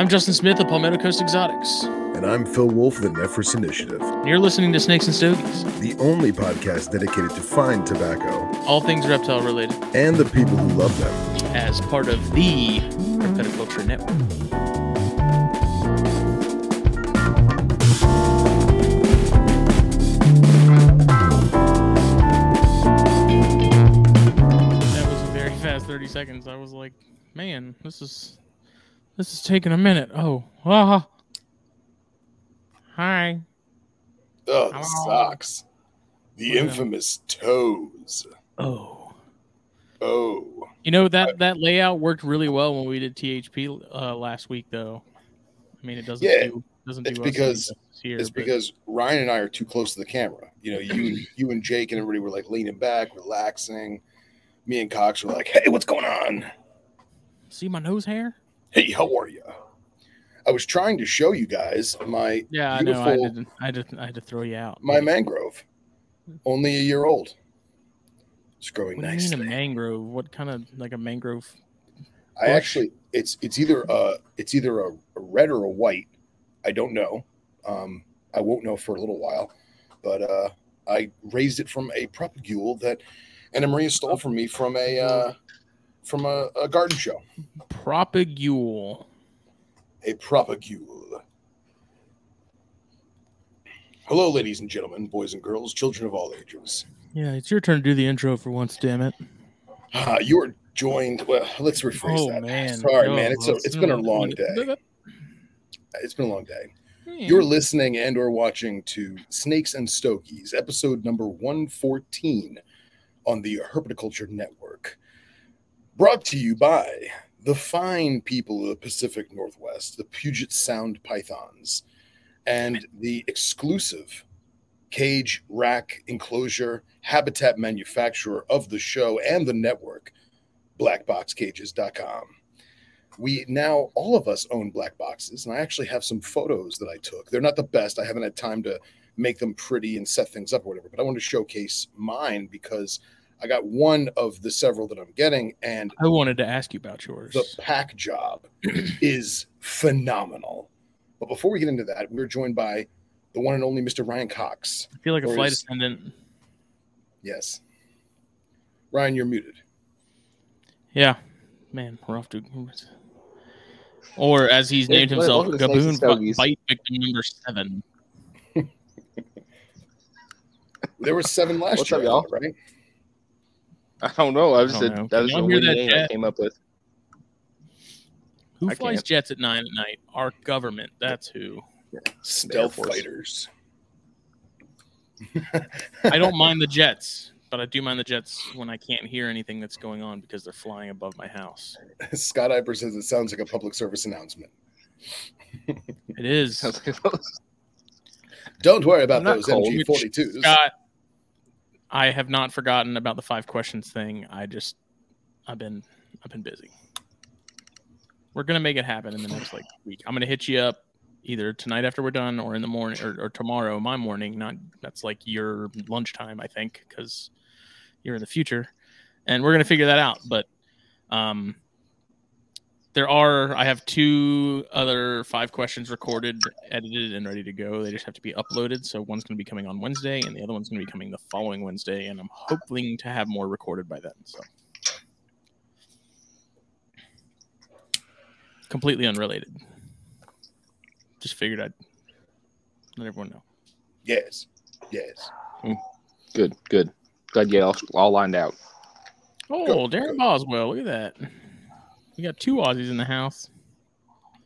I'm Justin Smith of Palmetto Coast Exotics. And I'm Phil Wolf of the Nephris Initiative, And you're listening to Snakes and Stogies, the only podcast dedicated to fine tobacco all things reptile related, and the people who love them. as part of the Herpetoculture Network. That was a very fast 30 seconds. I was like, man, this is this is taking a minute. Oh, ah. Hi. Oh, the socks. The Look at 'em. infamous toes. Oh. Oh. You know that that layout worked really well when we did THP uh, last week, though. I mean, it doesn't Yeah, do doesn't it's do because- here, It's but- because Ryan and I are too close to the camera. You know, you you and Jake and everybody were like leaning back, relaxing. Me and Cox were like, "Hey, what's going on? see my nose hair. Hey, how are you?" I was trying to show you guys my Yeah, I know. I didn't. I just I had to throw you out. my mangrove, only a year old. It's growing nice. What do you mean a mangrove? What kind of like a mangrove? I actually, it's it's either uh it's either a, a red or a white. I don't know. Um, I won't know for a little while, but uh, I raised it from a propagule that Anna Maria stole from me from a uh, from a, a garden show. Propagule. A propagule. Hello, ladies and gentlemen, boys and girls, children of all ages. Yeah, it's your turn to do the intro for once. Damn it. Ah, you are joined. Well, let's rephrase Oh that. man. Sorry, Oh, man. It's a, it's been a long day. It's been a long day. Yeah. You're listening and or watching to Snakes and Stogies, episode number 114 on the Herpetoculture Network. Brought to you by the fine people of the Pacific Northwest, the Puget Sound Pythons, and the exclusive cage rack enclosure habitat manufacturer of the show and the network, blackboxcages.com we now all of us own black boxes and i actually have some photos that i took. They're not the best. I haven't had time to make them pretty and set things up or whatever but i want to showcase mine because i got one of the several that i'm getting and I wanted to ask you about yours. the pack job is phenomenal but before we get into that we're joined by the one and only mr ryan cox I feel like a flight is- attendant. yes ryan you're muted Yeah, man, we're off to. Or as he's named wel- himself, welcome to Snakes and Gaboon Stogies. Bite Victim Number Seven. there were seven last What's year up, y'all? right I don't know. I was I don't know. that was the only that name jet? I came up with. Who I flies can't. jets at nine at night? Our government. That's who. stealth Force. fighters I don't mind the jets, but I do mind the jets when I can't hear anything that's going on because they're flying above my house. Scott Iper says it sounds like a public service announcement. It is. Sounds like those- Don't worry about I'm those. MG 42s. Scott, I have not forgotten about the five questions thing. I just, I've been, I've been busy. We're gonna make it happen in the next like week. I'm gonna hit you up either tonight after we're done, or in the morning, or, or tomorrow, my morning. Not that's like your lunchtime, I think, because you're in the future, and we're gonna figure that out. But, um, there are I have two other five questions recorded, edited, and ready to go. They just have to be uploaded. So one's going to be coming on Wednesday, and the other one's going to be coming the following Wednesday. And I'm hoping to have more recorded by then. So completely unrelated. Just figured I'd let everyone know. Yes. Yes. Hmm. good, good. Glad you all, all lined out. Oh, Go- Darren go. Boswell, look at that. We got two Aussies in the house.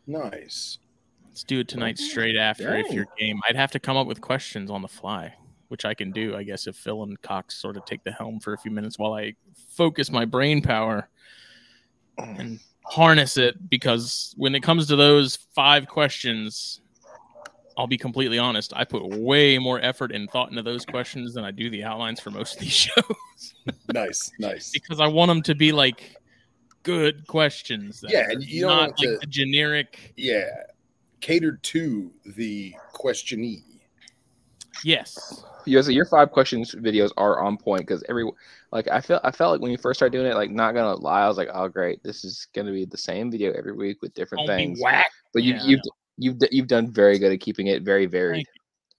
Nice. Let's do it tonight straight after if Dang. you're game. I'd have to come up with questions on the fly, which I can do, I guess, if Phil and Cox sort of take the helm for a few minutes while I focus my brain power and harness it. Because when it comes to those five questions, I'll be completely honest, I put way more effort and thought into those questions than I do the outlines for most of these shows Nice. Nice. because I want them to be like good questions. that Yeah, and you don't not like to- the generic. Yeah. Catered to the questionee. Yes. Your your five questions videos are on point because every like I felt I felt like when you first started doing it, like not gonna lie, I was like, oh great, this is gonna be the same video every week with different Don't be things. whack. But you Yeah, I you've you've you've done very good at keeping it very varied, Thank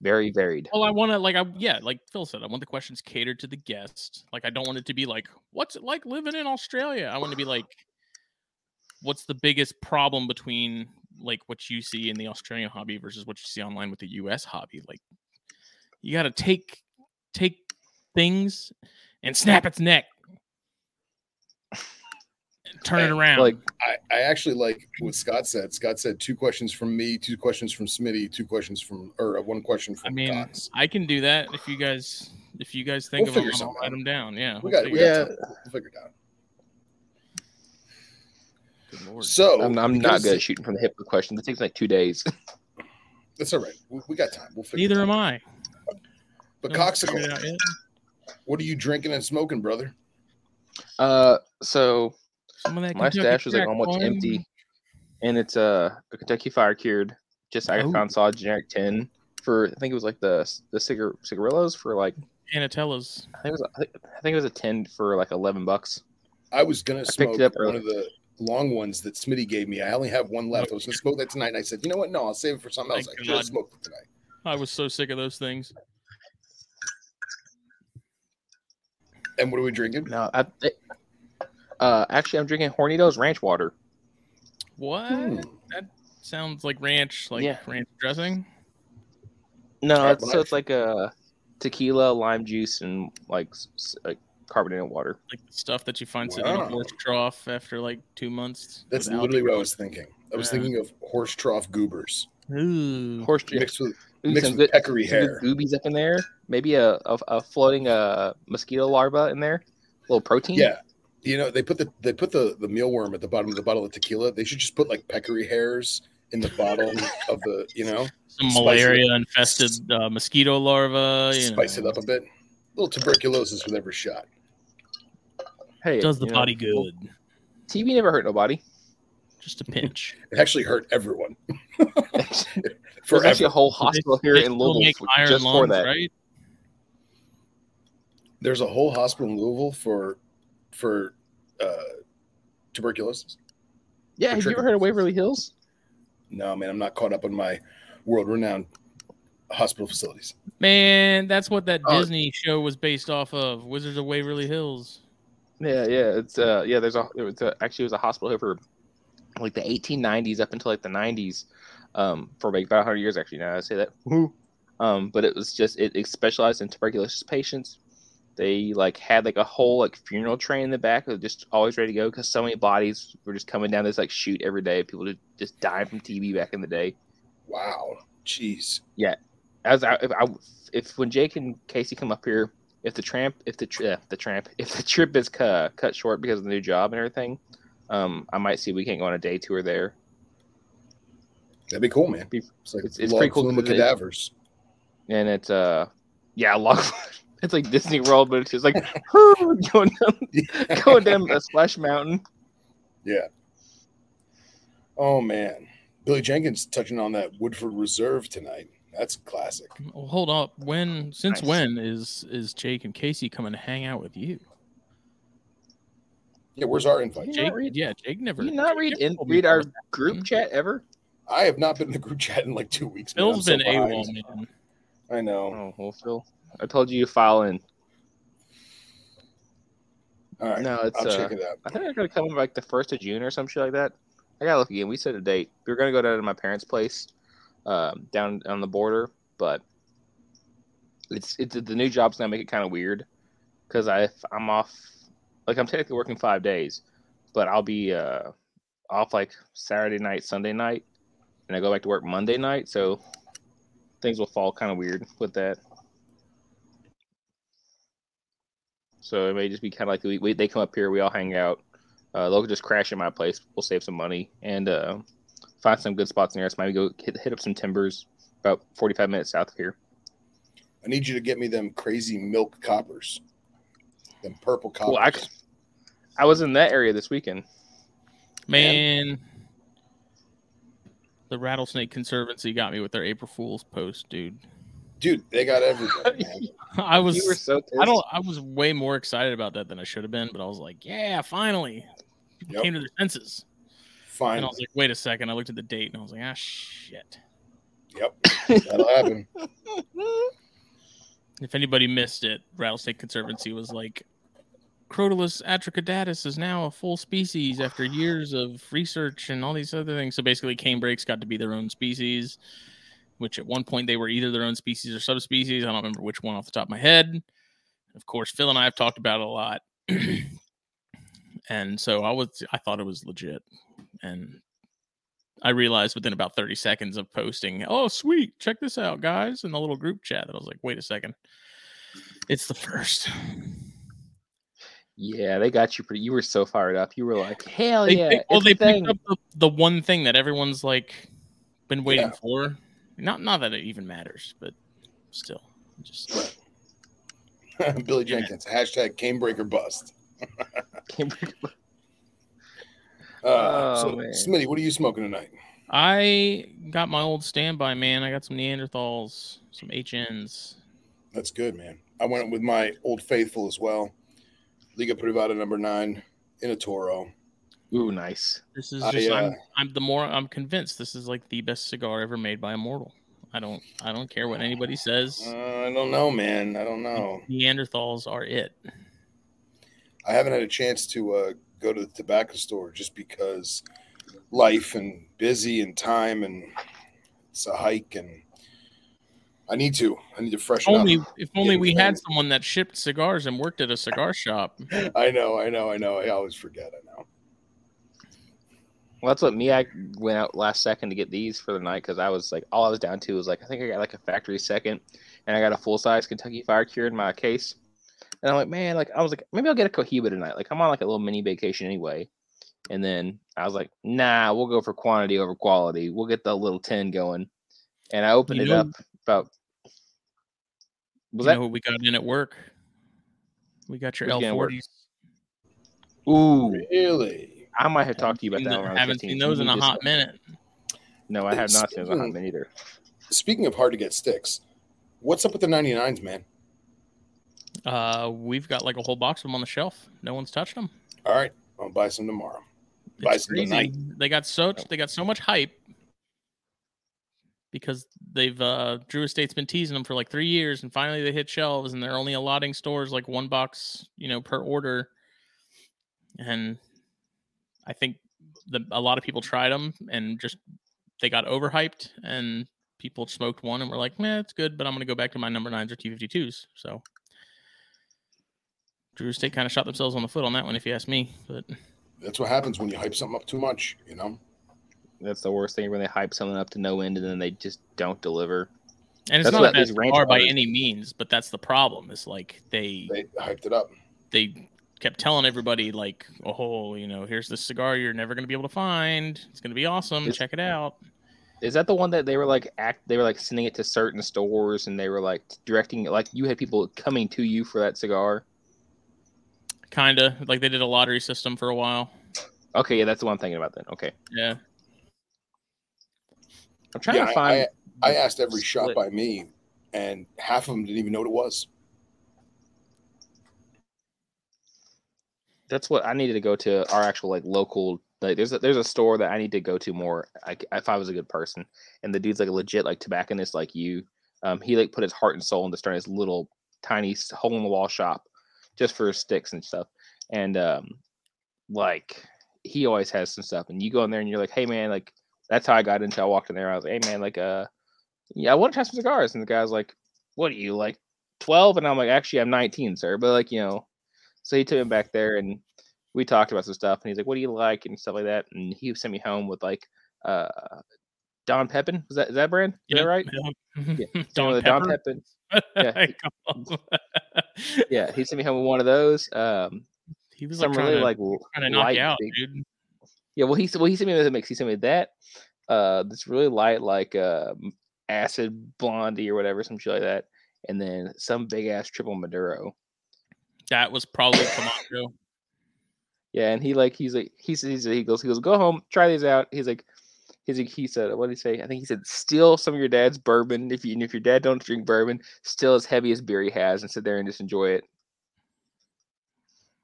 very varied. Well, I want to like I yeah, like Phil said, I want the questions catered to the guest. Like I don't want it to be like, what's it like living in Australia? I want to be like, what's the biggest problem between like what you see in the Australian hobby versus what you see online with the US hobby? Like you got to take take things and snap its neck. And turn it around. Like I, I actually like what Scott said. Scott said two questions from me, two questions from Smitty, two questions from or one question from I mean, Cox. I can do that if you guys if you guys think We'll of them, I'll write them down. Yeah, We we'll got, we figure got it Yeah. We'll figure it out. Good lord. So I'm, I'm not good at shooting from the hip with questions. It takes like two days. That's all right. We, we got time. We'll figure. Neither it am. I. But No one's figured it Coxicle, what are you drinking and smoking, brother? Uh, so Some of that my stash was like almost Boy. empty, and it's uh, a Kentucky Fire Cured. Just I Oh. found saw a generic tin for I think it was like the the cigar cigarillos for like Anatella's. I think it was I think, I think it was a tin for like eleven bucks. I was gonna picked smoke it up one early. of the long ones that Smitty gave me. I only have one left. I was gonna smoke that tonight, and I said, you know what? No, I'll save it for something else. Thank I should have smoked it tonight. I was so sick of those things. And what are we drinking? No, I, it- uh, actually I'm drinking Hornitos Ranch Water. What? Hmm. Sounds like ranch, like Yeah. ranch dressing. No, it's, so it's like a tequila, lime juice, and like s- s- like carbonated water. Like the stuff that you find sitting in a Wow. horse trough after like two months. That's with literally what I was thinking. I was Yeah. thinking of horse trough goobers Ooh. Horse mixed with Ooh, mixed some with good, peccary some good hair. goobies up in there. Maybe a, a, a floating uh, mosquito larva in there. A little protein. Yeah. You know, they put the they put the the mealworm at the bottom of the bottle of tequila. They should just put like peccary hairs in the bottle of the, you know, Some malaria infested uh, mosquito larva. You spice know. it up a bit. A little tuberculosis with every shot. Hey, Does the you know, body good. TV never hurt nobody. Just a pinch. It actually hurt everyone. There's Forever. actually a whole They- hospital here they in still Louisville make for- iron just for that. right? There's a whole hospital in Louisville for for uh, tuberculosis. Yeah, have you ever heard of Waverly Hills? No, man, I'm not caught up on my world-renowned hospital facilities. Man, that's what that Oh. Disney show was based off of. Wizards of Waverly Hills. Yeah, yeah, it's uh, yeah. There's a, it was a actually it was a hospital here for like the 1890s up until like the 90s, um, for like about 100 years actually. Now I say that, um, but it was just it, it specialized in tuberculosis patients. They like had like a whole like funeral train in the back, just always ready to go because so many bodies were just coming down this like chute every day. People just just dying from TB back in the day. Wow, jeez. Yeah, as I, if I if when Jake and Casey come up here, if the tramp if the uh, the tramp if the trip is cut cut short because of the new job and everything, um, I might see if we can't go on a day tour there. That'd be cool, man. It's like it's- it's pretty cool flume of because it- cadavers. And it's uh, yeah, a lot. It's like Disney World, but it's just like going down going down a splash mountain. Yeah. Oh man, Billy Jenkins touching on that Woodford Reserve tonight. That's classic. Well, hold up. When since Nice. when is is Jake and Casey coming to hang out with you? Yeah, where's our invite? Jake, read- yeah, Jake never. Do you not Jake read in, read our group mm-hmm. chat ever? I have not been in the group chat in like two weeks. Man. I'm Phil's so been behind. AWOL, man. I know. Oh well, Phil, I told you you file in. All right, No, it's I'll uh, check it out. I think they're gonna come like the first of June or some shit like that. I gotta look again. We set a date. We were gonna go down to my parents' place, um, down on the border, but it's it's the new job's gonna make it kind of weird because I I'm off like I'm technically working five days, but I'll be uh off like Saturday night, Sunday night, and I go back to work Monday night. So things will fall kind of weird with that. So it may just be kind of like we, we they come up here, we all hang out. Uh, they'll just crash at my place. We'll save some money and uh, find some good spots near us. Maybe go hit, hit up some timbers about 45 minutes south of here. I need you to get me them crazy milk coppers, them purple coppers. Well, I, c- I was in that area this weekend. Man, the Rattlesnake Conservancy got me with their April Fool's post, dude. Dude, they got everybody, man. I was you were so pissed. I don't I was way more excited about that than I should have been, but I was like, yeah, finally. People Yep. came to their senses. Fine. And I was like, wait a second. I looked at the date and I was like, ah shit. Yep. That'll happen. If anybody missed it, Rattlesnake Conservancy was like, Crotalus atricaudatus is now a full species after years of research and all these other things. So basically, canebrakes got to be their own species, which at one point they were either their own species or subspecies. I don't remember which one off the top of my head. Of course, Phil and I have talked about it a lot. and so I was, I thought it was legit. And I realized within about 30 seconds of posting, oh, sweet, check this out, guys, in the little group chat that I was like, wait a second. It's the first. Yeah, they got you pretty. You were so fired up. You were like, "Hell They, yeah!" they- well, they thing. picked up the, the one thing that everyone's like been waiting Yeah. for. Not not that it even matters, but still, just Billy Jenkins. Hashtag cane breaker bust. Cambridge- Uh, Oh, so, man. Smitty, what are you smoking tonight? I got my old standby man. I got some Neanderthals, some HNs. That's good, man. I went with my old faithful as well. Liga Privada number nine in a Toro. Ooh, nice. This is I, just uh, I'm, I'm the more I'm convinced this is like the best cigar ever made by a mortal. I don't I don't care what anybody says. Uh, I don't know, man. I don't know. Neanderthals are it. I haven't had a chance to uh, go to the tobacco store just because life and busy and time and it's a hike and I need to. I need to freshen Only up. if only we had someone that shipped cigars and worked at a cigar shop. I know, I know, I know. I always forget. I know. Well, that's what me. I went out last second to get these for the night because I was like, all I was down to was like, I think I got like a factory second, and I got a full size Kentucky Fire Cure in my case. And I'm like, man, like I was like, maybe I'll get a Cohiba tonight. Like I'm on like a little mini vacation anyway. And then I was like, nah, we'll go for quantity over quality. We'll get the little ten going. And I opened You it know- up about. Was you that? know who we got in at work? We got your Who's getting work? L40s. Ooh, Really? I might have talked to you about that. the- around haven't 15th. seen those in a just- hot minute. No, I have not seen those in a hot minute either. Speaking of hard to get sticks, what's up with the 99s, man? Uh, we've got like a whole box of them on the shelf. No one's touched them. All right, I'll buy some tomorrow. Buy some crazy. tonight. They got so they got so much hype because they've uh Drew Estate's been teasing them for like three years, and finally they hit shelves, and they're only allotting stores like one box, you know, per order. And I think the a lot of people tried them and just they got overhyped, and people smoked one and were like, "Man, it's good," but I'm gonna go back to my number nines or T52s. So. Drew Estate kind of shot themselves on the foot on that one, if you ask me. But That's what happens when you hype something up too much, you know? That's the worst thing when they hype something up to no end and then they just don't deliver. And it's That's not what a bad these range by any means, but that's the problem. It's like they They hyped it up. they kept telling everybody like, "Oh, you know, here's this cigar you're never going to be able to find. It's going to be awesome. It's- Check it out." Is that the one that they were like act? They were like sending it to certain stores and they were like directing it. Like you had people coming to you for that cigar. Kind of like they did a lottery system for a while. Okay, yeah, that's the one I'm thinking about then. Okay, Yeah, I'm trying Yeah, to I- find. I asked every shop Split. by me, and half of them didn't even know what it was. That's what I needed to go to our actual like local. Like there's a, there's a store that I need to go to more. If I was a good person, and the dude's like a legit like tobacconist like you. Um, he like put his heart and soul into starting his little tiny hole in the wall shop, just for sticks and stuff. And um, like he always has some stuff, and you go in there and you're like, hey man, like that's how I got into. I walked in there, I was like, hey man, like uh, yeah, I want to try some cigars, and the guy's like, what are you like, twelve? And I'm like, actually, I'm 19, sir, but like you know. So he took him back there and we talked about some stuff and he's like, What do you like? and stuff like that. And he sent me home with like uh Don Pepin. Was that is that brand? Is yeah, that right? Yeah. Some Don the Don. Pepin. Yeah. Yeah, he sent me home with one of those. Um he was like some really to, like to knock light you out, big- dude. Yeah, well he well he sent me with a mix. He sent me that. Uh this really light like uh acid blondie or whatever, some shit like that. And then some big ass triple Maduro. That was probably Camacho. Yeah, and he like he's like he says he goes he goes go home try these out. He's like He's, he said, what did he say? I think he said, steal some of your dad's bourbon. If you, and if your dad don't drink bourbon, steal as heavy as beer he has, and sit there and just enjoy it.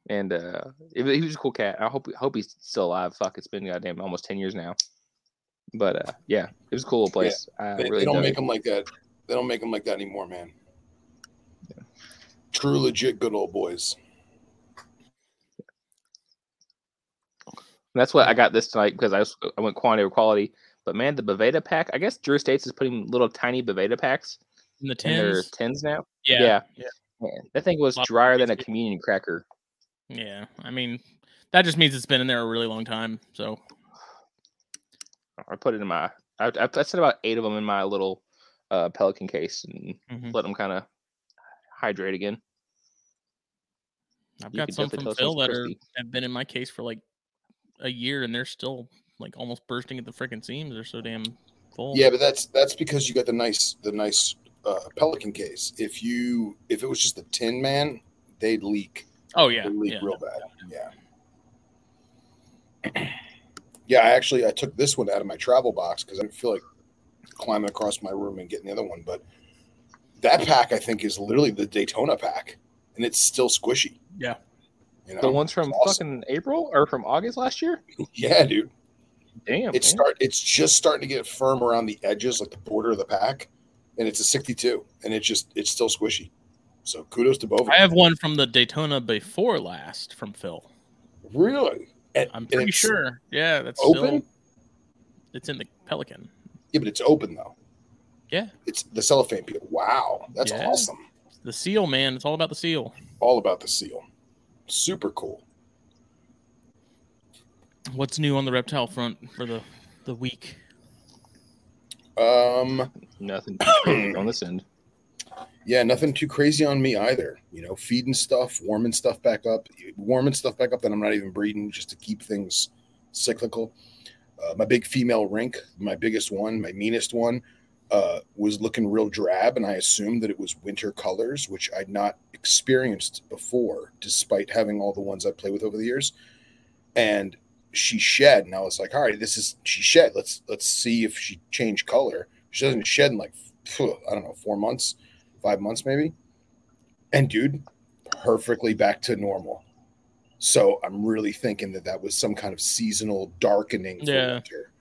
And uh, he was a cool cat. I hope hope he's still alive. Fuck, it's been goddamn almost ten years now. But uh, yeah, it was a cool little place. I They, really they don't make it. them like that. They don't make them like that anymore, man. True, legit, good old boys. And that's what I got this tonight because I, was, I went quantity over quality. But man, the Boveda pack, I guess Drew Estate's is putting little tiny Boveda packs In the in their tens. tins now. Yeah. yeah. Yeah. Man, that thing was drier than a crazy. communion cracker. Yeah. I mean, that just means it's been in there a really long time. So I put it in my. I, I, I set about eight of them in my little uh, Pelican case and mhm. let them kind of hydrate again. I've You got some from Phil that are have been in my case for like a year, and they're still like almost bursting at the freaking seams. They're so damn full. Yeah, but that's that's because you got the nice the nice uh, Pelican case. If you if it was just a Tin Man, they'd leak. Oh yeah. They'd leak yeah. real bad. Yeah. yeah, I actually I took this one out of my travel box because I didn't feel like climbing across my room and getting the other one. But that pack I think is literally the Daytona pack, and it's still squishy. Yeah. You know? The ones from awesome. fucking April or from August last year? Yeah, dude. Damn. It's man. start. It's just starting to get firm around the edges, like the border of the pack, and it's a 62, and it's just it's still squishy. So kudos to both. I have one from the Daytona before last from Phil. really. And- I'm pretty sure. Yeah, that's Open. still it's in the Pelican. Yeah, but it's open though. Yeah. It's the cellophane peel. Wow, that's Yeah. awesome. The seal, man. It's all about the seal. All about the seal. Super cool. What's new on the reptile front for the the week? Um, Nothing on this end. yeah, nothing too crazy on me either. You know, feeding stuff, warming stuff back up, warming stuff back up that I'm not even breeding just to keep things cyclical. Uh, my big female rink, my biggest one, my meanest one, uh, was looking real drab, and I assumed that it was winter colors, which I'd not experienced before, despite having all the ones I play with over the years. And she shed, and I was like, "All right, this is she shed. Let's let's see if she changed color." She doesn't shed in like phew, I don't know four months, five months maybe. And dude, perfectly back to normal. So I'm really thinking that that was some kind of seasonal darkening Yeah. winter.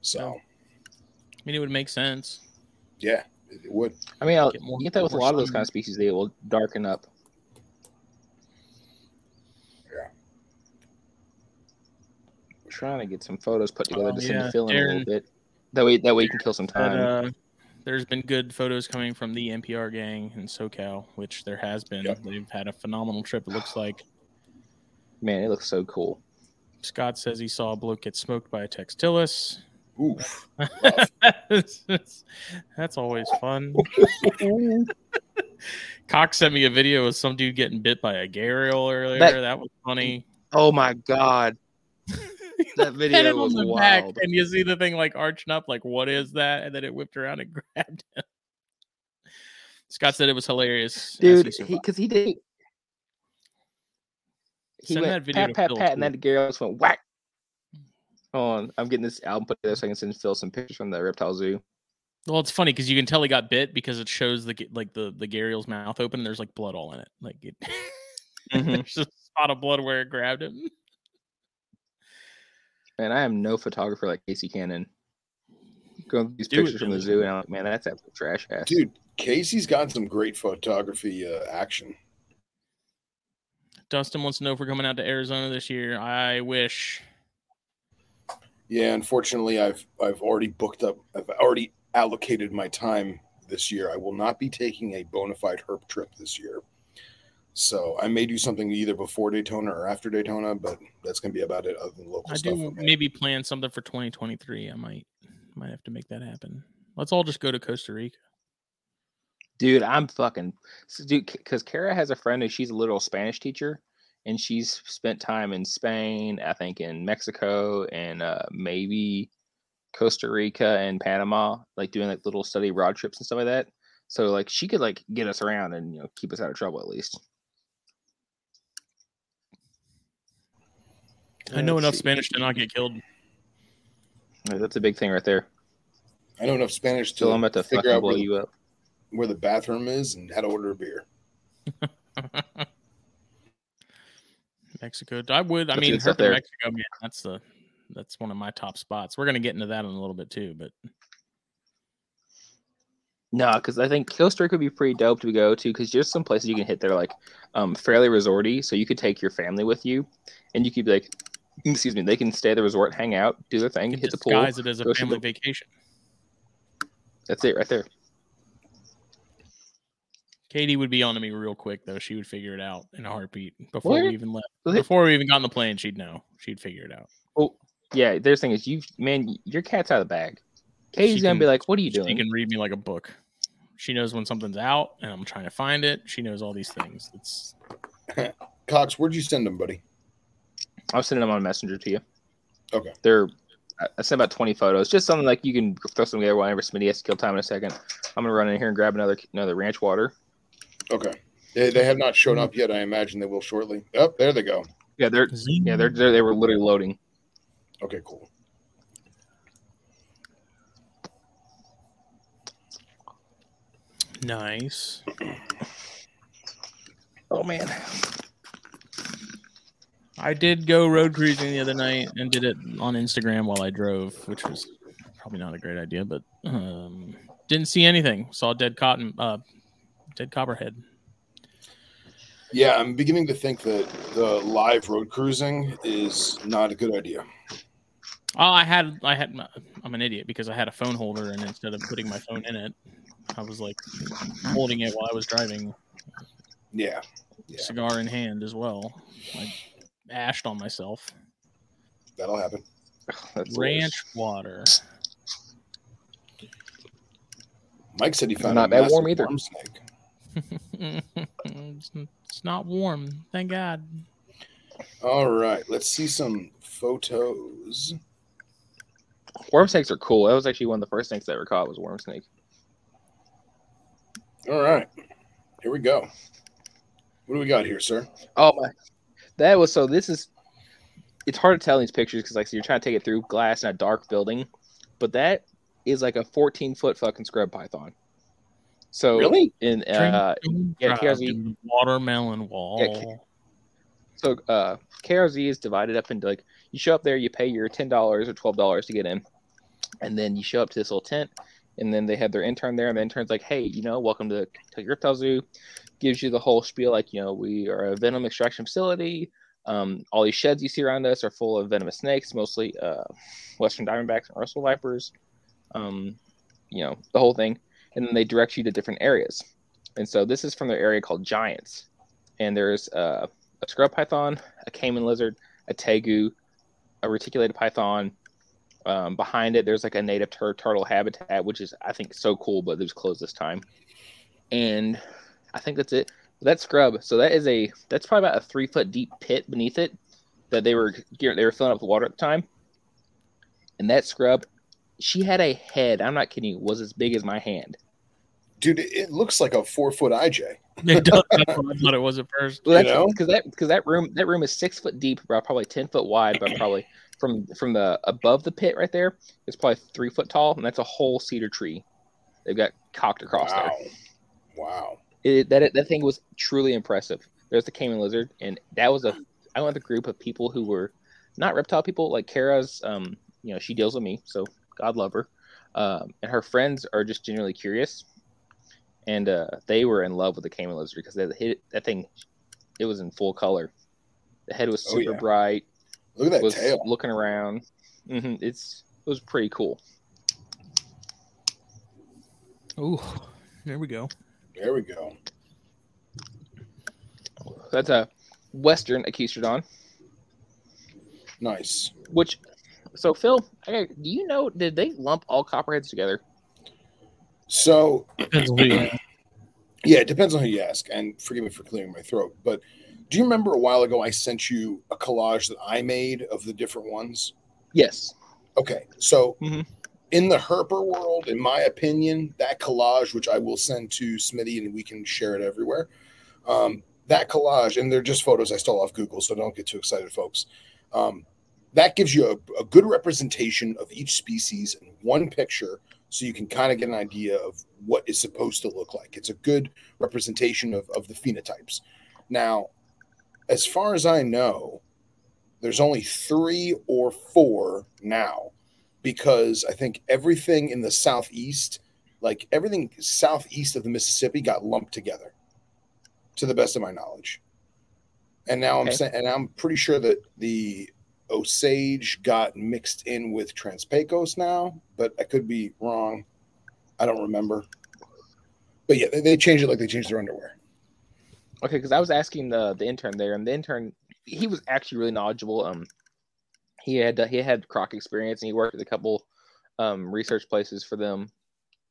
So I mean, it would make sense. Yeah, it, it would. I mean, I'll, Get more- you get that with a lot of those kind of species. They will darken up. Yeah. Trying to get some photos put together Oh, to send yeah, to Phil in a little bit. That way, that way you can kill some But time. uh, there's been good photos coming from the NPR gang in SoCal, which there has been. Yep. They've had a phenomenal trip. It looks like Man, it looks so cool. Scott says he saw a bloke get smoked by a Textilis. Oof. that's, that's always fun. Cox sent me a video of some dude getting bit by a gharial earlier. That- That, was funny. Oh my god, that video was on the back, wild. and you see the thing like arching up, like what is that? And then it whipped around and grabbed him. Scott said it was hilarious, dude. Because he, did. He Send went that video pat to pat Phil, pat, and too. then Gary just went whack. Hold on, I'm getting this album put together so I can send Phil some pictures from the reptile zoo. Well, it's funny because you can tell he got bit because it shows the like the the gharial's mouth open. And there's like blood all in it. Like it, Mhm. there's a spot of blood where it grabbed him. Man, I am no photographer like Casey Cannon. Going these Do pictures from the zoo, and I'm like, man, that's absolute trash ass. Dude, Casey's got some great photography uh, action. Dustin wants to know if we're coming out to Arizona this year. I wish. Yeah, unfortunately, I've I've already booked up. I've already allocated my time this year. I will not be taking a bona fide herp trip this year. So I may do something either before Daytona or after Daytona, but that's going to be about it. Other than local I stuff. do maybe plan something for 2023. I might might have to make that happen. Let's all just go to Costa Rica. Dude, I'm fucking dude because Kara has a friend and she's a literal Spanish teacher, and she's spent time in Spain, I think in Mexico, and uh, maybe Costa Rica and Panama, like doing like little study road trips and stuff like that. So like she could like get us around and you know keep us out of trouble at least. I know Let's enough see. Spanish to not get killed. That's a big thing right there. I know enough Spanish to So I'm about to figure out blow where, you up. where the bathroom is and how to order a beer. Mexico. I would. I mean, there. Mexico, man. That's the that's one of my top spots. We're gonna get into that in a little bit too, but No, because I think Costa Rica would be pretty dope to go to because there's some places you can hit that are like um, fairly resorty. So you could take your family with you and you could be like, excuse me, they can stay at the resort, hang out, do their thing, hit the pool. disguise it as a family the- vacation. That's it right there. Katie would be on to me real quick though. She would figure it out in a heartbeat before What? we even left. Before we even got on the plane, she'd know. She'd figure it out. Oh, yeah. There's thing is, you man, your cat's out of the bag. Katie's She gonna can- be like, "What are you doing?" She can read me like a book. She knows when something's out and I'm trying to find it. She knows all these things. It's Cox, where'd you send them, buddy? I'll sending them on Messenger to you. Okay. They're I- I sent about 20 photos, just something like you can throw some together whenever Smitty has to kill time in a second. I'm gonna run in here and grab another another ranch water. Okay. They, they have not shown up yet. I imagine they will shortly. Oh, there they go. Yeah, they're yeah they're, they're they were literally loading. Okay, cool. nice. Oh man, I did go road cruising the other night and did it on Instagram while I drove, which was probably not a great idea, but um, didn't see anything. Saw dead cotton, uh, dead copperhead. Yeah, I'm beginning to think that the live road cruising is not a good idea. Oh, I had, I had, I'm an idiot because I had a phone holder, and instead of putting my phone in it, I was like holding it while I was driving, Yeah. Yeah. cigar in hand as well. I ashed on myself. That'll happen. That's the Ranch water. Mike said he found Not a that warm either. worm snake. It's, it's not warm, thank God. All right, let's see some photos. Worm snakes are cool. That was actually one of the first snakes I ever caught was worm snake. All right, here we go. What do we got here, sir? Oh my, that was so. This is. It's hard to tell in these pictures because like so you're trying to take it through glass in a dark building, but that is like a 14 foot fucking scrub python. So Really? in uh, yeah, Drive KRZ. Watermelon wall. So uh, KRZ is divided up into like you show up there, you pay your ten dollars or twelve dollars to get in, and then you show up to this little tent, and then they have their intern there, and the intern's like, "Hey, you know, welcome to Kentucky Reptile Zoo," gives you the whole spiel, like, you know, we are a venom extraction facility. Um, all these sheds you see around us are full of venomous snakes, mostly uh, western diamondbacks and Russell vipers. Um, you know, the whole thing, and then they direct you to different areas. And so this is from their area called Giants, and there's uh, a scrub python, a caiman lizard, a tegu, a reticulated python. Um, behind it, there's like a native tur- turtle habitat, which is I think so cool, but it was closed this time. And I think that's it. That scrub, so that is a that's probably about a three foot deep pit beneath it that they were they were filling up with water at the time. And that scrub, she had a head. I'm not kidding. Was as big as my hand. Dude, it- it looks like a four foot IJ. It does. That's what I thought it was at first. Well, You that's know? because that because that room that room is six foot deep, about probably ten foot wide, but probably from from the above the pit right there, it's probably three foot tall, and that's a whole cedar tree. They've got cocked across Wow. there. Wow. It, that that thing was truly impressive. There's the caiman lizard, and that was a I went with a group of people who were not reptile people. Like Kara's, um, you know, she deals with me, so God love her. Um, and her friends are just genuinely curious, and uh, they were in love with the caiman lizard because that hit that thing, it was in full color. The head was Oh, super yeah. bright. Look at that was tail. looking around. hmm It's it was pretty cool. Ooh, there we go. There we go. That's a western Agkistrodon. Nice. Which, so Phil, I, do you know? Did they lump all copperheads together? So, Depends on who you ask. Yeah, it depends on who you ask. And forgive me for clearing my throat, but do you remember a while ago I sent you a collage that I made of the different ones? Yes. Okay, so Mhm. in the Herper world, in my opinion, that collage, which I will send to Smitty and we can share it everywhere, um, that collage, and they're just photos I stole off Google, so don't get too excited, folks. Um, that gives you a, a good representation of each species in one picture so you can kind of get an idea of what is supposed to look like. It's a good representation of, of the phenotypes. Now as far as i know there's only three or four now because i think everything in the southeast like everything southeast of the mississippi got lumped together to the best of my knowledge. And now i'm saying and i'm pretty sure that the Osage got mixed in with Transpecos now, but I could be wrong. I don't remember. But yeah, they, they changed it like they changed their underwear. Okay, because I was asking the the intern there, and the intern he was actually really knowledgeable. Um, he had he had croc experience, and he worked at a couple um research places for them.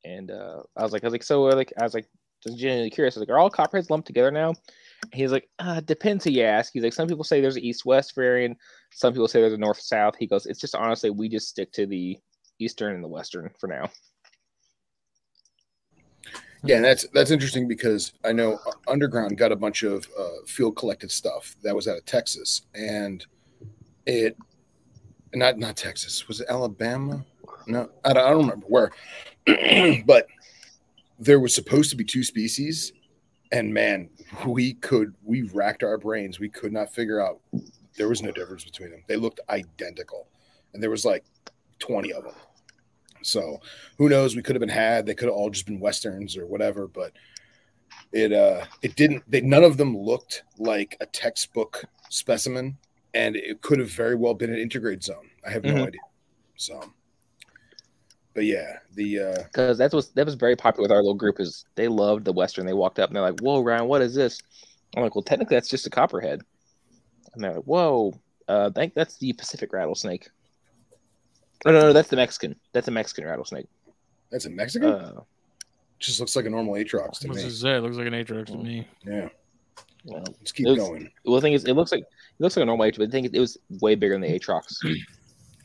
And uh, I was like, I was like, so like, I was like, just genuinely curious. I was like, are all copperheads lumped together now? He's like, uh, depends who you ask. He's like, some people say there's an east-west variant, some people say there's a north-south. He goes, it's just honestly, we just stick to the eastern and the western for now. Yeah, that's that's interesting because I know Underground got a bunch of uh, field collected stuff that was out of Texas, and it not not Texas was it Alabama? No, I don't, I don't remember where, but there was supposed to be two species, and man, we could we racked our brains. We could not figure out. There was no difference between them. They looked identical, and there was like twenty of them. So who knows? We could have been had. They could have all just been westerns or whatever, but it uh it didn't. They none of them looked like a textbook specimen, and it could have very well been an intergrade zone. I have no Mhm. idea. So, but yeah, the uh because that was that was very popular with our little group. Is they loved the western. They walked up and they're like, "Whoa, Ryan, what is this?" I'm like, "Well, technically, that's just a copperhead." And they're like, "Whoa, uh, I think that's the Pacific rattlesnake." Oh, no, no, that's the Mexican. That's a Mexican rattlesnake. that's a Mexican. Uh, just looks like a normal Atrox I to was me. gonna say, it looks like an Atrox to me. Yeah, well, let's keep was- going. well, the thing is, it looks like it looks like a normal H, but I think it, it was way bigger than the Atrox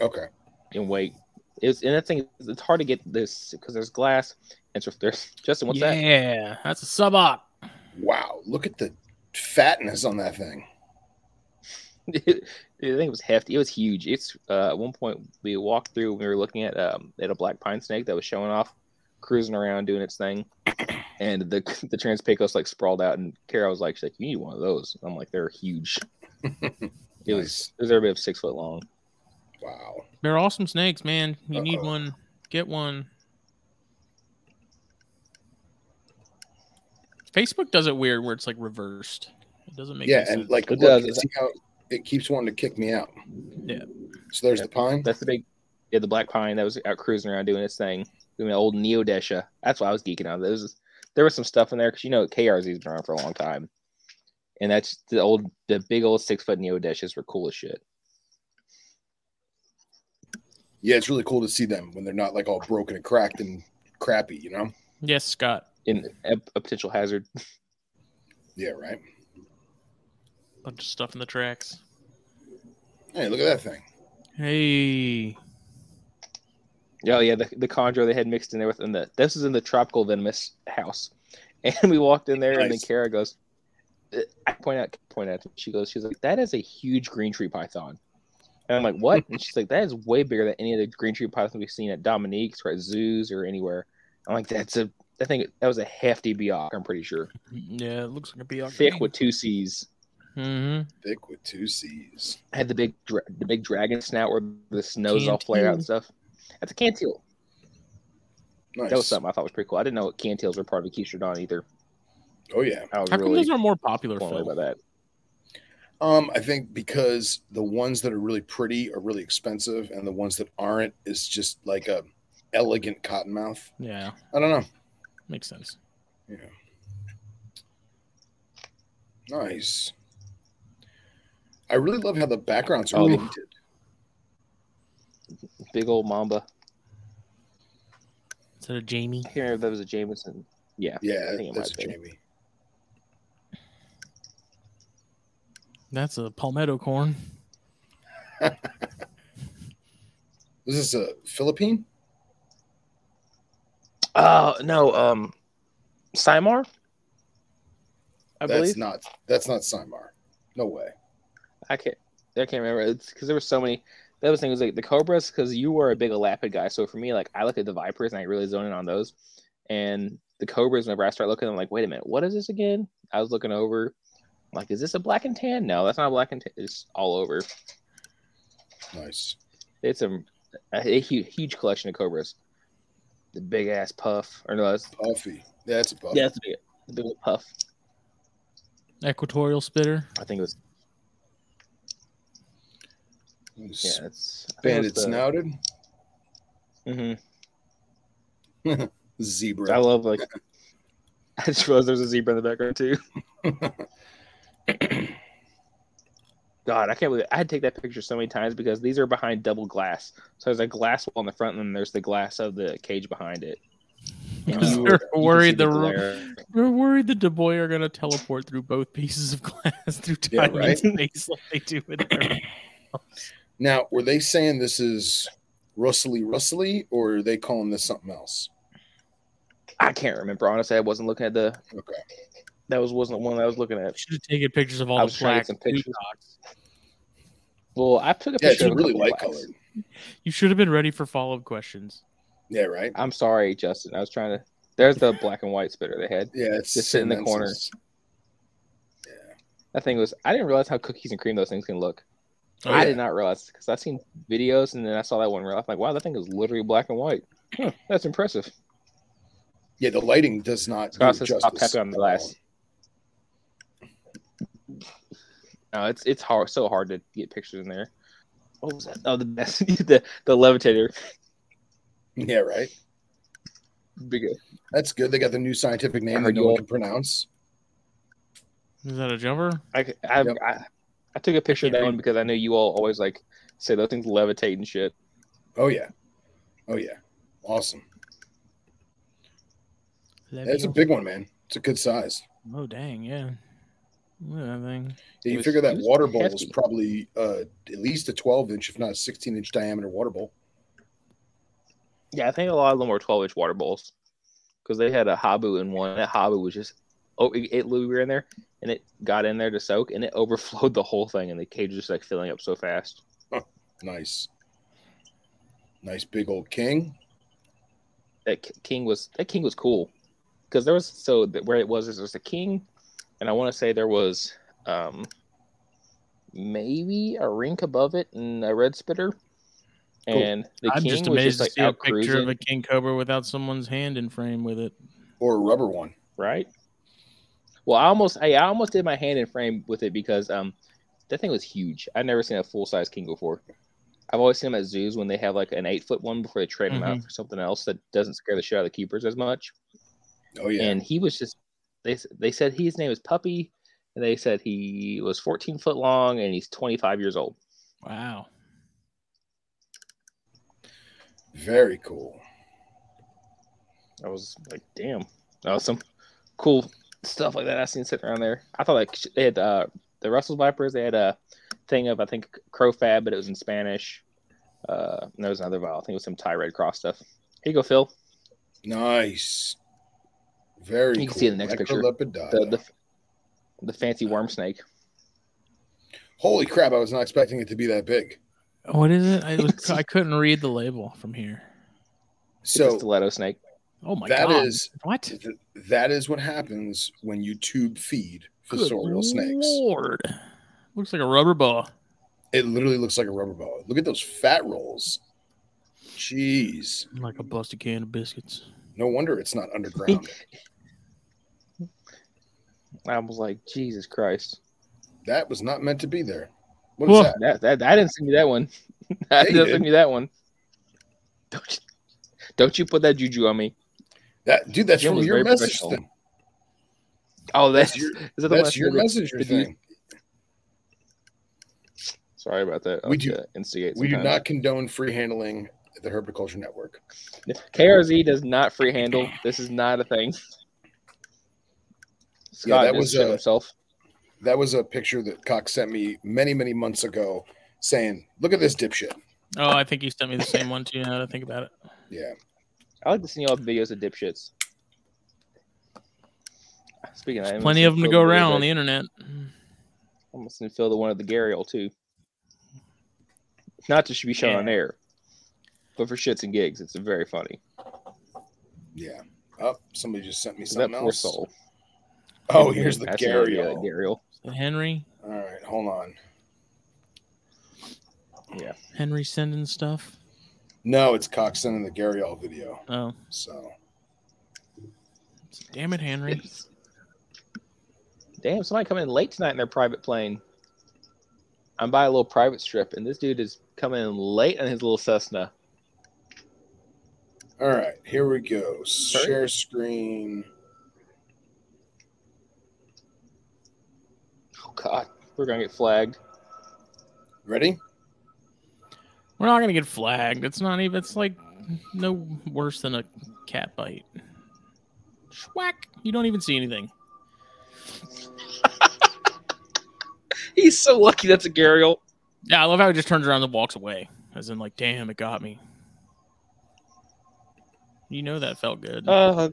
Okay. in weight. It was, and that thing, it's hard to get this because there's glass. And so there's Justin, what's that? yeah, that's a suboc. Wow, look at the fatness on that thing. I think it was hefty. It was huge. It's uh, at one point we walked through. We were looking at um, at a black pine snake that was showing off, cruising around doing its thing, and the the Transpecos like sprawled out. And Kara was like, "She's like, you need one of those." I'm like, "They're huge." It was it was every bit of six foot long. Wow. They're awesome snakes, man. You need Uh-oh. one. Get one. Facebook does it weird where it's like reversed. It doesn't make Yeah, any and sense. like It look, does. see how it keeps wanting to kick me out. Yeah. So there's Yeah. the pine. That's the big, yeah, the black pine that was out cruising around doing its thing, doing an old Neodesha. That's why I was geeking out. There was there was some stuff in there because you know KRZ's been around for a long time, and that's the old the big old six foot Neodeshas were cool as shit. Yeah, it's really cool to see them when they're not like all broken and cracked and crappy. You know. yes, Scott. in a, a potential hazard. Yeah. Right. Bunch of stuff in the tracks. Hey, look at that thing. Hey. Oh yeah, the the chondro they had mixed in there with in the this is in the tropical venomous house, and we walked in there and then Kara goes, uh, I point out point out she goes she's like that is a huge green tree python, and I'm like what? and she's like that is way bigger than any of the green tree pythons we've seen at Dominique's or at zoos or anywhere. I'm like that's a I think that was a hefty Biak. I'm pretty sure Yeah, it looks like a Biak. thick with two C's. Mm-hmm. Thick with two C's. Had the big dra- the big dragon snout where the snow's all flare out and stuff. That's a cantil. Nice. That was something I thought was pretty cool. I didn't know cantils were part of the Agkistrodon either. Oh yeah. I was How come really those are more popular? blown away by that. Um, I think because the ones that are really pretty are really expensive, and the ones that aren't is just like a elegant cottonmouth. Yeah, I don't know. makes sense. Yeah. Nice. I really love how the backgrounds are Oh. painted. Big old Mamba. Is that a Jamie? I can't remember if that was a Jameson. Yeah. Yeah, I think it that's a might Jamie. That's a palmetto corn. Is this a Philippine? Oh no, um Samar? I that's believe. not. That's not Samar. No way. I can't I can't remember. It's because there were so many that was the thing was like the cobras because you were a big elapid guy. So for me, like I look at the vipers and I really zone in on those, and the cobras. Whenever I start looking, I'm like, wait a minute, what is this again? I was looking over, I'm like, is this a black and tan? No, that's not a black and tan. It's all over. Nice. It's a, a, a huge, huge collection of cobras. The big ass puff, or no, that's Puffy. Yeah, it's a puffy. yeah, it's a big, the big puff. Equatorial spitter. I think it was It's yeah, it's Banded snouted. Mm-hmm. Zebra. I love like. I just realized there's a zebra in the background too. God, I can't believe I had to take that picture so many times because these are behind double glass. So there's a glass wall in the front, and then there's the glass of the cage behind it. And Because you- they're worried see the, glare. they're worried the Daboia are gonna teleport through both pieces of glass through Yeah, tiny right? space like they do in their now, were they saying this is Russely Russely, or are they calling this something else? I can't remember honestly. I wasn't looking at the. Okay. That was wasn't the one I was looking at. should have taken pictures of all I the was trying to some pictures. Well, I took a Yeah, picture. of a really couple light blacks. colored. You should have been ready for follow up questions. Yeah, right. I'm sorry, Justin. I was trying to. There's the black and white spitter they had. Yeah, it's Just sitting in the corner. Yeah. That thing was. I didn't realize how cookies and cream those things can look. Oh, I yeah. did not realize because I've seen videos and then I saw that one. Real life. I'm like, wow, that thing is literally black and white. Huh, that's impressive. Yeah, the lighting does not. Scott do it says stop justice tapping on the at glass. No, it's it's hard, so hard to get pictures in there. What was that? Oh, the best, the the levitator. Yeah, right. Big, uh, That's good. They got the new scientific name that heard no you one all- can pronounce. Is that a jumper? I, I, Yep. I, I took a picture of that one because I know you all always like say those things levitate and shit. Oh yeah, oh yeah, awesome. That's a big one, man. It's a good size. Oh dang, yeah. Look at that thing. Yeah, you was- figure that water bowl is probably uh, at least a 12 inch, if not a 16 inch diameter water bowl. Yeah, I think a lot of them were 12 inch water bowls because they had a Habu in one. That Habu was just oh, it, it we were in there and it got in there to soak and it overflowed the whole thing and the cage was just like filling up so fast. Nice, nice big old king. That K- king was that king was cool because there was so that where it was is there's a king and I want to say there was um maybe a rink above it and a red spitter. Cool. And the I'm king just was amazed just like to see a picture cruising, of a king cobra without someone's hand in frame with it. Or a rubber one. right? Well, I almost I, I almost did my hand in frame with it because um that thing was huge. I've never seen a full size king before. I've always seen them at zoos when they have like an eight foot one before they trade them out for something else that doesn't scare the shit out of the keepers as much. Oh yeah, And he was just they they said his name is Puppy, and they said he was 14 foot long and he's 25 years old. Wow. very cool. I was like, damn, that was some cool stuff like that I seen sitting around there. I thought like they had uh, the Russell's Vipers. They had a thing of I think CroFab, but it was in Spanish. Uh, and there was another vial. I think it was some Thai Red Cross stuff. Here you go, Phil. Nice, very. You can cool. see the next picture. The the the fancy worm snake. Holy crap! I was not expecting it to be that big. What is it? I, was, I couldn't read the label from here. It's a So stiletto snake. Oh my that god. is what? th- that is what happens when you tube feed Good fossorial snakes. Lord. Looks like a rubber ball. It literally looks like a rubber ball. Look at those fat rolls. Jeez, Like a busted can of biscuits. no wonder it's not underground. I was like, Jesus Christ. that was not meant to be there. What is Whoa. that? That, that I didn't send me that one. I didn't did. send me that one. Don't you, don't you put that juju on me. That dude, that's Jim from your very message thing. Oh, that's, That's your is that the that's I your sent you? messenger you- thing. Sorry about that. I We do- instigate. We do not condone free handling the Herpetoculture Network. KRZ does not free handle. This is not a thing. Scott that just was a- himself. That was a picture that Cox sent me many, many months ago saying, Look at this dipshit. Oh, I think you sent me the same one too. Now that I think about it. Yeah. I like to see all videos of dipshits. Speaking of Plenty of them to go around videos on the internet. I'm gonna send Phil the one of the gharial too. not to be shown Yeah. on air, but for shits and gigs, it's very funny. Yeah. Oh, somebody just sent me So that something poor else. soul. Oh, here's the Passing Gary. on gharial. Henry, All right, hold on. Yeah. Henry sending stuff. No, it's Cox sending the gharial video. Oh, So damn it, Henry. Damn, somebody coming in late tonight in their private plane. I'm by a little private strip, and this dude is coming in late on his little Cessna. all right, here we go. Share screen. God, we're gonna get flagged. Ready? We're not gonna get flagged. It's not even. It's like no worse than a cat bite. Schwack! You don't even see anything. He's so lucky that's a gharial. Yeah, I love how he just turns around and walks away, as in like, damn, it got me. You know that felt good. Uh,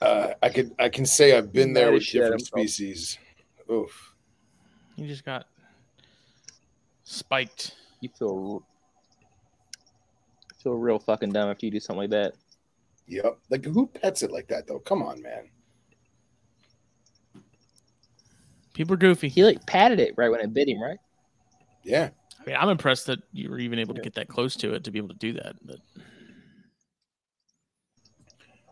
Uh, I could I can say I've been there with as shit at different himself. species. Oof. he just got spiked. you feel feel real fucking dumb after you do something like that. Yep. Like who pets it like that though? Come on, man. People are goofy. He like patted it right when it bit him, right? Yeah. I mean, I'm impressed that you were even able to get that close to it to be able to do that. But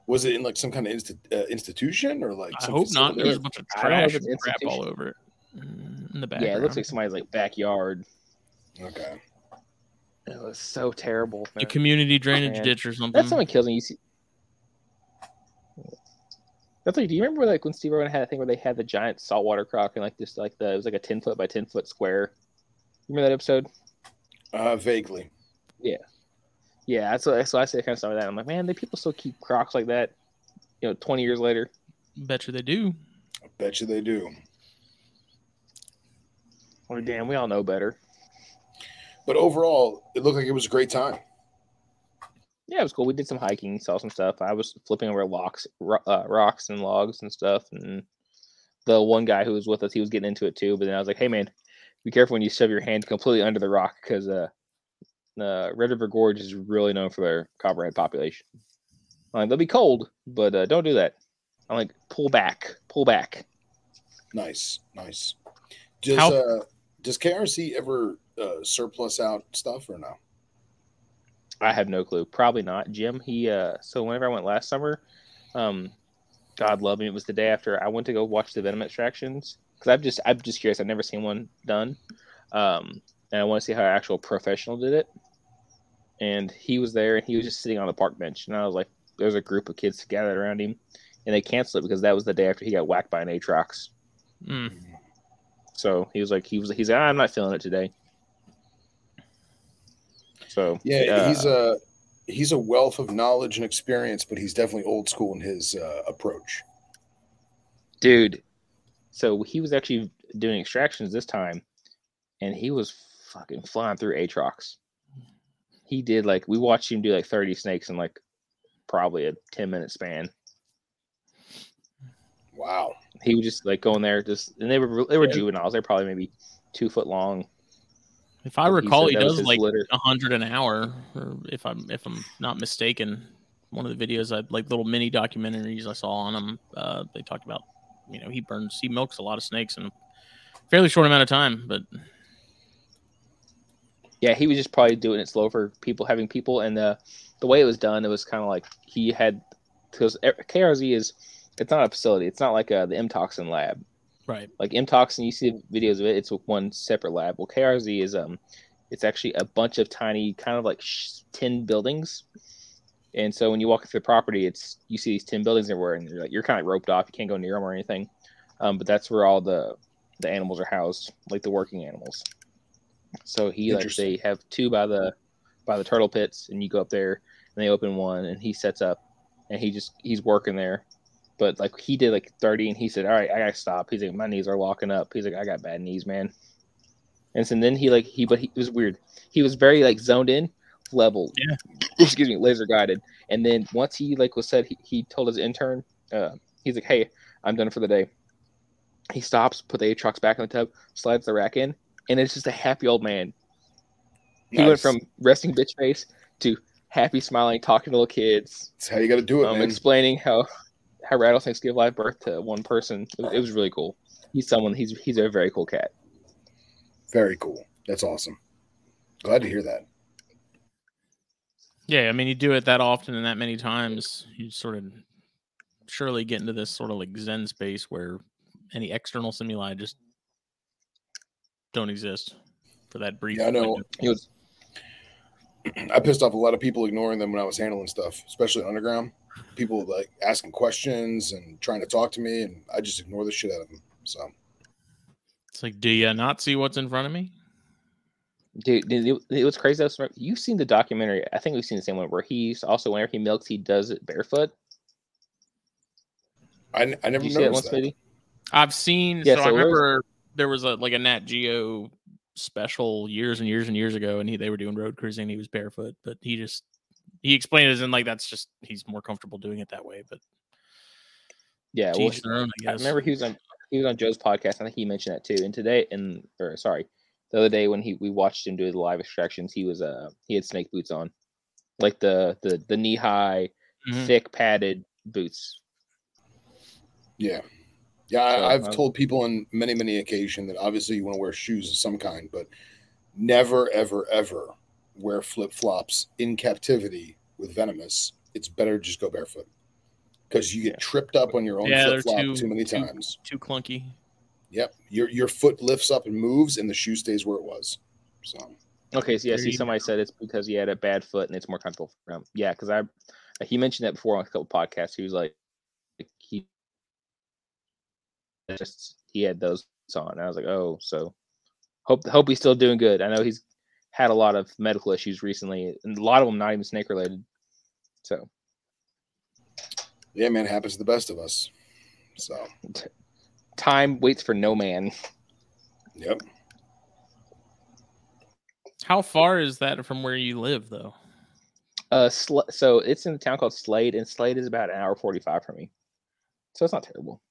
Was it in like some kind of insti- uh, institution or like? I some hope not. facility? There's a bunch of I don't know if trash and crap all over it Mm, in the back. Yeah, it looks like somebody's like backyard. Okay. It was so terrible. a community drainage man. ditch or something. That's someone kills me. You see. That's like, do you remember like when Steve Irwin had a thing where they had the giant saltwater croc and like this like the it was like a ten foot by ten foot square. Remember that episode? Uh, vaguely. Yeah, that's what, that's what I say kind of stuff like that. I'm like, man, the people still keep crocs like that. You know, twenty years later. Bet you they do. I bet you they do. I'm damn, we all know better. But overall, it looked like it was a great time. Yeah, it was cool. We did some hiking, saw some stuff. I was flipping over locks, ro- uh, rocks and logs and stuff. And the one guy who was with us, he was getting into it too. But then I was like, "Hey, man, be careful when you shove your hand completely under the rock because uh, the Red River Gorge is really known for their copperhead population. Like, they'll be cold, but uh, don't do that. I'm like, pull back, pull back. Nice, nice. Does How- uh, does KRZ ever uh, surplus out stuff or no? I have no clue. Probably not. Jim, he uh so whenever I went last summer, um God love me, it was the day after I went to go watch the venom extractions. Because I'm just I'm just curious. I've never seen one done. Um and I want to see how an actual professional did it. And he was there and he was just sitting on the park bench. And I was like, there's a group of kids gathered around him and they canceled it because that was the day after he got whacked by an Atrox. Mm. So he was like, he was he's like, I'm not feeling it today. So Yeah, uh, he's a he's a wealth of knowledge and experience, but he's definitely old school in his uh, approach. dude so he was actually doing extractions this time and he was fucking flying through atrox he did like we watched him do like 30 snakes in like probably a 10 minute span Wow. he was just like going there just and they were they were Yeah. juveniles they're probably maybe two foot long If I But he recall, said he does like litter. a hundred an hour, or if I'm if I'm not mistaken. One of the videos I like little mini documentaries I saw on him. Uh, they talked about you know he burns he milks a lot of snakes in a fairly short amount of time, but yeah he was just probably doing it slow for people having people and the the way it was done it was kind of like he had because krz is it's not a facility it's not like uh the Medtoxin lab. Right. like Medtoxin you see videos of it it's one separate lab. Well krz is um it's actually a bunch of tiny kind of like sh- tin buildings. And so when you walk through the property it's you see these tin buildings everywhere and you're like you're kind of roped off you can't go near them or anything. Um, but that's where all the the animals are housed like the working animals so he like they have two by the by the turtle pits and you go up there and they open one and he sets up and he just he's working there. But like he did like 30 and he said all right i gotta stop. He's like my knees are locking up. He's like i got bad knees man. And so then he like he but he it was weird. He was very like zoned in level. Yeah. excuse me laser guided. And then once he like was said he, he told his intern uh he's like hey i'm done for the day. He stops put the trucks back in the tub slides the rack in and it's just a happy old man He went from resting bitch face to happy, smiling, talking to little kids, That's how you got to do it, um, man. explaining how how rattlesnakes give live birth to one person. It, it was really cool. He's someone. He's he's a very cool cat. Very cool. That's awesome. Glad to hear that. Yeah, I mean, you do it that often and that many times, you sort of surely get into this sort of like Zen space where any external stimuli just don't exist for that brief. Yeah, I know. window. He was I pissed off a lot of people ignoring them when I was handling stuff, especially underground. People like asking questions and trying to talk to me, and I just ignore the shit out of them. So It's like, do you not see what's in front of me? dude. dude, It, it was crazy. You've seen the documentary. I think we've seen the same one where he's also whenever he milks, he does it barefoot. I, I never Did you see that noticed one, that. Smitty? I've seen. Yeah, so, so I where's- remember there was a like a Nat Geo special years and years and years ago, and he they were doing road cruising. And he was barefoot, but he just he explained it as in like that's just he's more comfortable doing it that way. But Yeah, well, each their own, I I remember he was on he was on Joe's podcast. I think he mentioned that too. And today, and or sorry, the other day when he we watched him do the live extractions, he was uh he had snake boots on, like the the the knee high, Mhm. thick padded boots. Yeah. Yeah, So, I, I've um, told people on many, many occasion that obviously you want to wear shoes of some kind, but never, ever, ever wear flip flops in captivity with venomous. It's better to just go barefoot because you get Yeah. tripped up on your own Yeah, flip flop too- too, many too- times. too clunky. Yep, your your foot lifts up and moves, and the shoe stays where it was. So Okay, so yeah, see, somebody said it's because he had a bad foot and it's more comfortable for him. Yeah, because I he mentioned that before on a couple podcasts. He was like, like, he just he had those on. And I was like, oh, so hope hope he's still doing good. I know he's had a lot of medical issues recently, and a lot of them not even snake related. So yeah, man, it happens to the best of us. So time waits for no man. yep, How far is that from where you live, though? Uh, Sl- so it's in a town called Slade, and Slade is about an hour forty five from me. So it's not terrible.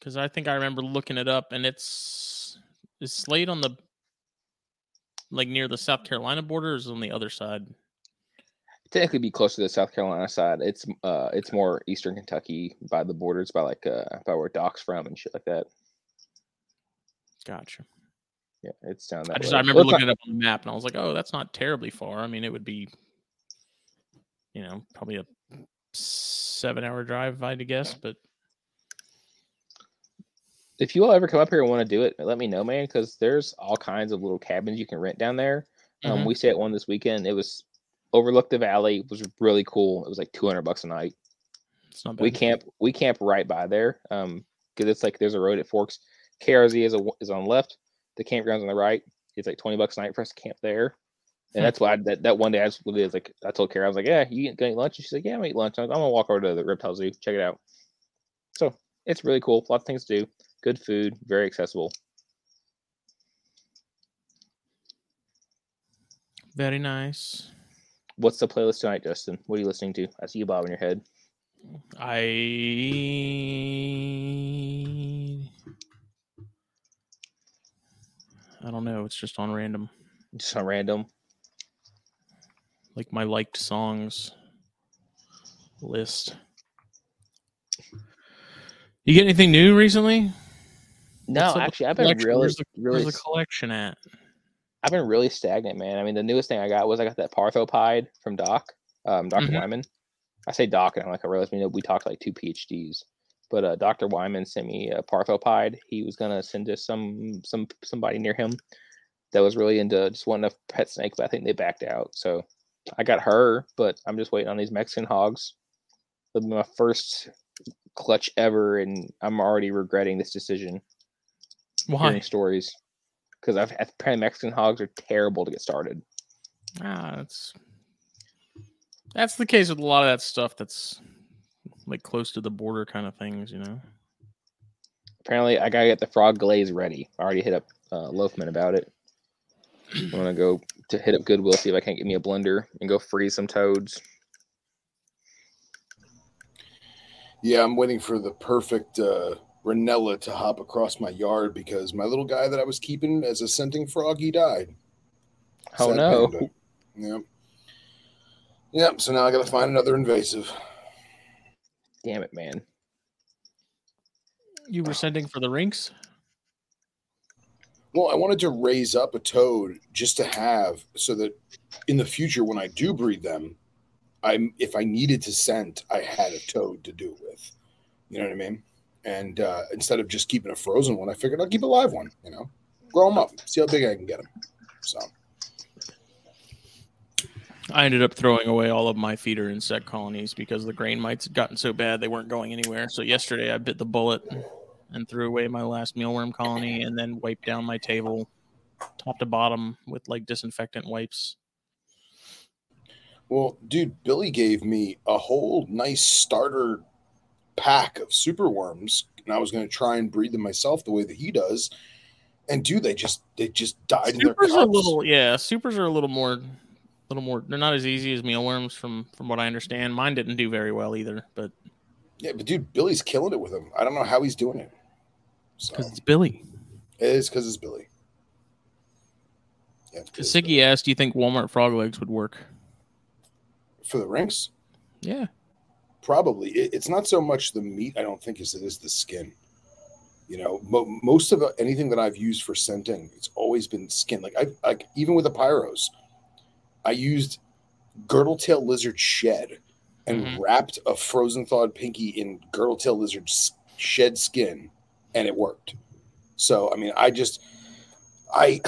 Because I think I remember looking it up, and it's is Slade on the like near the South Carolina border, or is it on the other side? technically be closer to the South Carolina side. It's uh it's more eastern Kentucky by the borders, by like uh by where Doc's from and shit like that. Gotcha. Yeah, it's down that I just way. I remember Well, looking it up on the map, and I was like, oh, that's not terribly far. I mean, it would be, you know, probably a seven-hour drive, if I had to guess. But if you all ever come up here and want to do it, let me know, man, because there's all kinds of little cabins you can rent down there. Um, Mhm. we stayed at one this weekend. It was overlooked the valley. It was really cool. It was like two hundred bucks a night. it's not bad. We camp we camp right by there. Um, because it's like there's a road at Forks. KRZ is a, is on the left. The campground's on the right. It's like twenty bucks a night for us to camp there. And Hmm. that's why I, that, that one day I just was like I told Kara I was like, yeah, you gonna eat lunch? And she's like, yeah, I'm gonna eat lunch. I I'm gonna walk over to the reptile zoo, check it out. So it's really cool. A lot of things to do. Good food, very accessible. Very nice. What's the playlist tonight, Justin? What are you listening to? I see you bobbing your head. I I don't know. It's just on random, Just on random. like my liked songs list. You get anything new recently? No, actually, I've been collection? really, Where's the, really, where's the collection at? I've been really stagnant, man. I mean, the newest thing I got was I got that Parthopide from Doc, um, doctor Mhm. Wyman. I say Doc, and I'm like, I realize we know we talked like two PhDs, but uh, Doctor Wyman sent me a Parthopide. He was gonna send to some some somebody near him that was really into just wanting a pet snake, but I think they backed out. So I got her, but I'm just waiting on these Mexican hogs. It'll be my first clutch ever, and I'm already regretting this decision Why? hearing stories because I've apparently Mexican hogs are terrible to get started. Ah, that's that's the case with a lot of that stuff. That's like close to the border kind of things, you know. Apparently, I gotta get the frog glaze ready. I already hit up uh, Loafman about it. I'm gonna go to hit up Goodwill see if I can't get me a blender and go freeze some toads. yeah, I'm waiting for the perfect uh, Rhinella to hop across my yard because my little guy that I was keeping as a scenting frog, he died. Oh Sad no. panda. Yep. Yep. So now I got to find another invasive. Damn it, man. You were sending for the rinks? Well, I wanted to raise up a toad just to have so that in the future when I do breed them, I'm if I needed to scent, I had a toad to do it with. You know what I mean? And uh, instead of just keeping a frozen one, I figured I'll keep a live one. You know, grow them up, see how big I can get them. So I ended up throwing away all of my feeder insect colonies because the grain mites had gotten so bad they weren't going anywhere. So yesterday I bit the bullet and threw away my last mealworm colony and then wiped down my table top to bottom with like disinfectant wipes. Well, dude, Billy gave me a whole nice starter pack of super worms, and I was going to try and breed them myself the way that he does. And dude, they just they just died in their Supers are a little yeah, supers are a little more little more they're not as easy as mealworms from from what I understand. Mine didn't do very well either, but Yeah, but dude, Billy's killing it with them. I don't know how he's doing it. So because it's Billy. it is because it's Billy. Yeah, it's 'cause Siggy asked, "Do you think Walmart frog legs would work?" For the rinks, Yeah, probably. It, it's not so much the meat, I don't think, as it is the skin. You know, mo- most of anything that I've used for scenting, it's always been skin. Like I like even with the pyros, I used girdle tail lizard shed and Mhm. wrapped a frozen thawed pinky in girdle tail lizard shed skin, and it worked. So I mean, I just I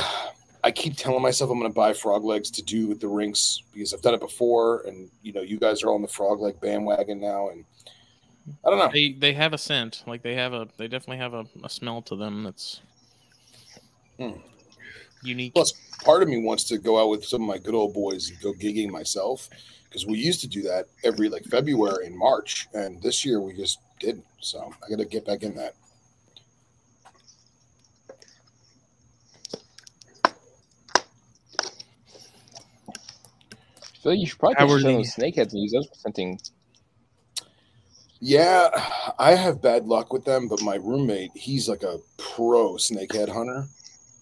I keep telling myself I'm going to buy frog legs to do with the rinks because I've done it before, and you know, you guys are on the frog leg bandwagon now, and I don't know. they they have a scent. Like they have a they definitely have a, a smell to them that's Hmm. unique. Plus, part of me wants to go out with some of my good old boys and go gigging myself because we used to do that every like February and March, and this year we just didn't. So I got to get back in that. Feel like you should probably How put were some those snakeheads and use those for scenting. Yeah, I have bad luck with them, but my roommate, he's like a pro snakehead hunter,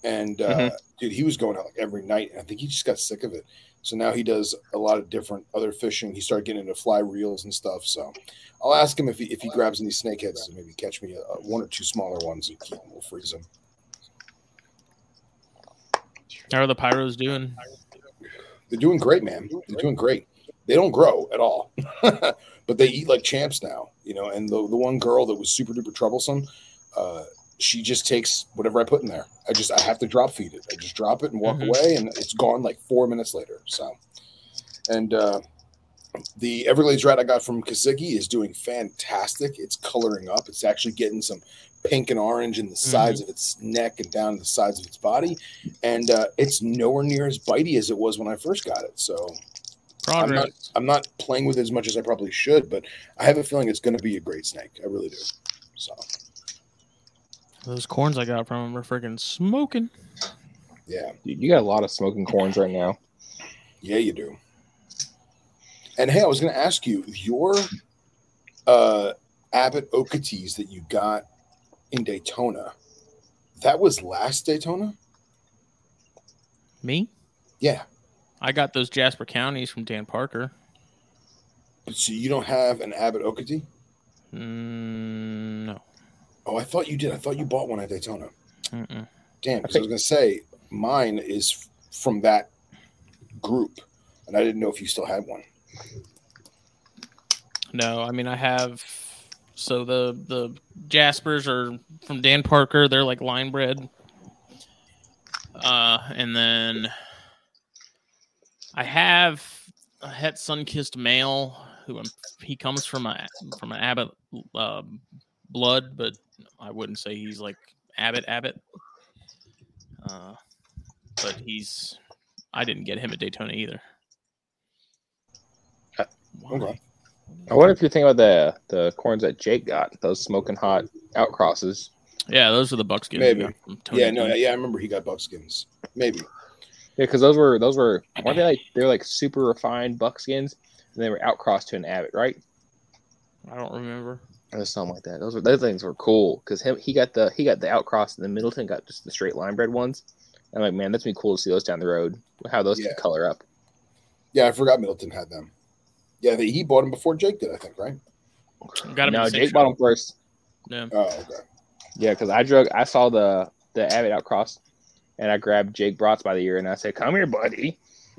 and uh, Mhm. dude, he was going out like every night, and I think he just got sick of it. So now he does a lot of different other fishing. He started getting into fly reels and stuff. So I'll ask him if he if he grabs any snakeheads and maybe catch me a, a one or two smaller ones and keep them. We'll freeze them. How are the pyros doing? They're doing great, man. They're doing great. They don't grow at all, but they eat like champs now, you know. And the, the one girl that was super duper troublesome, uh, she just takes whatever I put in there. I just I have to drop feed it. I just drop it and walk Mhm. away, and it's gone like four minutes later. So, and uh, the Everglades rat I got from Kasigi is doing fantastic. It's coloring up. It's actually getting some pink and orange in the sides of its neck and down the sides of its body, and uh, it's nowhere near as bitey as it was when I first got it. So I'm not, I'm not playing with it as much as I probably should, but I have a feeling it's going to be a great snake. I really do. So Those corns I got from them are freaking smoking. yeah, Dude, you got a lot of smoking corns right now. yeah, you do. And hey, I was going to ask you your uh, Abbott Okeetees that you got in Daytona. That was last Daytona. Me? Yeah, I got those Jasper counties from Dan Parker. so you don't have an Abbott Okeetee? Mm, no. Oh, I thought you did. I thought you bought one at Daytona. Mm-mm. Damn, because I, think- was going to say mine is from that group, and I didn't know if you still had one. No, I mean I have. So the the Jaspers are from Dan Parker. They're like line bred. Uh, and then I have a het sun kissed male who I'm, he comes from a from an Abbott uh, blood, but I wouldn't say he's like Abbott Abbott. Uh, but he's I didn't get him at Daytona either. Why? okay. I wonder if you think about the the corns that Jake got, those smoking hot outcrosses. Yeah, those are the buckskins. Maybe. we got from Tony Yeah, no, D. yeah, I remember he got buckskins. Maybe. Yeah, because those were those were weren't they like they were like super refined buckskins, and they were outcrossed to an abbot, right? I don't remember. Or something like that. Those were those things were cool because him he got the he got the outcross and the Middleton got just the straight line bred ones. I'm like, man, that's gonna be cool to see those down the road. How those Yeah. could color up. Yeah, I forgot Middleton had them. Yeah, he bought them before Jake did, I think, right? Got to no, be the Jake bought show. them first. Yeah. Oh, okay. Yeah, because I drug. I saw the the Abbott Outcross, and I grabbed Jake Brotz by the ear, and I said, "Come here, buddy."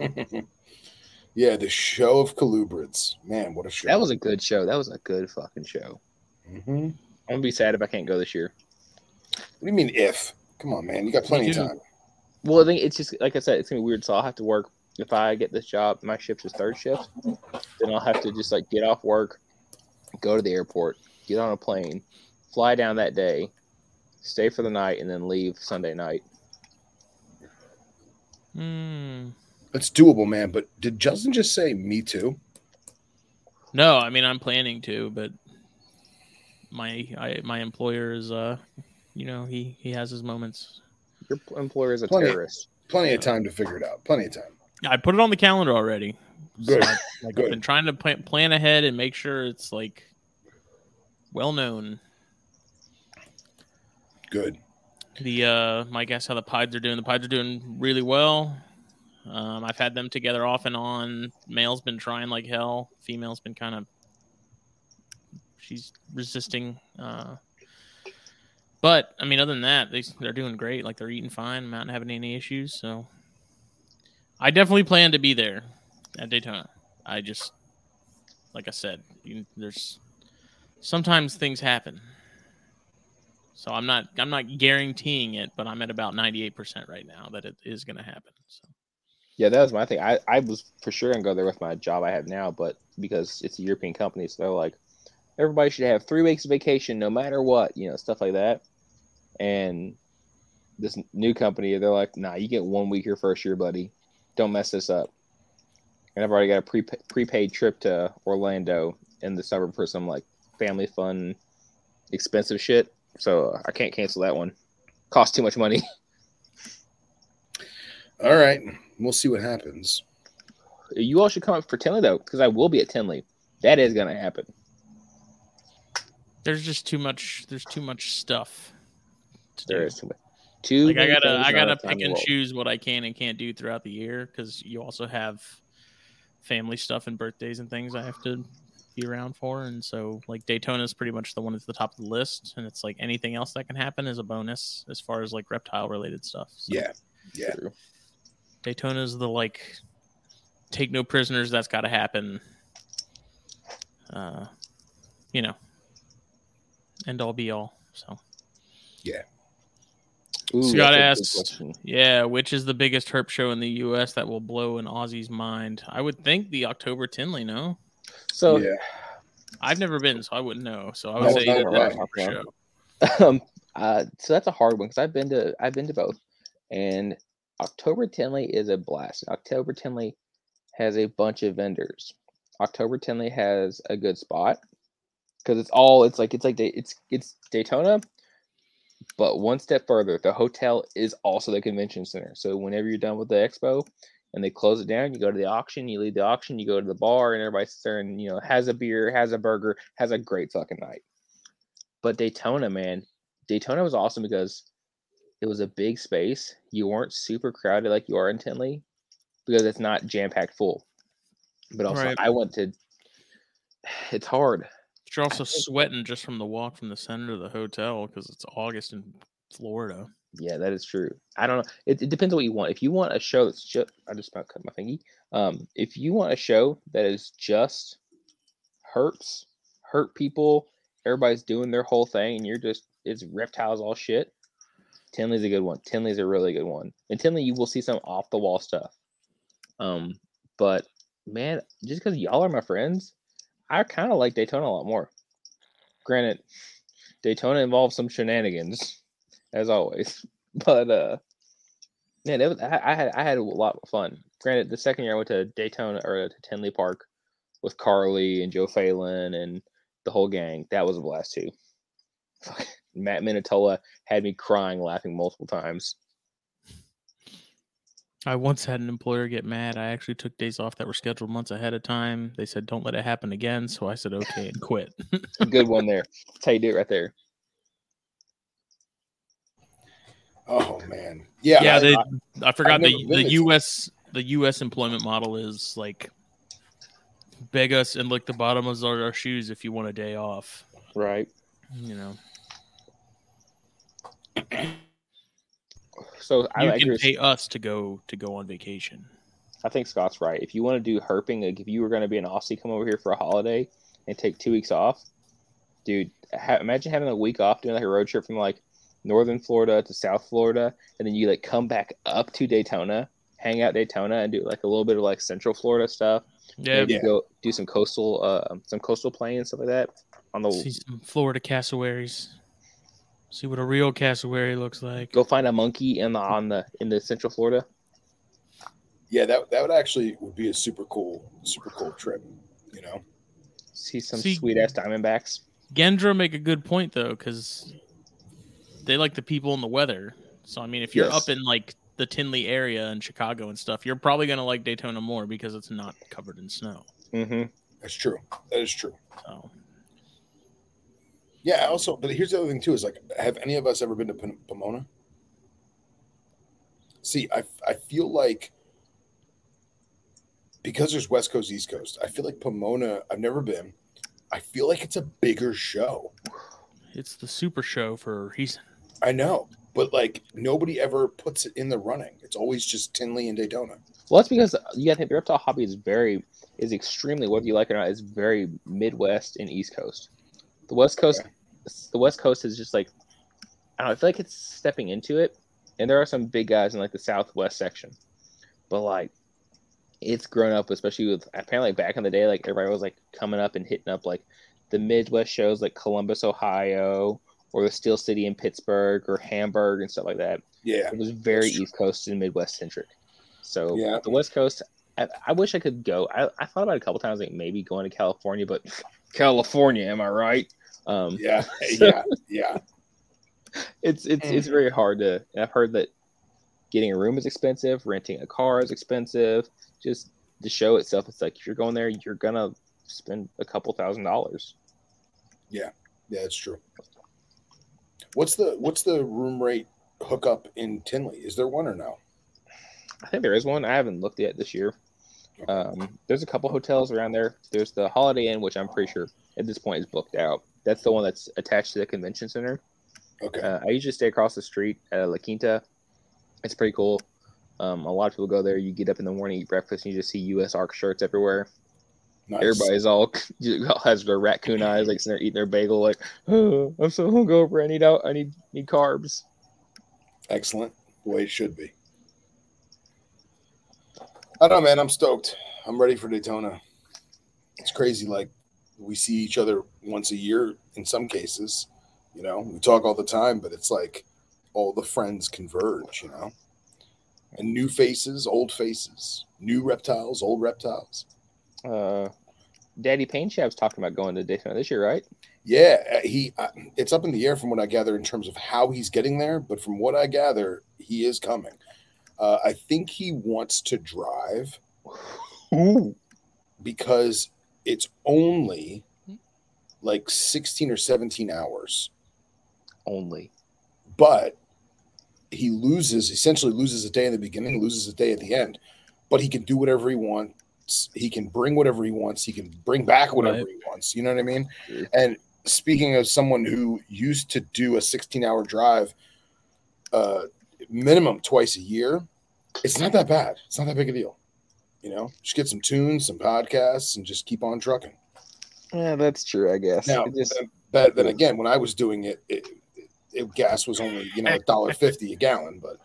yeah, the show of colubrids. Man, what a show. That was a good show. That was a good fucking show. Mhm. I'm gonna be sad if I can't go this year. What do you mean if? Come on, man. You got plenty of time. Well, I think it's just like I said, it's gonna be weird. So I'll have to work. If I get this job, my shift is third shift. Then I'll have to just like get off work, go to the airport, get on a plane, fly down that day, stay for the night, and then leave Sunday night. Hmm. It's doable, man. But did Justin just say me too? No, I mean I'm planning to, but my I, my employer is uh, you know, he he has his moments. Your employer is a Plenty. terrorist. Plenty of time to figure it out. Plenty of time. I put it on the calendar already. Good. I, like, Good. I've been trying to plan, plan ahead and make sure it's like well known. Good. The uh, my guess how the Pieds are doing. The Pieds are doing really well. Um, I've had them together off and on. Male's been trying like hell. Female's been kind of she's resisting. Uh, but I mean, other than that, they they're doing great. Like they're eating fine. I'm not having any issues. So I definitely plan to be there at Daytona. I just like I said, you, there's sometimes things happen. So I'm not I'm not guaranteeing it, but I'm at about 98% right now that it is going to happen. So Yeah, that was my thing. I, I was for sure gonna go there with my job I have now, but because it's a European company, so they're like, everybody should have three weeks of vacation no matter what, you know, stuff like that. And this new company, they're like, nah, you get one week your first year, buddy. Don't mess this up. And I've already got a pre- prepaid trip to Orlando in the summer for some like family fun, expensive shit. So uh, I can't cancel that one. Cost too much money. All right. We'll see what happens. You all should come up for Tinley though, because I will be at Tinley. That is gonna happen. there's just too much there's too much stuff. To There do. is too much. Too like I gotta I gotta pick and choose what I can and can't do throughout the year because you also have family stuff and birthdays and things I have to be around for, and so like Daytona is pretty much the one at the top of the list, and it's like anything else that can happen is a bonus as far as like reptile related stuff. So Yeah. Yeah. True. Daytona is the like take no prisoners. That's got to happen. Uh, you know, end all be all. So. Ooh, Scott that's a asks. Yeah, which is the biggest herp show in the U.S. that will blow an Aussie's mind? I would think the October Tinley. No, So yeah. I've never been, so I wouldn't know. So I No, would say neither either have I. October show. um, uh, so that's a hard one because I've been to I've been to both, and October Tinley is a blast. October Tinley has a bunch of vendors. October Tinley has a good spot because it's all it's like it's like it's it's Daytona, but one step further, the hotel is also the convention center. So whenever you're done with the expo and they close it down, you go to the auction, you leave the auction, you go to the bar, and everybody sits there and you know has a beer, has a burger, has a great fucking night. But Daytona, man, Daytona was awesome because it was a big space. You weren't super crowded like you are in Tinley because it's not jam packed full. But also, Right. I went to. It's hard. You're also sweating just from the walk from the center to the hotel because it's August in Florida. Yeah, that is true. I don't know. It, it depends on what you want. If you want a show that's just, I just about cut my thingy. Um, if you want a show that is just hurts, hurt people, everybody's doing their whole thing, and you're just it's reptiles all shit. Tinley's a good one. Tinley's a really good one. And Tinley, you will see some off the wall stuff. Um, but man, just because y'all are my friends, I kind of like Daytona a lot more. Granted, Daytona involves some shenanigans, as always. But uh, man, it was, I, I had I had a lot of fun. Granted, the second year I went to Daytona or to Tinley Park with Carly and Joe Phelan and the whole gang, that was a blast too. Matt Minatola had me crying, laughing multiple times. I once had an employer get mad. I actually took days off that were scheduled months ahead of time. They said, "Don't let it happen again." So I said, "Okay," and quit. Good one there. That's how you do it right there. Oh man, yeah, Yeah, I- they, I- I forgot the the to- U.S. the U.S. employment model is like beg us and lick the bottom of our, our shoes if you want a day off. Right. You know, So I, you I, can agree pay us to go to go on vacation. I think Scott's right. If you want to do herping, like if you were going to be an Aussie, come over here for a holiday and take two weeks off, dude. Ha- imagine having a week off doing like a road trip from like northern Florida to South Florida, and then you like come back up to Daytona, hang out Daytona, and do like a little bit of like Central Florida stuff. Yeah, Yeah. go do some coastal, uh, some coastal playing and stuff like that on the. see some Florida cassowaries. See what a real cassowary looks like. Go find a monkey in the on the in the Central Florida. yeah, that that would actually would be a super cool, super cool trip. You know, See some See- sweet ass diamondbacks. Gendra make a good point though, because they like the people and the weather. So I mean, if you're Yes. up in like the Tinley area and Chicago and stuff, you're probably gonna like Daytona more because it's not covered in snow. Mm-hmm. that's true. That is true. So Yeah. Also, but here's the other thing too: is like, have any of us ever been to Pom- Pomona? See, I I feel like because there's West Coast, East Coast. I feel like Pomona. I've never been. I feel like it's a bigger show. it's the super show for a reason. I know, but like nobody ever puts it in the running. It's always just Tinley and Daytona. Well, that's because you got to think the reptile hobby is very is extremely whether you like it or not is very Midwest and East Coast. The West Coast, the West Coast is just like I don't know. I feel like it's stepping into it, and there are some big guys in like the Southwest section, but like it's grown up, especially with apparently back in the day, like everybody was like coming up and hitting up like the Midwest shows like Columbus, Ohio, or the Steel City in Pittsburgh or Hamburg and stuff like that. Yeah, It was very East Coast and Midwest centric. So Yeah. the West Coast, I, I wish I could go. I, I thought about it a couple times, like maybe going to California, but California, am I right? Um, yeah, yeah, yeah. it's it's it's very hard to. and I've heard that getting a room is expensive, renting a car is expensive. Just the show itself, it's like if you're going there, you're gonna spend a couple thousand dollars. Yeah, yeah, that's true. What's the what's the room rate hookup in Tinley? Is there one or no? I think there is one. I haven't looked yet this year. Um, there's a couple hotels around there. There's the Holiday Inn, which I'm pretty sure at this point is booked out. That's the one that's attached to the convention center. Okay. Uh, I usually stay across the street at La Quinta. It's pretty cool. Um, a lot of people go there. You get up in the morning, eat breakfast, and you just see USARK shirts everywhere. nice. Everybody's all has their raccoon eyes, like sitting there eating their bagel, like, oh, I'm so hungover. I need out. I need need carbs. excellent. The way it should be. I don't know, man. I'm stoked. I'm ready for Daytona. It's crazy. Like we see each other once a year in some cases. You know, we talk all the time, but it's like all the friends converge. You know, and new faces, old faces, new reptiles, old reptiles. Uh, Daddy Pain Shab's talking about going to Daytona this year, right? Yeah, uh, he. Uh, it's up in the air from what I gather in terms of how he's getting there, but from what I gather, he is coming. Uh, I think he wants to drive Ooh. because it's only like 16 or 17 hours, Only. but he loses essentially loses a day in the beginning, loses a day at the end, but he can do whatever he wants. He can bring whatever he wants. He can bring back whatever Right. he wants. You know what I mean? Sure. And speaking of someone who used to do a 16 hour drive uh, minimum twice a year, it's not that bad. It's not that big a deal. You know, just get some tunes, some podcasts, and just keep on trucking. Yeah, that's true. I guess. Now, just- then, but then again, when I was doing it, it, it, it gas was only you know a dollar fifty a gallon. But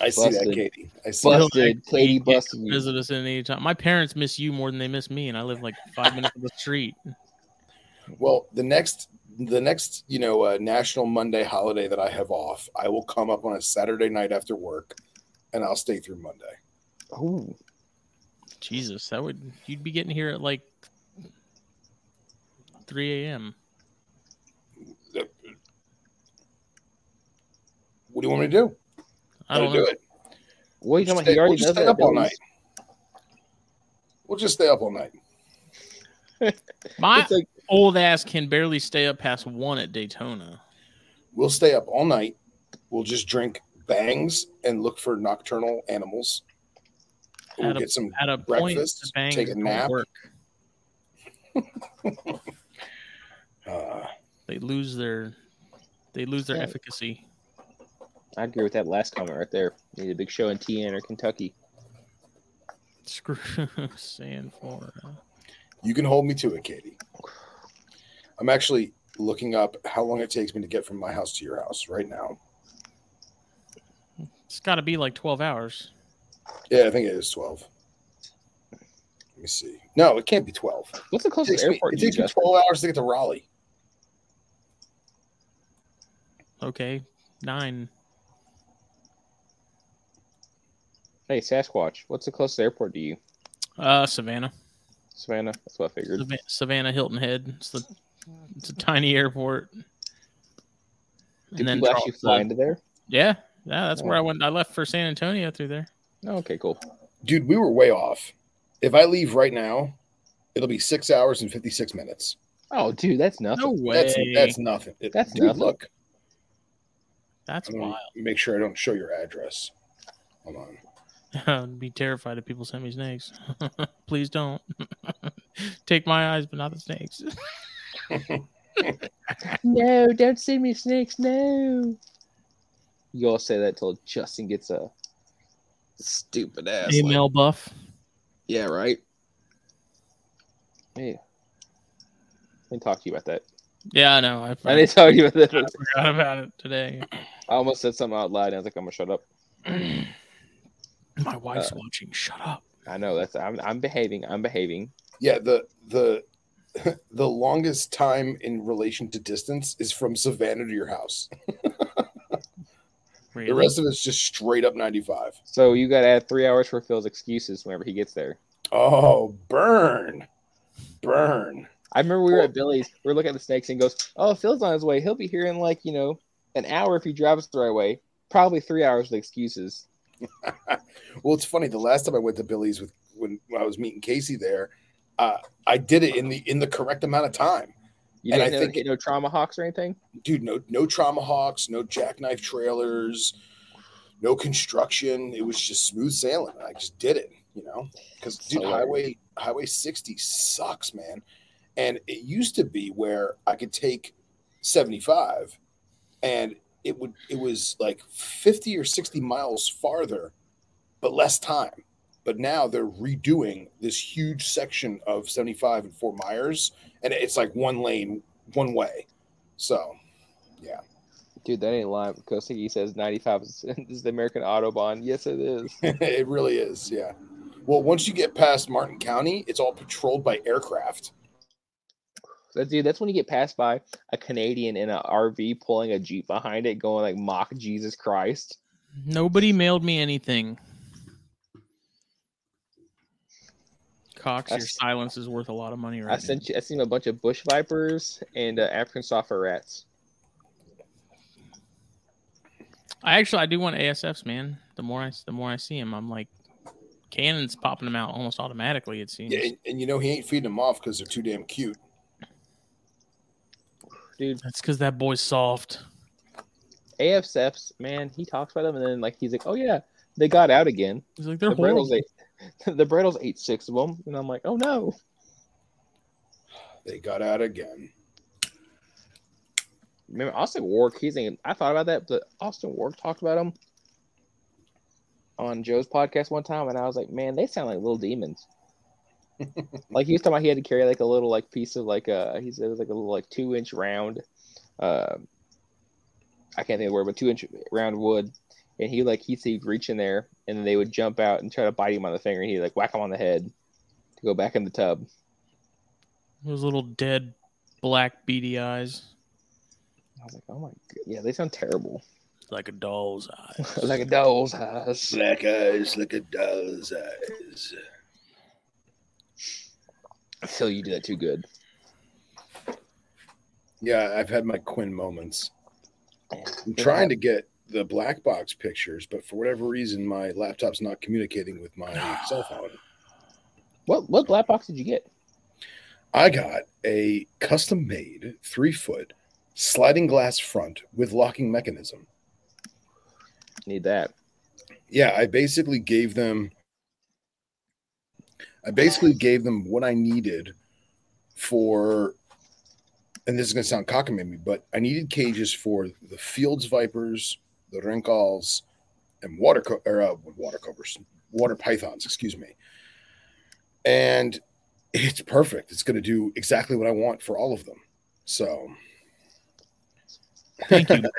I see that, Katie. I see. Well, that. Katie You busted you. Visit us any time. My parents miss you more than they miss me, and I live like five minutes up the street. Well, the next the next you know uh, national Monday holiday that I have off, I will come up on a Saturday night after work, and I'll stay through Monday. oh Jesus, that would you'd be getting here at like three a.m. What do you want me to do? I don't Gotta know. do it. What are you We'll talking just about? Stay, we'll just stay up all night. We'll just stay up all night. My It's like old ass can barely stay up past one at Daytona. We'll stay up all night. We'll just drink bangs and look for nocturnal animals. We'll At a- get some At a Breakfast, the bangs take a nap. Work. uh, They lose their they lose their Yeah. efficacy. I agree with that last comment right there. Need a big show in TN or Kentucky. Screw San Florida. you can hold me to it, Katie. I'm actually looking up how long it takes me to get from my house to your house right now. It's got to be like twelve hours. Yeah, I think it is 12. Let me see. No, it can't be 12. What's the It closest takes me, airport it takes me 12 hours to get to Raleigh. Okay, nine. Hey, Sasquatch, what's the closest airport to you? Uh, Savannah, Savannah. That's what I figured. Savannah Hilton Head. It's the it's a tiny airport. Do people actually uh, fly into there? Yeah, yeah, that's oh. where Oh. I went. I left for San Antonio through there. Oh, okay, cool. Dude, we were way off. If I leave right now, it'll be six hours and 56 minutes. Oh, dude, that's nothing. No way. That's that's nothing. It- That's dude, nothing. look. That's I'm wild. make sure I don't show your address. Hold on. I'd be terrified if people sent me snakes. Please don't. Take my eyes, but not the snakes. No, don't send me snakes. No. You all say that till Justin gets a stupid ass. like- Email buff. yeah, right. Hey, I didn't talk to you about that. Yeah, I know. I, I didn't talk to you about I forgot about it today. I almost said something out loud. And I was like, I'm gonna shut up. My wife's Uh, watching. Shut up. I know that's. I'm. I'm behaving. I'm behaving. Yeah, the the the longest time in relation to distance is from Savannah to your house. Really? The rest of it's just straight up 95. So you got to add three hours for Phil's excuses whenever he gets there. Oh, burn. Burn. I remember we were at Billy's. We are looking at the snakes and goes, "Oh, Phil's on his way. He'll be here in like you know an hour if he drives the right way. Probably three hours with excuses." Well, it's funny. The last time I went to Billy's with when, when I was meeting Casey there, uh, I did it in the in the correct amount of time. You And I think- no trauma hawks or anything. Dude, no no trauma hawks, no jackknife trailers, no construction. It was just smooth sailing. I just did it, you know, because dude, highway highway 60 sucks, man. And it used to be where I could take 75 and it would it was like 50 or 60 miles farther, but less time. But now they're redoing this huge section of 75 and Fort Myers, and it's like one lane, one way. So yeah. Dude, that ain't lying. Koseki says 95 is, is the American Autobahn. Yes, it is. it really is, yeah. Well, once you get past Martin County, it's all patrolled by aircraft. That dude, that's when you get passed by a Canadian in an RV pulling a Jeep behind it, going like mock Jesus Christ. Nobody mailed me anything. Cox, your That's- silence is worth a lot of money right I sent you. I seen a bunch of bush vipers and uh, African soft-furred rats. I actually I do want ASFs, man. The more I the more I see him, I'm like, Cannon's popping them out almost automatically. It seems. Yeah, and, and you know he ain't feeding them off because they're too damn cute. Dude, That's because that boy's soft. AFSFs, man, he talks about them and then like he's like, oh yeah, they got out again. He's like, they're The horrible. Brittles ate, the Brittles ate six of them, and I'm like, oh no. They got out again. Remember Austin Wark? He's thinking. I thought about that, but Austin Wark talked about him on Joe's podcast one time, and I was like, man, they sound like little demons. like he was talking about, he had to carry like a little like piece of like uh he said it was like a little like two inch round, uh, I can't think of the word, but two inch round wood, and he like he he'd reach in there, and then they would jump out and try to bite him on the finger, and he'd like whack him on the head to go back in the tub. Those little dead black beady eyes, I was like, oh my god, yeah, they sound terrible, like a doll's eyes. like a doll's eyes. Black eyes, look at doll's eyes. Phil, you do that too good. Yeah, I've had my Quint moments. I'm trying to get the black box pictures, but for whatever reason, my laptop's not communicating with my cell phone. What what black box did you get? I got a custom made three foot sliding glass front with locking mechanism. Need that. Yeah, I basically gave them I basically gave them what I needed for and this is gonna sound cockamamie, but I needed cages for the Field's Vipers, the Rinkhals, and water co- or uh, water covers, water pythons, excuse me. And it's perfect. It's going to do exactly what I want for all of them. So, Thank you.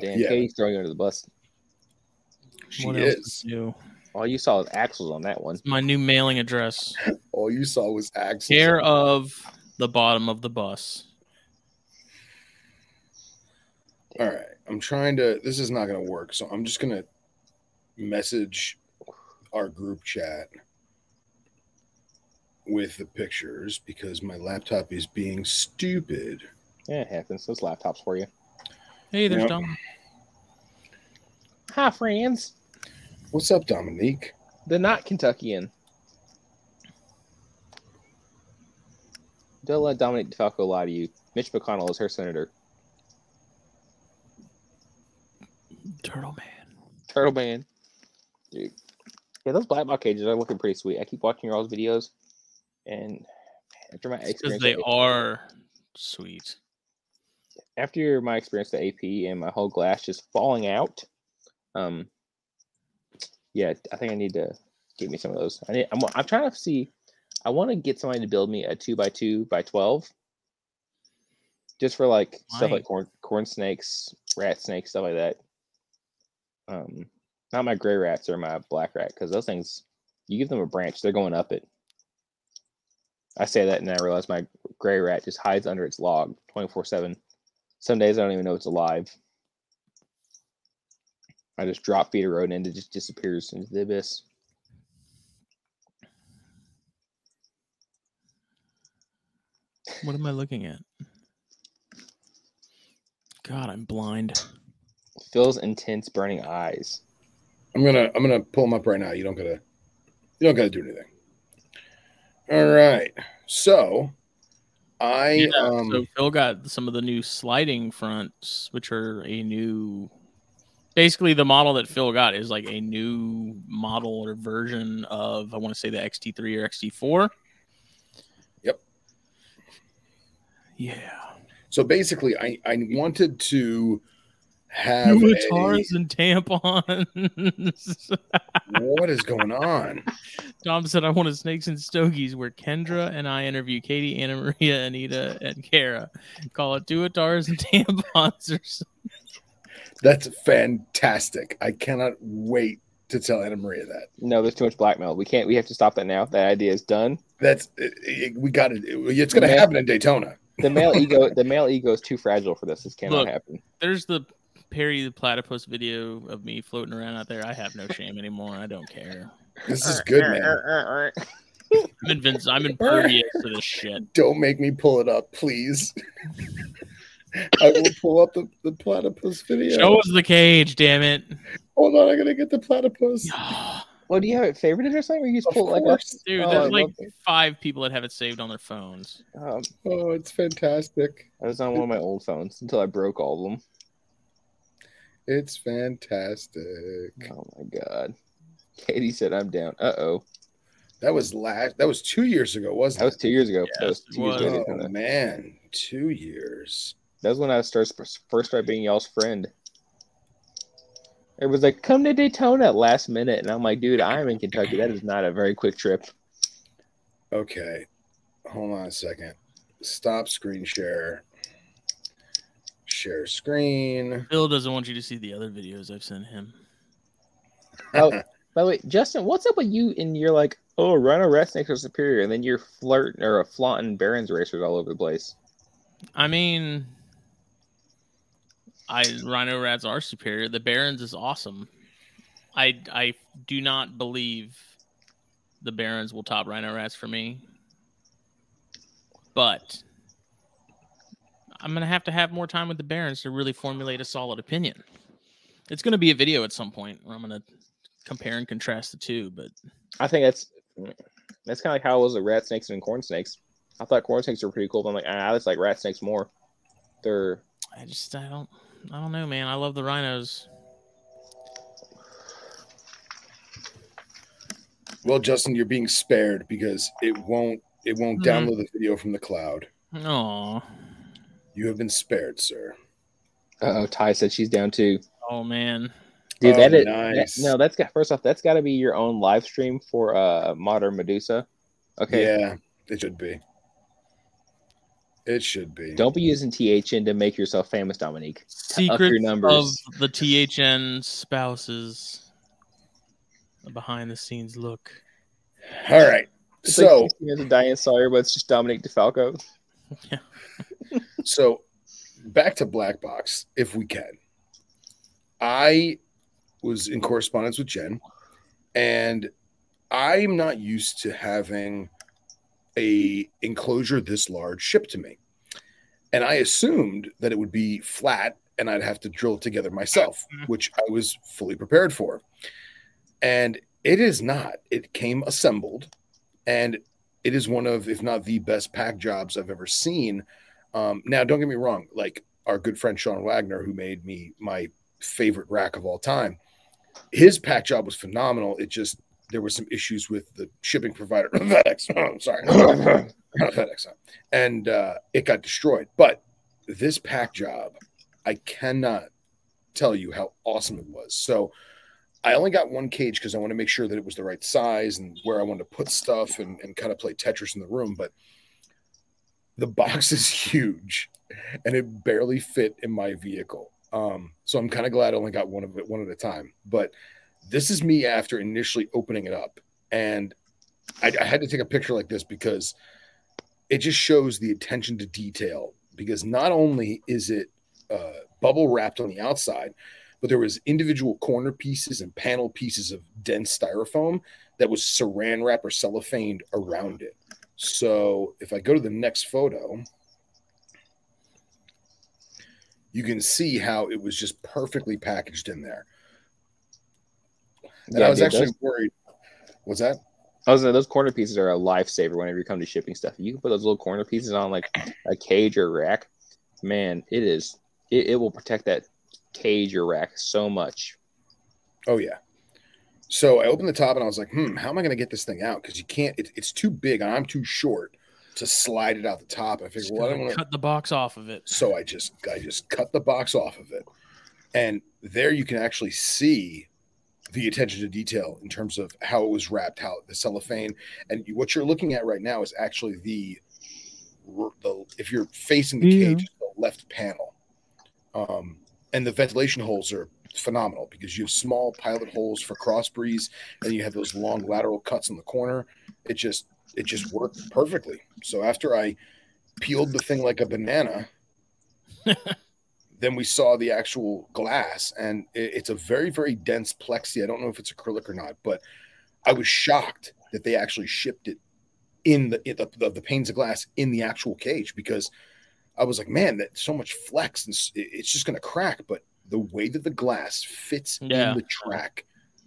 Damn, yeah, Katie's throwing you under the bus. she what else is. All you saw was axles on that one. My new mailing address. All you saw was axles. Care of the bottom of the bus. All right, I'm trying to. This is not going to work, so I'm just going to message our group chat with the pictures because my laptop is being stupid. Yeah, it happens. Those laptops for you. Hey, there's Yep. Dom. Hi, friends. What's up, Dominique? The not Kentuckian. Don't let Dominic DeFalco lie to you. Mitch McConnell is her senator. Turtle Man. Turtle Man. Dude. Yeah, those black box cages are looking pretty sweet. I keep watching your all's videos, and after my Because experience, they are sweet. after my experience at AP and my whole glass just falling out, um, yeah, I think I need to get me some of those. I need, I'm, I'm trying to see. I want to get somebody to build me a two by two by twelve, just for like stuff like corn corn snakes, rat snakes, stuff like that. Um, not my gray rats or my black rat because those things, you give them a branch, they're going up it. I say that and I realize my gray rat just hides under its log twenty four seven. Some days I don't even know it's alive. I just drop feed a rodent and it just disappears into the abyss. What am I looking at? God, I'm blind. Phil's intense burning eyes. I'm gonna I'm gonna pull them up right now. You don't gotta you don't gotta do anything. All right. So I Yeah, um so Phil got some of the new sliding fronts, which are a new. Basically, the model that Phil got is like a new model or version of I want to say the XT3 or XT4. Yep. Yeah. so basically I I wanted to have New a, and tampons. what is going on? Tom said, I want a Snakes and Stogies where Kendra and I interview Katie, Anna Maria, Anita, and Kara. Call it Duotars and Tampons or something. That's fantastic. I cannot wait to tell Anna Maria that. No, there's too much blackmail. We can't. We have to stop that now. That idea is done. That's it, it- we got it. It's going to happen in Daytona. The male ego. The male ego is too fragile for this. This cannot Look. happen. There's the Perry the Platypus video of me floating around out there. I have no shame anymore. I don't care. This is uh, good, uh, man. Uh, I'm, invinci- I'm impervious to this shit. Don't make me pull it up, please. I will pull up the, the platypus video. Show us the cage, damn it. Hold on, I gotta get the platypus. Well, oh, do you have it favorited or something? Or you just Of pull it like course. Dude, Oh, I there's like love it. five people that have it saved on their phones. um, Oh, it's fantastic. I was on one of my old phones until I broke all of them. It's fantastic. Oh my god. Katie said I'm down. Uh oh. That was last. That was two years ago, wasn't That was two years ago. that was Yes, two it years ago. it? Oh man, two years. That was when I started first started being y'all's friend. It was like, come to Daytona at last minute, and I'm like, dude, I'm in Kentucky. That is not a very quick trip. Okay, hold on a second. Stop screen share. Share screen. Phil doesn't want you to see the other videos I've sent him. Oh, by the way, Justin, what's up with you? And you're like, oh, Rhino Rat Snakes are superior, and then you're flirting or flaunting Barons racers all over the place. I mean, I Rhino Rats are superior. The Barons is awesome. I I do not believe the Barons will top Rhino Rats for me. But I'm gonna have to have more time with the Barons to really formulate a solid opinion. It's gonna be a video at some point where I'm gonna compare and contrast the two, but I think that's That's kind of like how it was with rat snakes and corn snakes. I thought corn snakes were pretty cool, but I'm like, ah, I just like rat snakes more. They're I just I don't I don't know, man. I love the rhinos. Well, Justin, you're being spared because it won't it won't Mhm. download the video from the cloud. Oh, You have been spared, sir. oh, Ty said she's down too. oh man. Dude, Oh, that is nice. that- no. That's got first off. That's got to be your own live stream for uh modern Medusa. Okay, Yeah, it should be. It should be. don't be using THN to make yourself famous, Dominique. Secrets of the THN spouses. A behind the scenes look. All right. It's So, like 60 Diane Sawyer, but it's just Dominique DeFalco. so back to Black Box, if we can. I was in correspondence with Jen, and I'm not used to having a enclosure this large shipped to me. And I assumed that it would be flat and I'd have to drill it together myself, mm-hmm. which I was fully prepared for. And it is not. It came assembled, and it is one of, if not the best pack jobs I've ever seen. Um, now, don't get me wrong, like our good friend Sean Wagner, who made me my favorite rack of all time, his pack job was phenomenal. It just there were some issues with the shipping provider FedEx. Oh, sorry, not FedEx, and uh, it got destroyed. But this pack job, I cannot tell you how awesome it was. So. I only got one cage because I want to make sure that it was the right size and where I wanted to put stuff and, and kind of play Tetris in the room. But the box is huge and it barely fit in my vehicle. Um, so I'm kind of glad I only got one of it one at a time. But this is me after initially opening it up. And I, I had to take a picture like this because it just shows the attention to detail. Because not only is it uh, bubble wrapped on the outside, but there was individual corner pieces and panel pieces of dense styrofoam that was saran wrap or cellophaned around it. So if I go to the next photo, you can see how it was just perfectly packaged in there. And I was dude, actually those, worried. What's that? I was those corner pieces are a lifesaver whenever you come to shipping stuff. You can put those little corner pieces on like a cage or rack. Man, it is. It, it will protect that cage or rack so much. Oh yeah. So I opened the top and I was like, hmm, how am I going to get this thing out? Because you can't. It, it's too big and I'm too short to slide it out the top. I figured, Just well, I don't gotta want to. cut the box off of it. So I just I just cut the box off of it, and there you can actually see the attention to detail in terms of how it was wrapped, how the cellophane, and what you're looking at right now is actually the the if you're facing the Yeah. cage, the left panel, um, and the ventilation holes are phenomenal because you have small pilot holes for cross breeze, and you have those long lateral cuts in the corner. It just it just worked perfectly. So after I peeled the thing like a banana then we saw the actual glass and it- it's a very very dense plexi i don't know if it's acrylic or not but i was shocked that they actually shipped it in the, in the, the, the panes of glass in the actual cage because i was like man that's so much flex and it's just going to crack but the way that the glass fits Yeah. in the track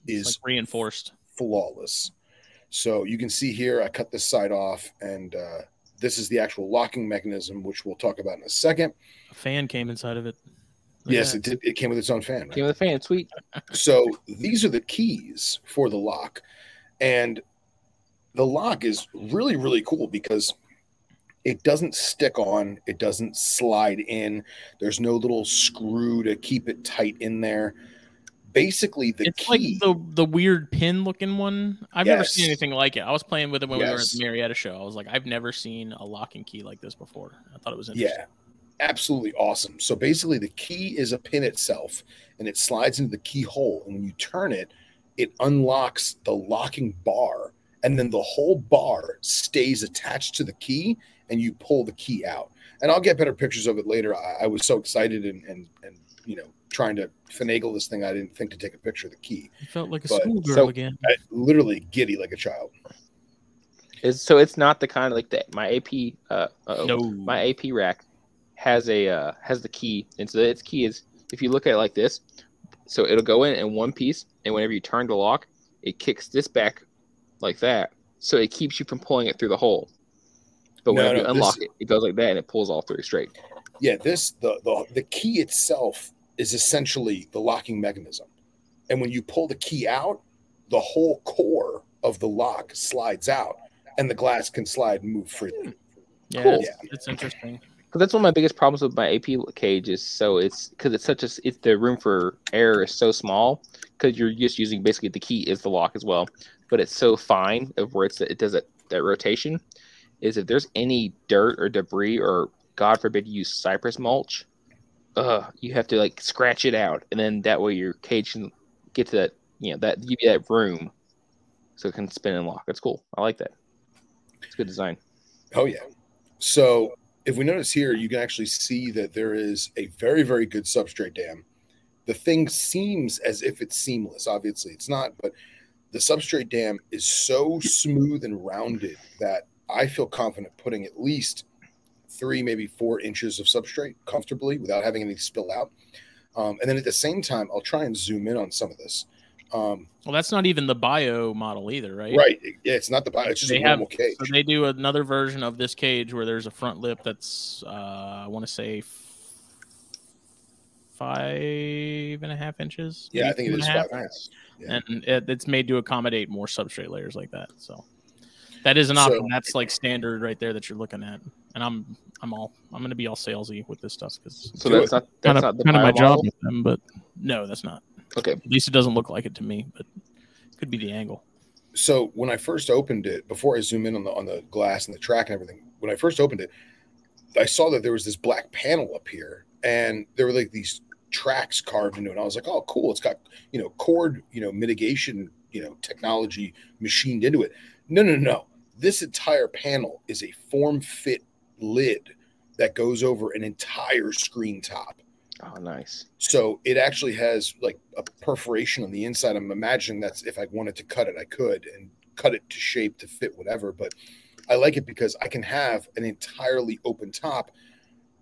is like reinforced. flawless. So you can see here, I cut this side off, and uh, this is the actual locking mechanism, which we'll talk about in a second. A fan came inside of it. Look Yes, it did. It came with its own fan. Right? Came with a fan, sweet. So these are the keys for the lock, and the lock is really really cool because it doesn't stick on, it doesn't slide in. There's no little screw to keep it tight in there. Basically, the it's like key. the the weird pin looking one. I've never seen anything like it. I was playing with it when we were at the Marietta show. I was like, I've never seen a locking key like this before. I thought it was interesting. Yeah, absolutely awesome. So basically, the key is a pin itself, and it slides into the keyhole. And when you turn it, it unlocks the locking bar, and then the whole bar stays attached to the key, and you pull the key out. And I'll get better pictures of it later. I, I was so excited and and and you know trying to finagle this thing, I didn't think to take a picture of the key. It felt like a But- schoolgirl so- again. I, literally giddy like a child. It's, so it's not the kind of like that. My AP, uh, uh No, my AP rack has a uh, has the key, and so its key is if you look at it like this, so it'll go in in one piece, and whenever you turn the lock, it kicks this back like that, so it keeps you from pulling it through the hole. But No, whenever no, you unlock this- it, it goes like that and it pulls all three straight. Yeah, this the the the key itself is essentially the locking mechanism, and when you pull the key out, the whole core of the lock slides out, and the glass can slide and move freely. Hmm. Yeah, Cool. it's, it's interesting. Because that's one of my biggest problems with my AP cage is so it's because it's such a it's the room for error is so small because you're just using basically the key is the lock as well, but it's so fine of where it's it does it that rotation is if there's any dirt or debris or God forbid you use cypress mulch, uh, you have to like scratch it out and then that way your cage can get to that you know that give you that room so it can spin and lock. It's cool. I like that. It's good design. Oh yeah. So if we notice here, you can actually see that there is a very very good substrate dam. The thing seems as if it's seamless. Obviously, it's not, but the substrate dam is so smooth and rounded that I feel confident putting at least three, maybe four inches of substrate comfortably without having any spill out. Um, and then at the same time, I'll try and zoom in on some of this. Um, Well, that's not even the bio model either, right? right. Yeah, it's not the bio, it's just They a normal have- cage. So they do another version of this cage where there's a front lip that's uh, I want to say five and a half inches. yeah, I think it is and a half, five. Yeah. and it, it's made to accommodate more substrate layers like that. So that is an So- option. That's like standard right there that you're looking at. And I'm I'm all I'm gonna be all salesy with this stuff because So that's not that's kind of not the kind of my job with them, but no, that's not. Okay. At least it doesn't look like it to me, but could be the angle. so when I first opened it, before I zoom in on the on the glass and the track and everything, when I first opened it, I saw that there was this black panel up here, and there were like these tracks carved into it. And I was like, oh, cool! It's got you know cord you know mitigation you know technology machined into it. No, no, no. This entire panel is a form fit lid that goes over an entire screen top. Oh, nice. So it actually has like a perforation on the inside. I'm imagining that's if I wanted to cut it, I could and cut it to shape to fit whatever. But I like it because I can have an entirely open top.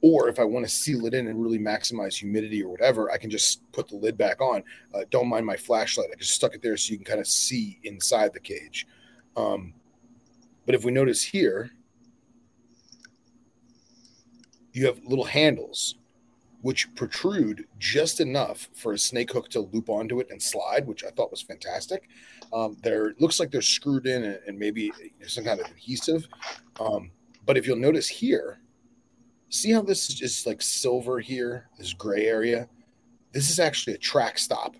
Or if I want to seal it in and really maximize humidity or whatever, I can just put the lid back on. Uh, don't mind my flashlight. I just stuck it there so you can kind of see inside the cage. Um, but if we notice here, you have little handles which protrude just enough for a snake hook to loop onto it and slide, which I thought was fantastic. Um, there looks like they're screwed in and, and maybe some kind of adhesive. Um, but if you'll notice here, see how this is just like silver here, this gray area? This is actually a track stop.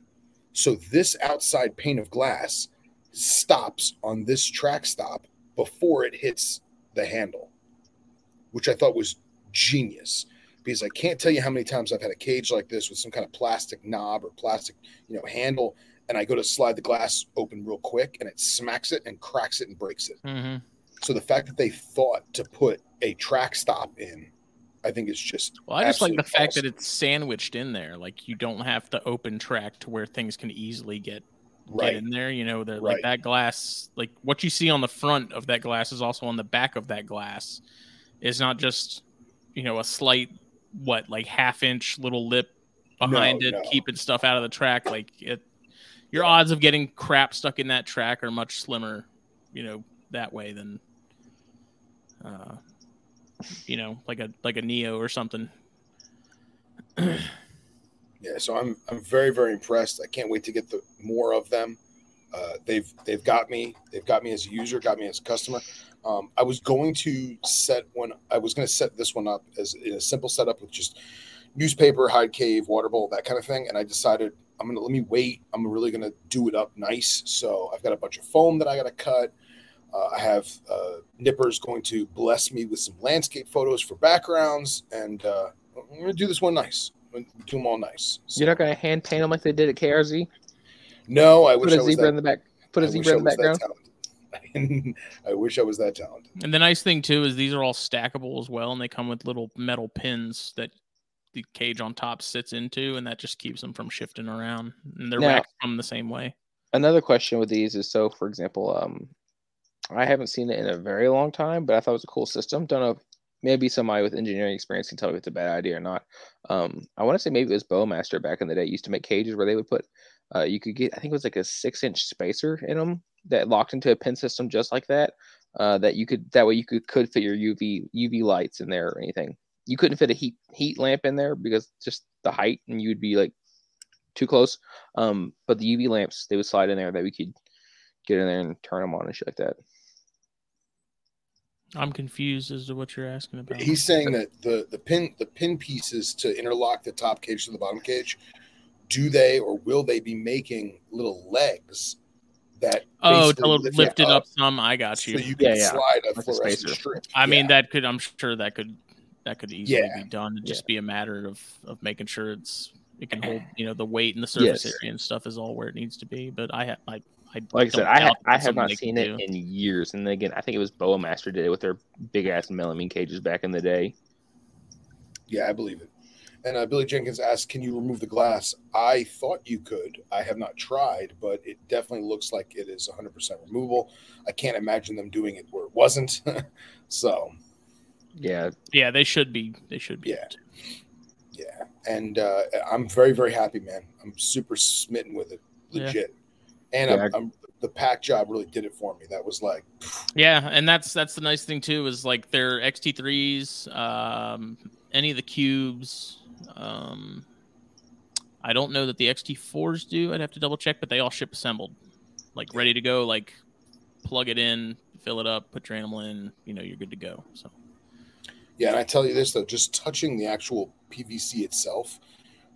So this outside pane of glass stops on this track stop before it hits the handle, which I thought was genius because I can't tell you how many times I've had a cage like this with some kind of plastic knob or plastic, you know, handle, and I go to slide the glass open real quick and it smacks it and cracks it and breaks it. Mm-hmm. So the fact that they thought to put a track stop in, I think is just Well, I just like the fact that it's sandwiched in there. Like you don't have to open track to where things can easily get right. get in there. You know, they're Right. like that glass. Like what you see on the front of that glass is also on the back of that glass. It's not just you know a slight what like half inch little lip behind No, it, no. keeping stuff out of the track. Like it, your odds of getting crap stuck in that track are much slimmer. You know that way than. Uh, you know, like a like a Neo or something. Yeah, so I'm I'm very very impressed. I can't wait to get the more of them. Uh, they've they've got me. They've got me as a user. Got me as a customer. Um, I was going to set one. I was going to set this one up as a simple setup with just newspaper, hide cave, water bowl, that kind of thing. And I decided I'm gonna let me wait. I'm really gonna do it up nice. So I've got a bunch of foam that I got to cut. Uh, I have uh, Nippers going to bless me with some landscape photos for backgrounds, and uh, I'm gonna do this one nice. I'm do them all nice. So- You're not gonna hand paint them like they did at KRZ. no, I Put wish a I was zebra that. in the back. Put a I zebra I in the was that background. talented. I wish I was that talented. And the nice thing too is these are all stackable as well, and they come with little metal pins that the cage on top sits into, and that just keeps them from shifting around. And they're Now- racked from the same way. Another question with these is so, for example, um, I haven't seen it in a very long time, but I thought it was a cool system. Don't know. if Maybe somebody with engineering experience can tell me if it's a bad idea or not. Um, I want to say maybe it was Bowmaster back in the day used to make cages where they would put, uh, you could get, I think it was like a six inch spacer in them that locked into a pin system just like that. Uh, that you could that way you could could fit your UV UV lights in there or anything. You couldn't fit a heat heat lamp in there because just the height and you'd be like too close. Um, but the UV lamps they would slide in there that we could get in there and turn them on and shit like that. I'm confused as to what you're asking about. He's saying that the the pin the pin pieces to interlock the top cage to the bottom cage, do they or will they be making little legs that oh, basically to lift lift it it up up some. I got so you. you can Yeah, yeah. slide a Like a fluorescent spacer. strip? I mean, that could. I'm sure that could. That could easily Yeah. be done. It'd just Yeah. be a matter of of making sure it's it can hold. You know, the weight and the surface Yes. area and stuff is all where it needs to be. But I have. I. I Like I said, I, ha- I have not seen it do. in years. And again, I think it was Boa Master did it with their big ass melamine cages back in the day. Yeah, I believe it. And uh, Billy Jenkins asked, "Can you remove the glass?" I thought you could. I have not tried, but it definitely looks like it is 100% removable. I can't imagine them doing it where it wasn't. so, Yeah, Yeah, they should be. They should be. Yeah. yeah. And uh, I'm very, very happy, man. I'm super smitten with it, Yeah. Legit. And Yeah, I'm, I'm, the pack job really did it for me. That was like, Yeah, and that's that's the nice thing too is like their XT3s, um, any of the cubes. Um, I don't know that the XT4s do. I'd have to double check, but they all ship assembled, like ready to go. Like plug it in, fill it up, put your animal in. You know, you're good to go. So Yeah, and I tell you this though, just touching the actual PVC itself,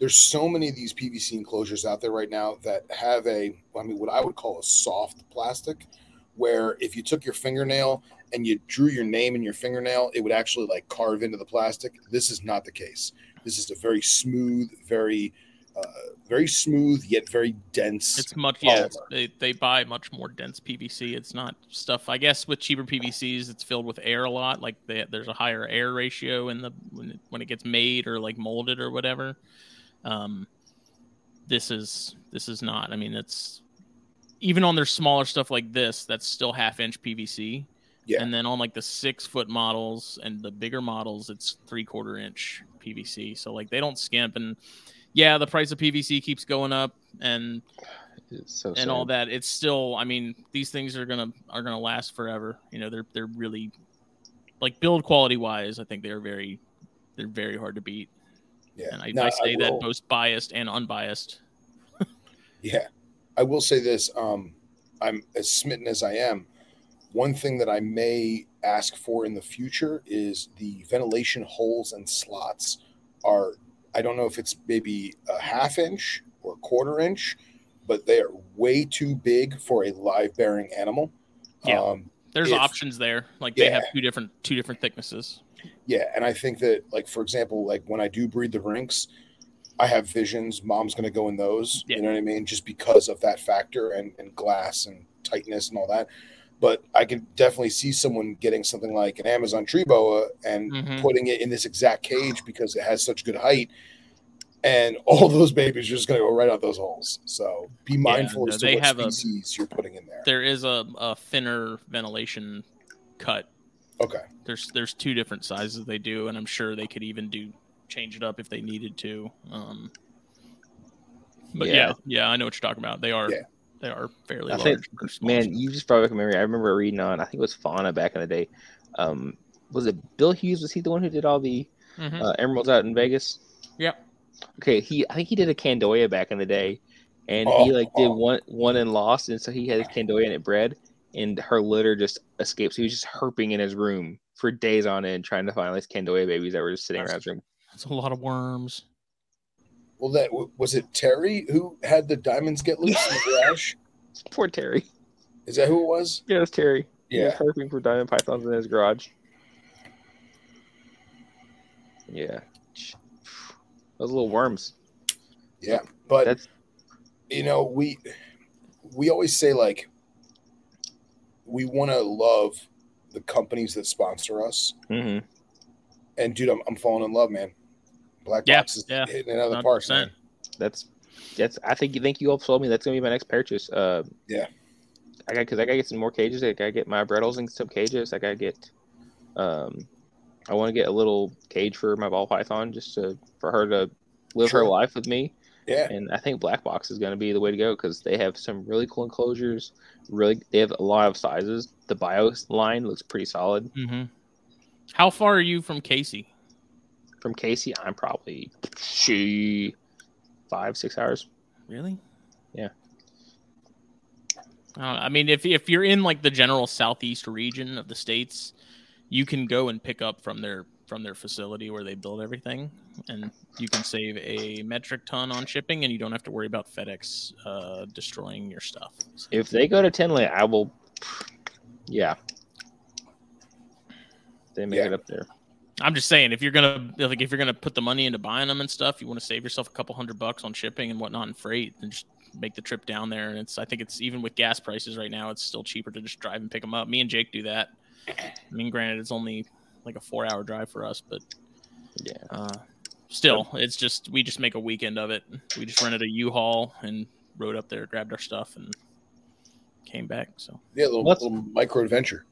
there's so many of these PVC enclosures out there right now that have a, I mean, what I would call a soft plastic, where if you took your fingernail and you drew your name in your fingernail, it would actually like carve into the plastic. This is not the case. This is a very smooth, very, uh, very smooth yet very dense. it's much yeah. It's, they they buy much more dense PVC. It's not stuff. I guess with cheaper PVCs, it's filled with air a lot. Like they, there's a higher air ratio in the when it, when it gets made or like molded or whatever. Um, this is this is not. I mean, it's even on their smaller stuff like this. That's still half inch PVC. Yeah. And then on like the six foot models and the bigger models, it's three quarter inch PVC. So like they don't skimp. And yeah, the price of PVC keeps going up, and so and all that it's still i mean these things are gonna are gonna last forever you know they're they're really like build quality wise i think they're very they're very hard to beat yeah. and i, Now, I say that will- both biased and unbiased Yeah. I will say this. Um, I'm as smitten as I am. One thing that I may ask for in the future is the ventilation holes and slots are, I don't know if it's maybe a half inch or a quarter inch, but they are way too big for a live bearing animal. Yeah. Um, there's If- options there like they Yeah. have two different two different thicknesses Yeah, and I think that like for example, like when I do breed the rinks, I have visions. Mom's going to go in those. Yeah. You know what I mean? Just because of that factor and and glass and tightness and all that. But I could definitely see someone getting something like an Amazon tree boa and Mhm. putting it in this exact cage because it has such good height. And all those babies are just going to go right out those holes. So be mindful no, as to what have a- species you're putting in there. there is a, a thinner ventilation cut Okay. there's there's two different sizes they do and i'm sure they could even do change it up if they needed to um but yeah Yeah. yeah, i know what you're talking about they are Yeah. they are fairly I large think- Man, you just brought back a memory. I remember reading on. I think it was Fauna back in the day. Um, was it Bill Hughes? Was he the one who did all the Mhm. uh, emeralds out in Vegas? Yeah. Okay, he I think he did a Candoia back in the day, and Oh, he like did oh. one one and lost, and so he had his Candoia and it bred, and her litter just escaped. So he was just herping in his room for days on end, trying to find all these Candoia babies that were just sitting around his room. It's a lot of worms. Well, that was it. Terry who had the diamonds get loose in the garage. Poor Terry. Is that who it was? Yeah, it's Terry. He was Yeah. herping for diamond pythons in his garage. Yeah. Those little worms. Yeah, but That's you know we we always say like we want to love the companies that sponsor us. hmm And dude, I'm, I'm falling in love, man. Black Yeah, Box is yeah, hitting another out park, man. that's that's. I think you think you all told me that's gonna be my next purchase. Uh, Yeah. I got because I gotta get some more cages. I gotta get my Brettles and some cages. I gotta get. Um, I want to get a little cage for my ball python just to for her to live her life with me. Yeah. And I think black box is going to be the way to go because they have some really cool enclosures. Really, they have a lot of sizes. The BIOS line looks pretty solid. Mm-hmm. How far are you from Casey? From Casey, I'm probably she five six hours. Really? Yeah. Uh, I mean, if if you're in like the general southeast region of the states, you can go and pick up from their from their facility where they build everything, and you can save a metric ton on shipping, and you don't have to worry about FedEx uh, destroying your stuff. So- If they go to Tinley, I will. Yeah. They make Yeah. it up there. I'm just saying, if you're gonna like, if you're gonna put the money into buying them and stuff, you want to save yourself a couple hundred bucks on shipping and whatnot and freight, and just make the trip down there. And it's, I think it's even with gas prices right now, it's still cheaper to just drive and pick them up. Me and Jake do that. I mean, granted, it's only like a four hour drive for us, but Yeah. uh, still, it's just we just make a weekend of it. We just rented a U-Haul and rode up there, grabbed our stuff, and came back. So Yeah, a little, Let's- little micro adventure.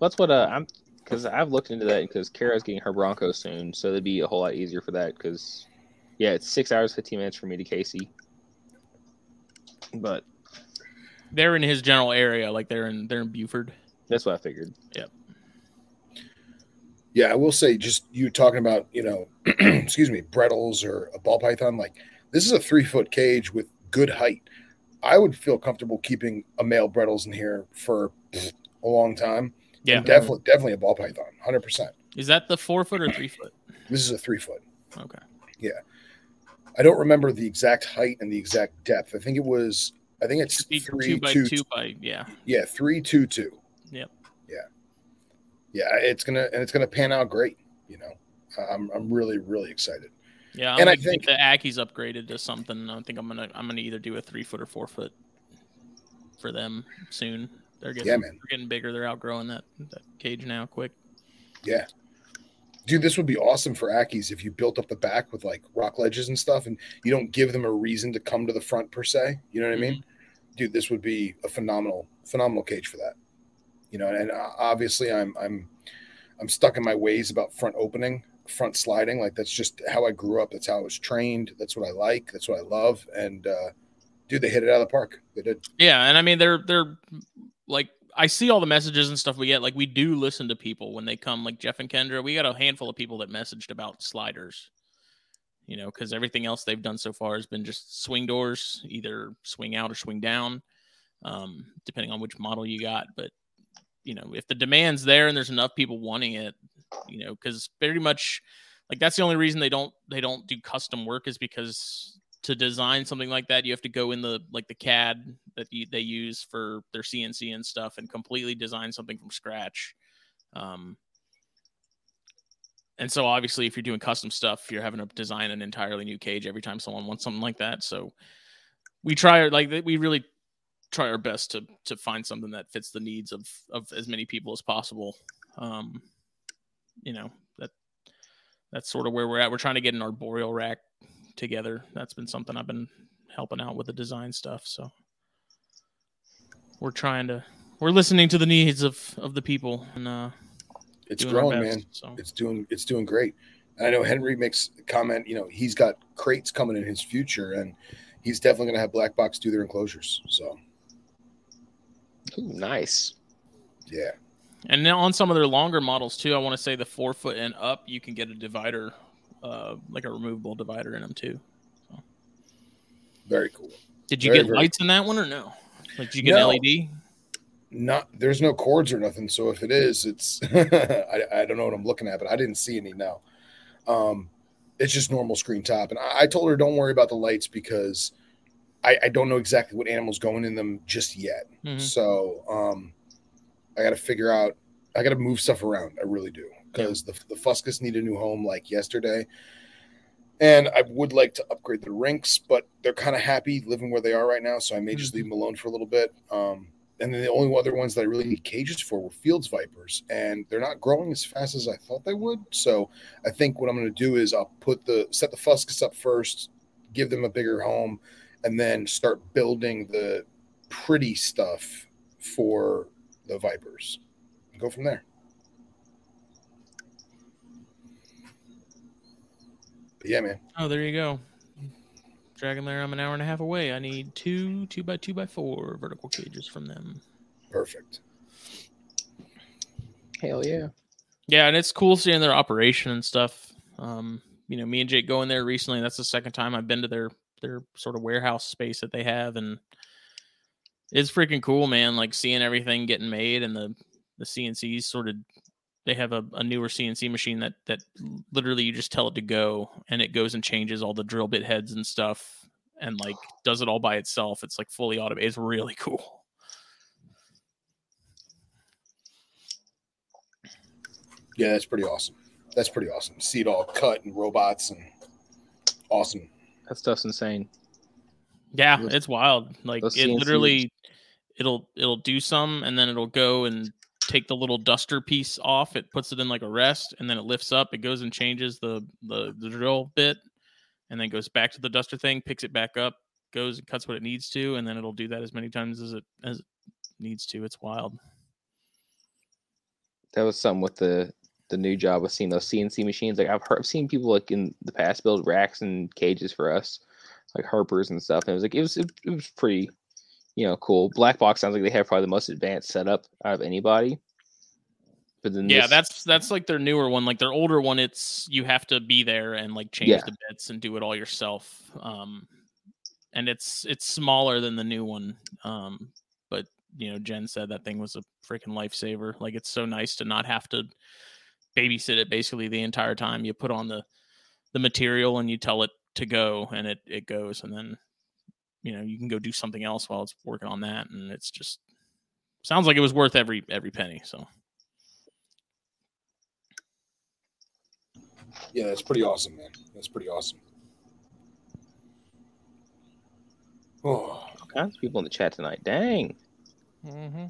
That's what uh, I'm because I've looked into that because Kara's getting her Bronco soon, so it'd be a whole lot easier for that. Because yeah, it's six hours fifteen minutes for me to Casey. But they're in his general area, like they're in they're in Buford. that's what I figured. Yeah, I will say, just you talking about, you know, excuse me, Brettles or a ball python. Like this is a three foot cage with good height. I would feel comfortable keeping a male Brettles in here for a long time. Yeah. And definitely, definitely a ball python, hundred percent. Is that the four foot or three foot? This is a three foot. Okay. Yeah, I don't remember the exact height and the exact depth. I think it was. I think it's three two by two- two by yeah. Yeah, three two two. Yep. Yeah. It's gonna and it's gonna pan out great. You know, I'm I'm really really excited. Yeah, I'm And I gonna think- the Ackies upgraded to something. I think I'm gonna I'm gonna either do a three foot or four foot for them soon. They're getting Yeah, man. they're getting bigger. They're outgrowing that that cage now quick. Yeah. Dude, this would be awesome for Ackies if you built up the back with like rock ledges and stuff and you don't give them a reason to come to the front per se. You know what I mean? Mm-hmm. Dude, this would be a phenomenal, phenomenal cage for that. You know, and uh, obviously I'm I'm I'm stuck in my ways about front opening, front sliding. Like that's just how I grew up. That's how I was trained. That's what I like. That's what I love. And uh dude, they hit it out of the park. They did. Yeah, and I mean they're they're like I see all the messages and stuff we get. Like we do listen to people when they come, like Jeff and Kendra. We got a handful of people that messaged about sliders. You know, because everything else they've done so far has been just swing doors, either swing out or swing down, um, depending on which model you got. But you know, if the demand's there and there's enough people wanting it, you know, because very much like that's the only reason they don't they don't do custom work is because to design something like that, you have to go in the like the CAD that you, they use for their CNC and stuff, and completely design something from scratch. Um, and so obviously, if you're doing custom stuff, you're having to design an entirely new cage every time someone wants something like that. So we try like we really try our best to to find something that fits the needs of of as many people as possible. Um, you know that that's sort of where we're at. We're trying to get an arboreal rack together. That's been something I've been helping out with the design stuff. So we're trying to we're listening to the needs of of the people and uh It's growing, best, man. So it's doing it's doing great. And I know Henry makes a comment, you know, he's got crates coming in his future and he's definitely gonna have black box do their enclosures. So Ooh, nice. yeah. and now on some of their longer models too, I want to say the four foot and up, you can get a divider, uh, like a removable divider in them too. Very cool. Did you Very, get very lights in that one or no? Like, did you get No. an LED? Not there's no cords or nothing. So if it is, it's I, I don't know what I'm looking at, but I didn't see any now. Um it's just normal screen top. And I, I told her don't worry about the lights because I, I don't know exactly what animals going in them just yet. Mhm. So um, I got to figure out. I got to move stuff around. I really do because the the Fuscus need a new home like yesterday, and I would like to upgrade the rinks, but they're kind of happy living where they are right now. So I may just leave them alone for a little bit. Um, and then the only other ones that I really need cages for were Field's Vipers, and they're not growing as fast as I thought they would. So I think what I'm going to do is I'll put the set the Fuscus up first, give them a bigger home, and then start building the pretty stuff for the Vipers. Go from there. But yeah, man. Oh, there you go. Dragon them there. I'm an hour and a half away. I need two two by two by four vertical cages from them. Perfect. Hell yeah. Yeah, and it's cool seeing their operation and stuff. Um, you know, me and Jake going there recently. That's the second time I've been to their their sort of warehouse space that they have, and it's freaking cool, man. Like seeing everything getting made and the the CNCs sort of they have a, a newer CNC machine that that literally you just tell it to go and it goes and changes all the drill bit heads and stuff and like does it all by itself. It's like fully automated. It's really cool. Yeah, that's pretty awesome. That's pretty awesome. See it all cut and robots and awesome. That stuff's insane. Yeah, Those- it's wild. Like it CNCs. literally it'll it'll do some and then it'll go and take the little duster piece off. It puts it in like a rest and then it lifts up. It goes and changes the the, the drill bit and then goes back to the duster thing, picks it back up, goes and cuts what it needs to, and then it'll do that as many times as it as it needs to. It's wild. That was something with the the new job of seeing those CNC machines. Like I've heard, I've seen people like in the past build racks and cages for us, like Harpers and stuff. And it was like it was it, it was pretty, you know, cool. Black Box sounds like they have probably the most advanced setup out of anybody. But then Yeah, this- that's that's like their newer one. Like their older one, it's you have to be there and like change Yeah. the bits and do it all yourself. Um, and it's it's smaller than the new one. Um, but you know, Jen said that thing was a freaking lifesaver. Like it's so nice to not have to babysit it basically the entire time. You put on the the material and you tell it to go, and it it goes, and then you know you can go do something else while it's working on that, and it's just sounds like it was worth every every penny. So. Yeah, that's pretty awesome, man. That's pretty awesome. Oh, all kinds of people in the chat tonight. Dang. Mm-hmm.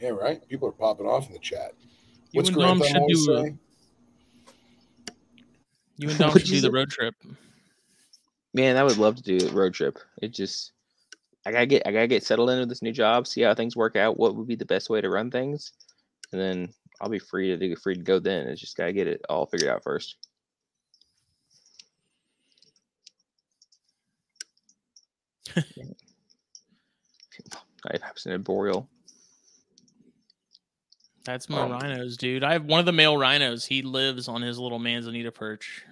yeah, right. People are popping off in the chat. You and Dom should do. A, say? you and Dom should do the road trip. Man, I would love to do a road trip. It just I gotta get I gotta get settled into this new job, see how things work out, what would be the best way to run things, and then I'll be free to do free to go then. It's just gotta get it all figured out first. I have in Boreal. That's my Um, rhinos, dude. I have one of the male rhinos. He lives on his little manzanita perch.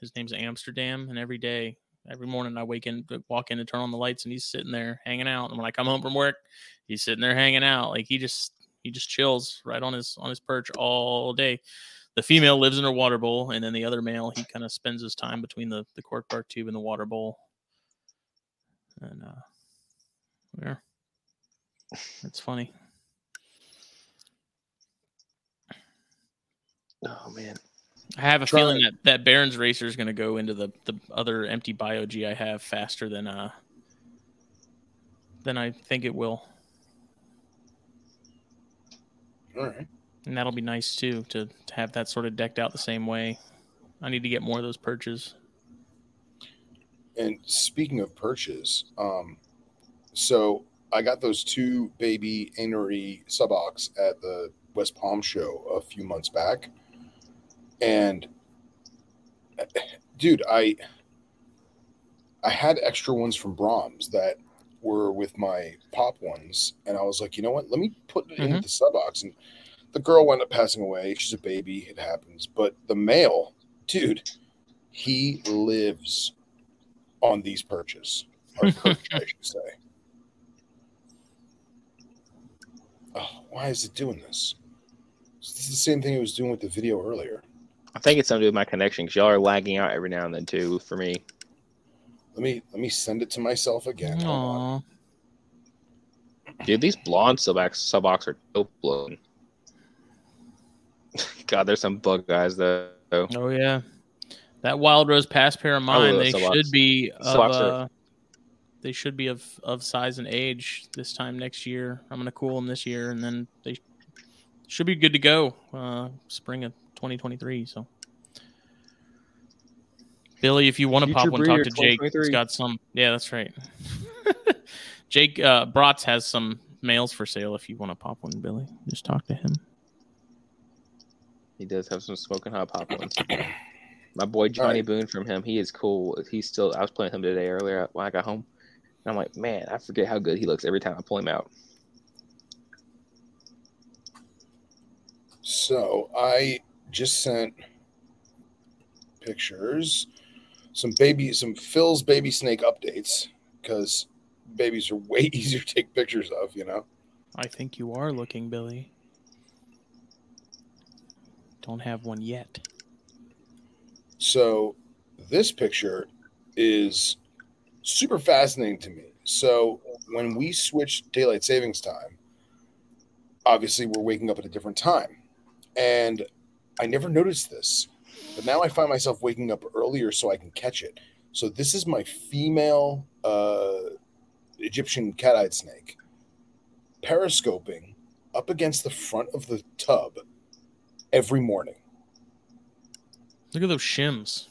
His name's Amsterdam, and every day, every morning, I wake in, walk in, and turn on the lights, and he's sitting there hanging out. And when I come home from work, he's sitting there hanging out. Like he just he just chills right on his on his perch all day. The female lives in her water bowl, and then the other male he kind of spends his time between the the cork bark tube and the water bowl. And uh, yeah, it's funny. Oh man. I have a Try feeling it. that that Barons racer is going to go into the the other empty bio G I have faster than uh than I think it will, All right. and that'll be nice too to to have that sort of decked out the same way. I need to get more of those perches. And speaking of perches, um, so I got those two baby Anery subocs at the West Palm show a few months back, and dude, I I had extra ones from Brahms that were with my pop ones, and I was like, you know what? Let me put it in Mhm. the subocs. And the girl wound up passing away. She's a baby. It happens. But the male, dude, he lives on these perches, or perch, I should say. Oh, why is it doing this? This is the same thing it was doing with the video earlier. I think it's something to do with my connection because y'all are lagging out every now and then too for me. Let me let me send it to myself again. Hold on. Aw. Dude, these blonde subocs subocs are dope looking. God, there's some bug guys though. Oh yeah, that Wild Rose Pass pair of mine. love They Subocs. should be of uh, they should be of of size and age this time next year. I'm gonna cool them this year, and then they should be good to go uh, spring of 2023. So. Billy, if you want to pop one, talk to Jake. He's got some. Yeah, that's right. Jake uh, Bratz has some males for sale. If you want to pop one, Billy, just talk to him. He does have some smoking hot pop ones. My boy Johnny right. Boone from him, he is cool. He's still. I was playing him today earlier when I got home, and I'm like, man, I forget how good he looks every time I pull him out. So I just sent pictures, some baby, some Phil's baby snake updates because babies are way easier to take pictures of. You know. I think you are looking, Billy. Don't have one yet. So this picture is super fascinating to me. So when we switch daylight savings time, obviously we're waking up at a different time. And I never noticed this, but now I find myself waking up earlier so I can catch it. So this is my female uh, Egyptian cat-eyed snake periscoping up against the front of the tub every morning. Look at those shims.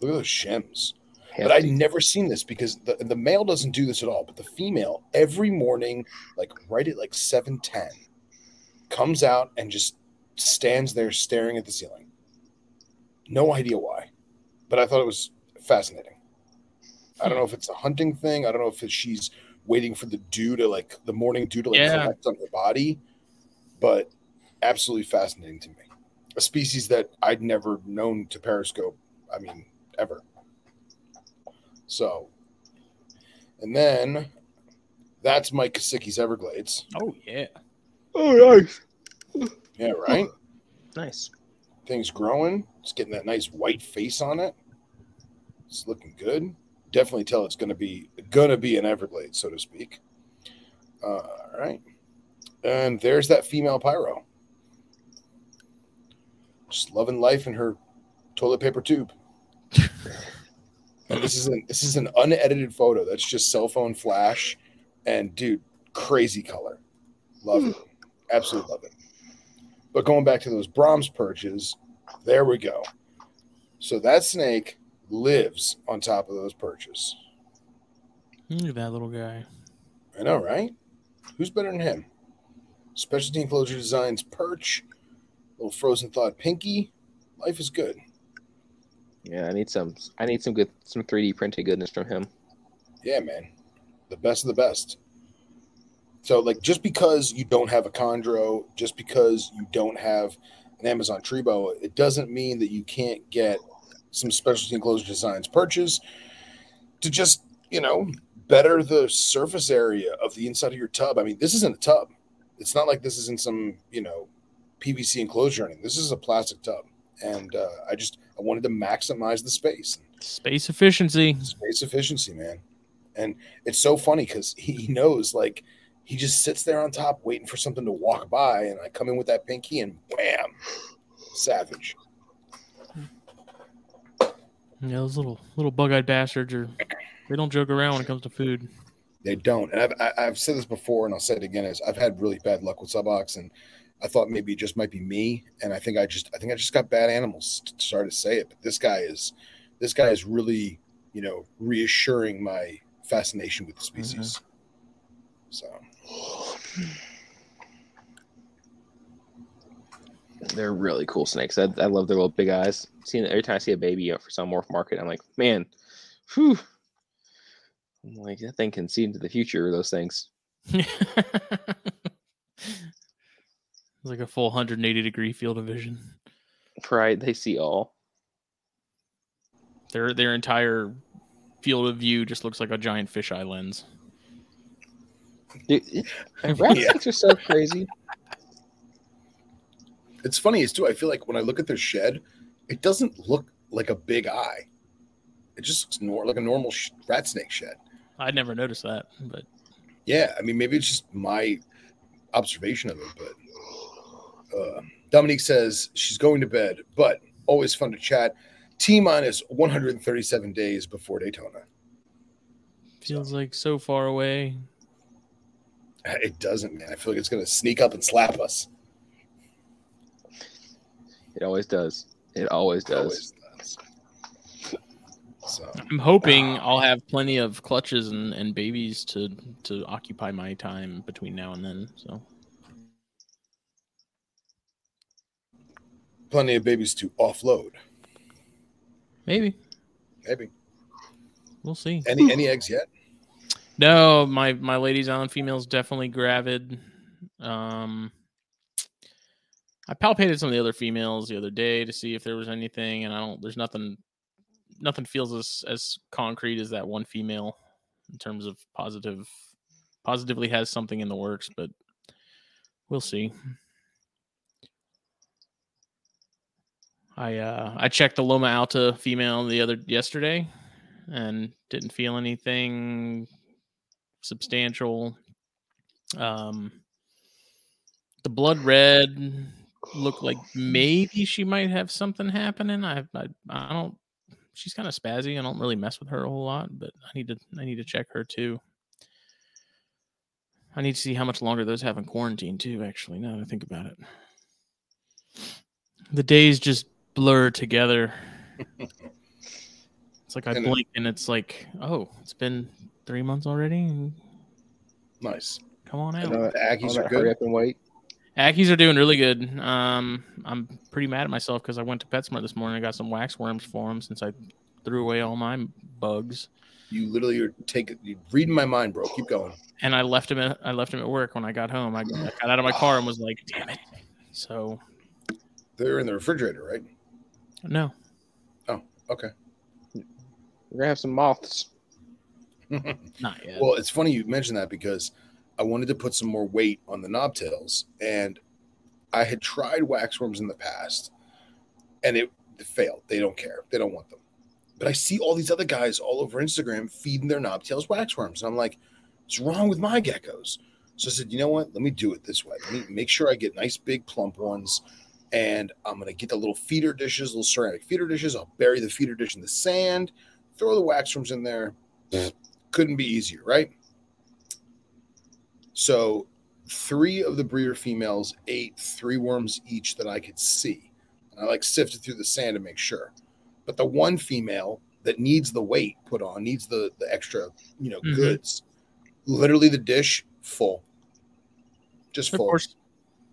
Look at those shims. But I'd never seen this because the, the male doesn't do this at all. But the female, every morning, like right at like 710, comes out and just stands there staring at the ceiling. No idea why. But I thought it was fascinating. I don't know if it's a hunting thing. I don't know if it's, she's waiting for the dew to like the morning dew to like Yeah. collect on her body. But absolutely fascinating to me. A species that I'd never known to periscope. I mean, ever. So, and then that's Mike Kosicki's Everglades. Oh yeah. Oh, nice. Yeah, right. Nice. Things growing. It's getting that nice white face on it. It's looking good. Definitely tell it's gonna be gonna be an Everglades, so to speak. Uh, all right. And there's that female pyro. Just loving life in her toilet paper tube. and this is an this is an unedited photo. That's just cell phone flash. And dude, crazy color. Love it. Absolutely love it. But going back to those Brahms perches, there we go. So that snake lives on top of those perches. Look at that little guy. I know, right? Who's better than him? Specialty Enclosure Designs perch, little frozen thought pinky. Life is good. Yeah, I need some. I need some good, some 3D printed goodness from him. Yeah, man. The best of the best. So, like, just because you don't have a Chondro, just because you don't have an Amazon Tree Boa, it doesn't mean that you can't get some specialty enclosure designs purchase to just, you know, better the surface area of the inside of your tub. I mean, this isn't a tub. It's not like this is in some, you know, PVC enclosure or anything. This is a plastic tub. And uh, I just, I wanted to maximize the space Space efficiency. space efficiency, man. And it's so funny because he knows, like, he just sits there on top waiting for something to walk by, and I come in with that pinky, and wham, savage. Yeah, those little little bug-eyed bastards are they don't joke around when it comes to food. They don't, and I've I- I've said this before, and I'll say it again: is I've had really bad luck with subocs, and I thought maybe it just might be me, and I think I just I think I just got bad animals. To sorry to say it, but this guy is this guy is really you know reassuring my fascination with the mm-hmm. species. So They're really cool snakes. I, I love their little big eyes. Seeing every time I see a baby for some MorphMarket, I'm like, man, whew. I'm like that thing can see into the future. Those things. it's like a full 180 degree field of vision. Right? They see all. Their their entire field of view just looks like a giant fisheye lens. Dude, it- rat Yeah. snakes are so crazy. it's funny is too. I feel like when I look at their shed, it doesn't look like a big eye. It just looks nor- like a normal sh- rat snake shed. I'd never noticed that, but Yeah, I mean, maybe it's just my observation of it, but uh, Dominique says she's going to bed, but always fun to chat. T minus 137 days before Daytona. feels like so far away. It doesn't, man. I feel like it's going to sneak up and slap us. It always does. It always It does. always does. So, I'm hoping uh, I'll have plenty of clutches and, and babies to to occupy my time between now and then. So plenty of babies to offload. Maybe Maybe. we'll see. Any any eggs yet? No, my my ladies island female's definitely gravid. Um, I palpated some of the other females the other day to see if there was anything, and I don't. There's nothing. Nothing feels as as concrete as that one female in terms of positive. Positively has something in the works, but we'll see. I uh I checked the Loma Alta female the other yesterday and didn't feel anything substantial. Um, the blood red looked like maybe she might have something happening. I I, I don't. She's kind of spazzy. I don't really mess with her a whole lot, but I need to I need to check her too. I need to see how much longer those have in quarantine too. Actually, now that I think about it, the days just blur together. It's like I And blink and it's like, oh, it's been three months already. Nice. Come on out. And, uh, Ackies are that hurry up and wait. Ackies are doing really good. Um, I'm pretty mad at myself because I went to PetSmart this morning. I got some wax worms for them since I threw away all my bugs, You literally are taking you reading my mind, bro. Keep going. and I left him. At, I left him at work when I got home. I, I got out of my car and was like, "Damn it!" So They're in the refrigerator, right? no, Oh, Okay. We're gonna have some moths. not yet. Well, it's funny you mentioned that because I wanted to put some more weight on the knobtails, and I had tried waxworms in the past, and it, it failed. They don't care. They don't want them. But I see all these other guys all over Instagram feeding their knobtails waxworms, and I'm like, "What's wrong with my geckos?" So I said, "You know what? Let me do it this way. Let me make sure I get nice, big, plump ones." And I'm gonna get the little feeder dishes, little ceramic feeder dishes. I'll bury the feeder dish in the sand, throw the waxworms in there. Couldn't be easier, right? So three of the breeder females ate three worms each that I could see. And I like sifted through the sand to make sure. But the one female that needs the weight put on, needs the the extra, you know, Mhm. goods, literally the dish full. Just of full. course.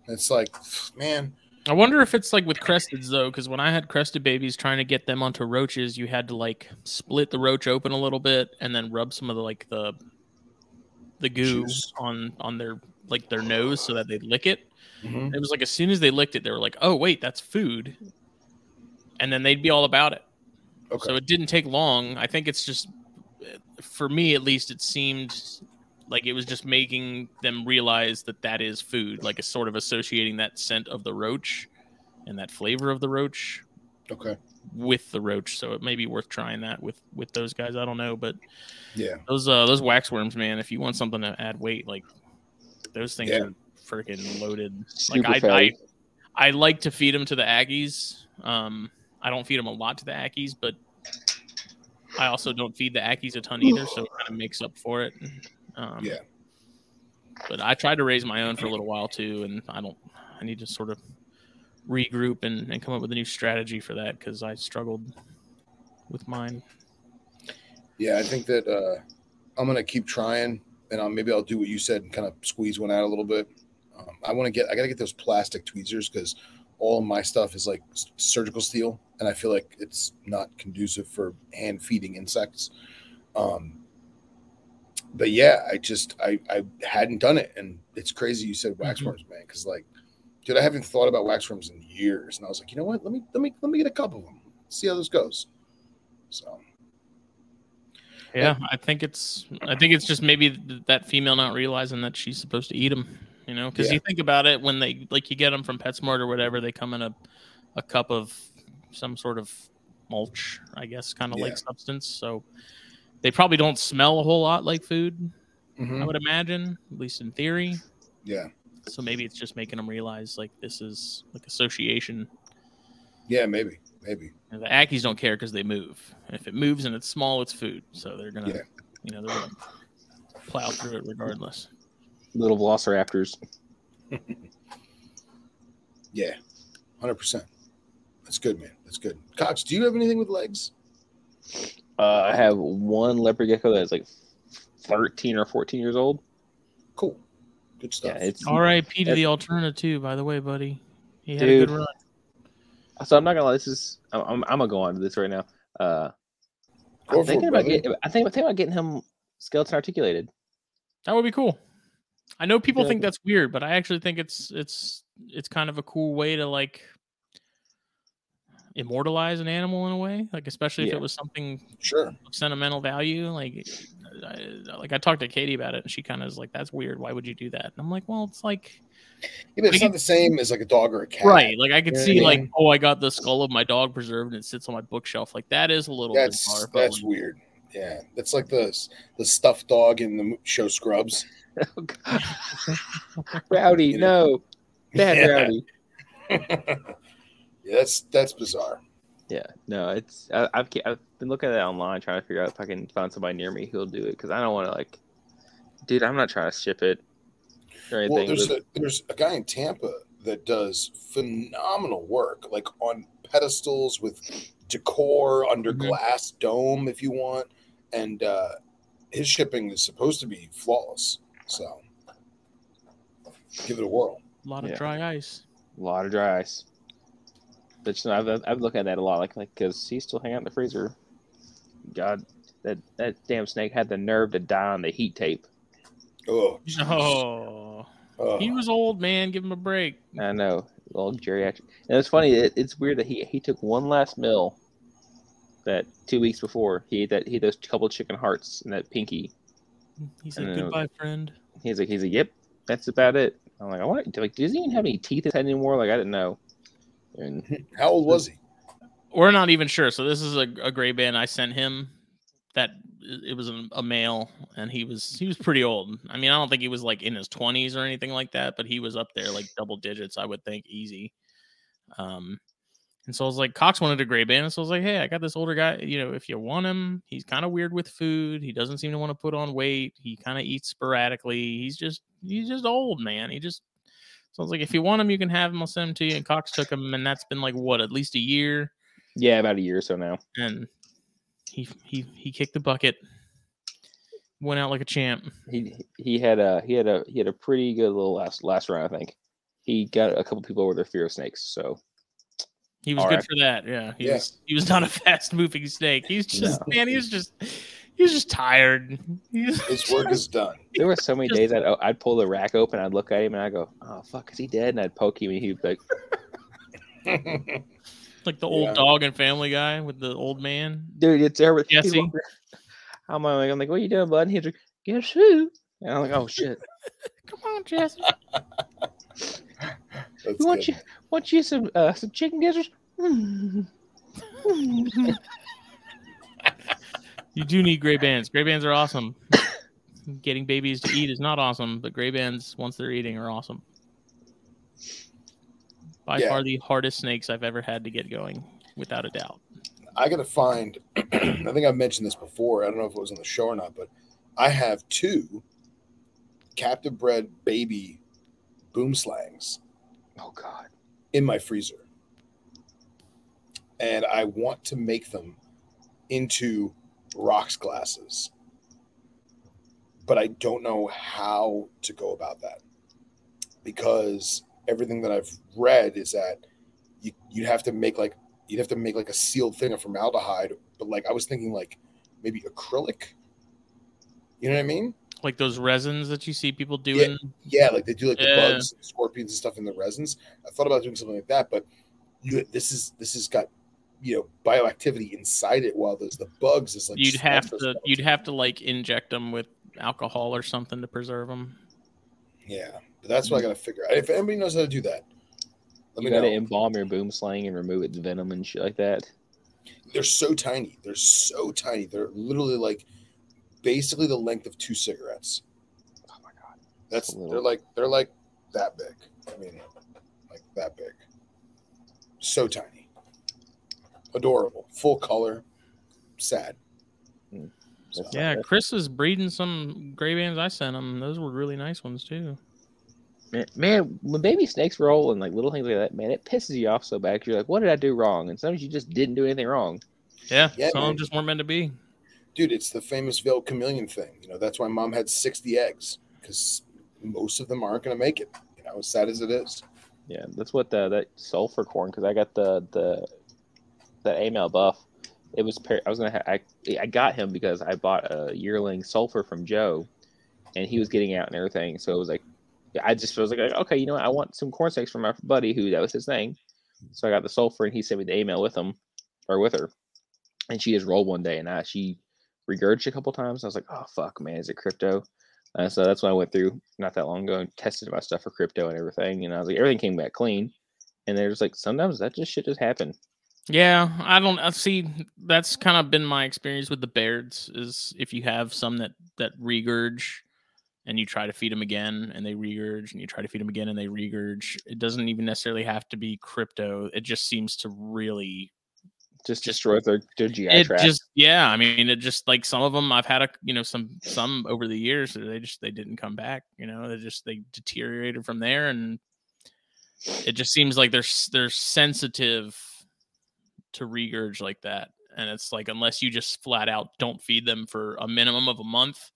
It's like, man, I wonder if it's like with cresteds though, because when I had crested babies, trying to get them onto roaches, you had to like split the roach open a little bit and then rub some of the like the the goo on on their like their nose so that they'd lick it. mhm. It was like as soon as they licked it, they were like, "Oh wait, that's food," and then they'd be all about it. okay. So it didn't take long. I think it's just for me at least, it seemed like it was just making them realize that that is food, like a sort of associating that scent of the roach and that flavor of the roach okay. with the roach. So it may be worth trying that with with those guys. I don't know, but Yeah. those uh those waxworms, man. If you want something to add weight, like those things Yeah. are freaking loaded. Super like I, I. I like to feed them to the Ackies. Um, I don't feed them a lot to the Ackies, but I also don't feed the Ackies a ton either, so it kind of makes up for it. Um, Yeah. But I tried to raise my own for a little while too, and I don't. I need to sort of regroup and, and come up with a new strategy for that because I struggled with mine. Yeah, I think that uh, I'm gonna keep trying, and I'll, maybe I'll do what you said and kind of squeeze one out a little bit. Um, I want to get, I gotta get those plastic tweezers because all of my stuff is like surgical steel, and I feel like it's not conducive for hand feeding insects. Um, but yeah, I just I I hadn't done it, and it's crazy you said waxworms, mm-hmm. man, because like, dude, I haven't thought about waxworms in years, and I was like, you know what? Let me let me let me get a couple of them, see how this goes. So. Yeah, I think it's. I think it's just maybe th- that female not realizing that she's supposed to eat them. You know, because Yeah. you think about it when they like you get them from PetSmart or whatever, they come in a a cup of some sort of mulch, I guess, kind of Yeah. like substance. So they probably don't smell a whole lot like food. I mhm, would imagine, at least in theory. Yeah. So maybe it's just making them realize like this is like association. Yeah, maybe, maybe. And the Ackies don't care because they move. And if it moves and it's small, it's food. So they're gonna, Yeah. you know, they're gonna plow through it regardless. Little velociraptors. Yeah, hundred percent. That's good, man. That's good. Cox, do you have anything with legs? Uh, I have one leopard gecko that's like 13 or 14 years old. Cool, good stuff. Yeah, it's R.I.P. to That- the alternative too. By the way, buddy, he had a good run. so I'm not gonna lie. This is I'm, I'm, I'm gonna go on to this right now. Uh, Go I'm for it, thinking about getting, I think I'm thinking about getting him skeleton articulated. That would be cool. I know people Yeah. think that's weird, but I actually think it's it's it's kind of a cool way to like immortalize an animal in a way, like especially if Yeah. it was something Sure. of sentimental value. Like, I, like I talked to Katie about it, and she kind of is like, "That's weird. Why would you do that?" And I'm like, "Well, it's like Yeah, but it's Like not the same as like a dog or a cat. right. Like I could Yeah, see yeah. like, oh, I got the skull of my dog preserved, and it sits on my bookshelf. Like that is a little That's bizarre. But that's like, weird. Yeah, that's like the the stuffed dog in the show Scrubs. Oh, God. Rowdy, You know? no, bad Yeah. Rowdy. yeah, that's that's bizarre. Yeah, no, it's I, I've I've been looking at it online trying to figure out if I can find somebody near me who'll do it because I don't want to like, dude, I'm not trying to ship it or anything. Well, there's but- a there's a guy in Tampa that does phenomenal work, like on pedestals with decor under Mhm. glass dome, if you want, and uh, his shipping is supposed to be flawless. So give it a whirl. a lot of Yeah. dry ice. a lot of dry ice. But you know, I've I've I've looked at that a lot, like like because he's still hanging out in the freezer. God, that that damn snake had the nerve to die on the heat tape. Oh. Oh, Oh. he was old, man. Give him a break. I know, old geriatric. And it's funny. It, it's weird that he he took one last meal. That two weeks before he ate that he ate those couple chicken hearts and that pinky. He said, know. "Goodbye, friend." He's like he's like yep, that's about it. I'm like I want like does he even have any teeth in his head anymore? Like I didn't know. And How old was he? We're not even sure. So this is a, a gray band I sent him. That it was a, a male, and he was he was pretty old. I mean, I don't think he was like in his twenties or anything like that, but he was up there like double digits. I would think easy. Um, and so I was like, Cox wanted a gray band, so I was like, hey, I got this older guy. You know, if you want him, he's kind of weird with food. He doesn't seem to want to put on weight. He kind of eats sporadically. He's just he's just old, man. He just so I was like, if you want him, you can have him. I'll send him to you. And Cox took him, and that's been like what at least a year yeah, about a year or so now. and he he he kicked the bucket, went out like a champ. he he had a he had a he had a pretty good little last last round. I think he got a couple people over their fear of snakes. So He was All good right. for that. Yeah, he Yeah. was he was not a fast moving snake. He's just No. man. He was just he was just tired. He was His work is done. there were so many Just- days I'd I'd pull the rack open, I'd look at him, and I go, "Oh fuck, is he dead?" And I'd poke him, and he'd be like, like the old Yeah. dog and Family Guy with the old man. "Dude, it's everything." Jesse. I'm like, I'm like, "What are you doing, bud?" And he's like, "Guess who?" And I'm like, "Oh shit, Come on, Jesse. That's we want good. you want you some uh, some chicken gizzards." Mm. You do need gray bands. Gray bands are awesome. Getting babies to eat is not awesome, but gray bands once they're eating are awesome. By Yeah. far the hardest snakes I've ever had to get going, without a doubt. I gotta find. I think I've mentioned this before. I don't know if it was on the show or not, but I have two captive bred baby boomslangs Oh god, in my freezer, and I want to make them into rocks glasses, but I don't know how to go about that because everything that I've read is that you you have to make like you'd have to make like a sealed thing of formaldehyde, but like I was thinking like maybe acrylic. You know what I mean? Like those resins that you see people doing. Yeah, like they do like the bugs, scorpions, and stuff in the resins. I thought about doing something like that, but you this is this has got you know bioactivity inside it, while there's the bugs is like You'd have to stuff. you'd have to like inject them with alcohol or something to preserve them. yeah, but that's what I got to figure out. If anybody knows how to do that, let you me gotta know. embalm your boomslang and remove its venom and shit like that. They're so tiny. They're so tiny. They're literally like basically the length of two cigarettes. Oh my god, That's A little- they're like they're like that big. I mean, like that big. So tiny. Adorable. Full color. Sad. Hmm. So, Yeah, Chris is breeding some gray bands I sent him. Those were really nice ones too. man, man, when baby snakes roll and like little things like that, man, it pisses you off so bad. 'cause you're like, "What did I do wrong?" And sometimes you just didn't do anything wrong. Yeah, Yeah, some of them just weren't meant to be. dude, it's the famous veiled chameleon thing. You know, that's why mom had 60 eggs because most of them aren't going to make it. You know, as sad as it is. Yeah, that's what the, that sulfur corn because I got the the that AML buff. it was I was gonna ha- I I got him because I bought a yearling sulfur from Joe, and he was getting out and everything. So it was like I just was like, okay, you know what? I want some corn snakes from my buddy who that was his thing. So I got the sulfur, and he sent me the email with him or with her, and she just rolled one day, and I, she regurgitated a couple times. I was like, oh fuck, man, is it crypto? Uh, so that's when I went through not that long ago and tested my stuff for crypto and everything. And I was like, everything came back clean. And there's like sometimes that just shit just happen. Yeah, I don't I see. That's kind of been my experience with the Bairds. Is if you have some that that regurge, and you try to feed them again, and they regurge, and you try to feed them again, and they regurge. It doesn't even necessarily have to be crypto. It just seems to really Just destroy their, their GI it tract. just yeah i mean it just like some of them i've had a you know some some over the years they just they didn't come back you know they just they deteriorated from there and it just seems like they're they're sensitive to regurge like that and it's like unless you just flat out don't feed them for a minimum of a month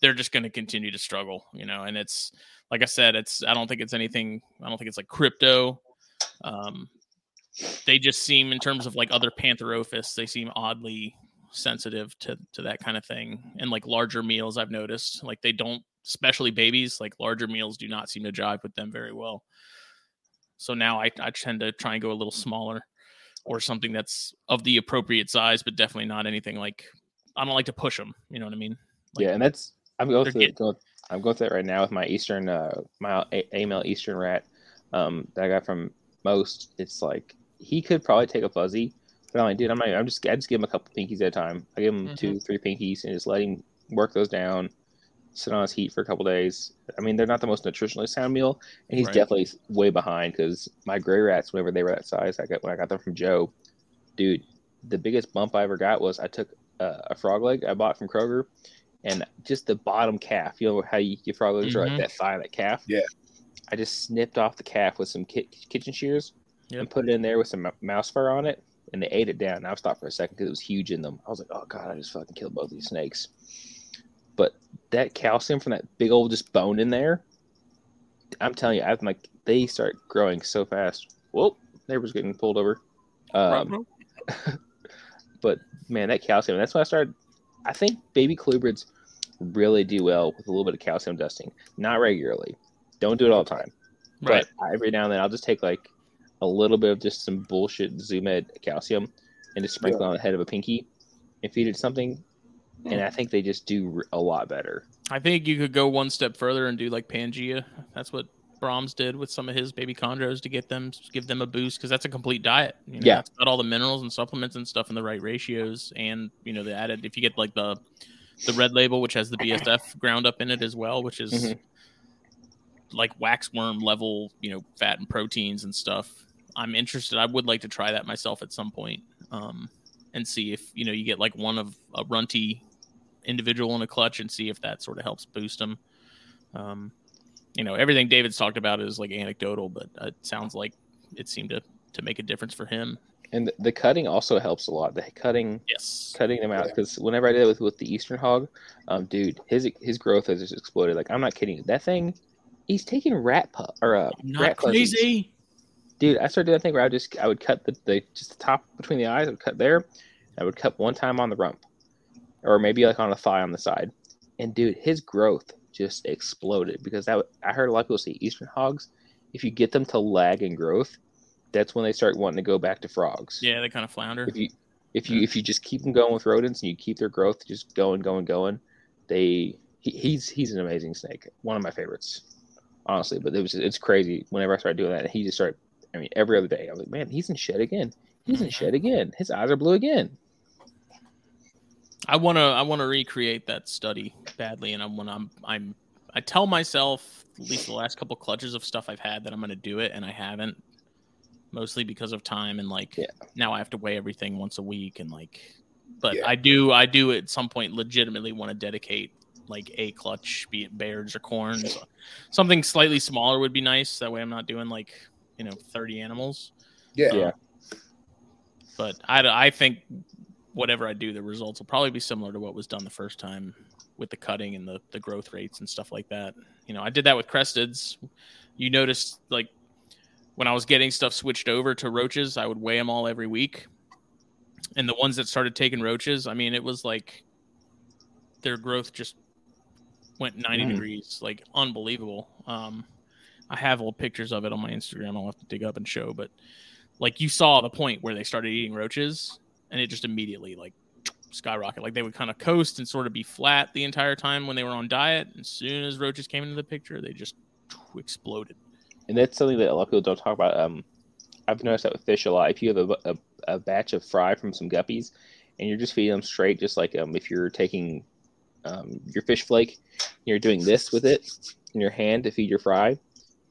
they're just going to continue to struggle you know and it's like i said it's i don't think it's anything i don't think it's like crypto um they just seem in terms of like other pantherophis they seem oddly sensitive to to that kind of thing and like larger meals i've noticed like they don't especially babies like larger meals do not seem to jive with them very well. So now i, I tend to try and go a little smaller or something that's of the appropriate size but definitely not anything like i don't like to push them you know what i mean Like, yeah, and that's I'm going they're through getting- going, I'm going through that right now with my Eastern uh my A- AML Eastern rat um that I got from most. It's like he could probably take a fuzzy, but I'm like, dude, I'm not. I'm just I just give him a couple pinkies at a time. I give him Mhm. two, three pinkies, and just let him work those down. Sit on his heat for a couple days. I mean, they're not the most nutritionally sound meal, and he's Right. definitely way behind because my gray rats, whenever they were that size, I got when I got them from Joe, dude. The biggest bump I ever got was I took uh, a frog leg I bought from Kroger, and just the bottom calf. You know how you, your frog legs are Mhm. like that thigh, that calf. Yeah. I just snipped off the calf with some ki- kitchen shears and put it in there with some mou- mouse fur on it, and they ate it down. Now I stopped for a second because it was huge in them. I was like, oh god, I just fucking killed both these snakes. But that calcium from that big old just bone in there, I'm telling you, I'm like they start growing so fast. Whoa, neighbor's getting pulled over. Um, but man, that calcium. That's why I started. I think baby colubrids really do well with a little bit of calcium dusting. Not regularly. Don't do it all the time. right But every now and then, I'll just take like a little bit of just some bullshit Zoo Med calcium and just sprinkle it on the head of a pinky and feed it something. And I think they just do a lot better. I think you could go one step further and do like Pangea. That's what Brahms did with some of his baby chondros to get them give them a boost because that's a complete diet. You know, Yeah. it's got all the minerals and supplements and stuff in the right ratios, and you know the added if you get like the the red label which has the BSF ground up in it as well, which is Mhm. like waxworm level, you know, fat and proteins and stuff. I'm interested. I would like to try that myself at some point, um, and see if you know you get like one of a runty individual in a clutch and see if that sort of helps boost them. Um, you know, everything David's talked about is like anecdotal, but it sounds like it seemed to to make a difference for him. And the, the cutting also helps a lot. The cutting Yes. cutting them out Yeah. because whenever I did it with, with the Eastern hog, um, dude, his his growth has just exploded. Like I'm not kidding. That thing, he's taking rat pu- or uh, Not rat fuzzies. crazy. dude. I started doing that thing where I would just I would cut the, the just the top between the eyes. I would cut there. I would cut one time on the rump, or maybe like on a thigh on the side. And dude, his growth just exploded because that I heard a lot of people say Eastern hogs, if you get them to lag in growth, that's when they start wanting to go back to frogs. Yeah, they kind of flounder. If you if you if you just keep them going with rodents and you keep their growth just going going going, they he, he's he's an amazing snake. One of my favorites, honestly. But it was it's crazy. Whenever I started doing that, he just started. I mean, every other day, I was like, man, he's in shed again. He's in shed again. His eyes are blue again. I want to I want to recreate that study badly, and I'm when I'm I'm I tell myself at least the last couple clutches of stuff I've had that I'm going to do it, and I haven't, mostly because of time and like Yeah. now I have to weigh everything once a week and like, but Yeah. I do I do at some point legitimately want to dedicate like a clutch, be it bears or corns, something slightly smaller would be nice. That way I'm not doing like you know 30 animals. Yeah. Yeah. But I, I think whatever I do, the results will probably be similar to what was done the first time with the cutting and the, the growth rates and stuff like that. You know, I did that with cresteds. You noticed like when I was getting stuff switched over to roaches, I would weigh them all every week. and the ones that started taking roaches, I mean, it was like their growth just went 90 Mhm. degrees, like unbelievable. Um, I have old pictures of it on my Instagram. I'll have to dig up and show, but like you saw the point where they started eating roaches, and it just immediately like skyrocket. Like they would kind of coast and sort of be flat the entire time when they were on diet. As soon as roaches came into the picture, they just exploded. and that's something that a lot of people don't talk about. Um, I've noticed that with fish a lot. If you have a, a, a batch of fry from some guppies, and you're just feeding them straight, just like um, if you're taking um, your fish flake, and you're doing this with it in your hand to feed your fry,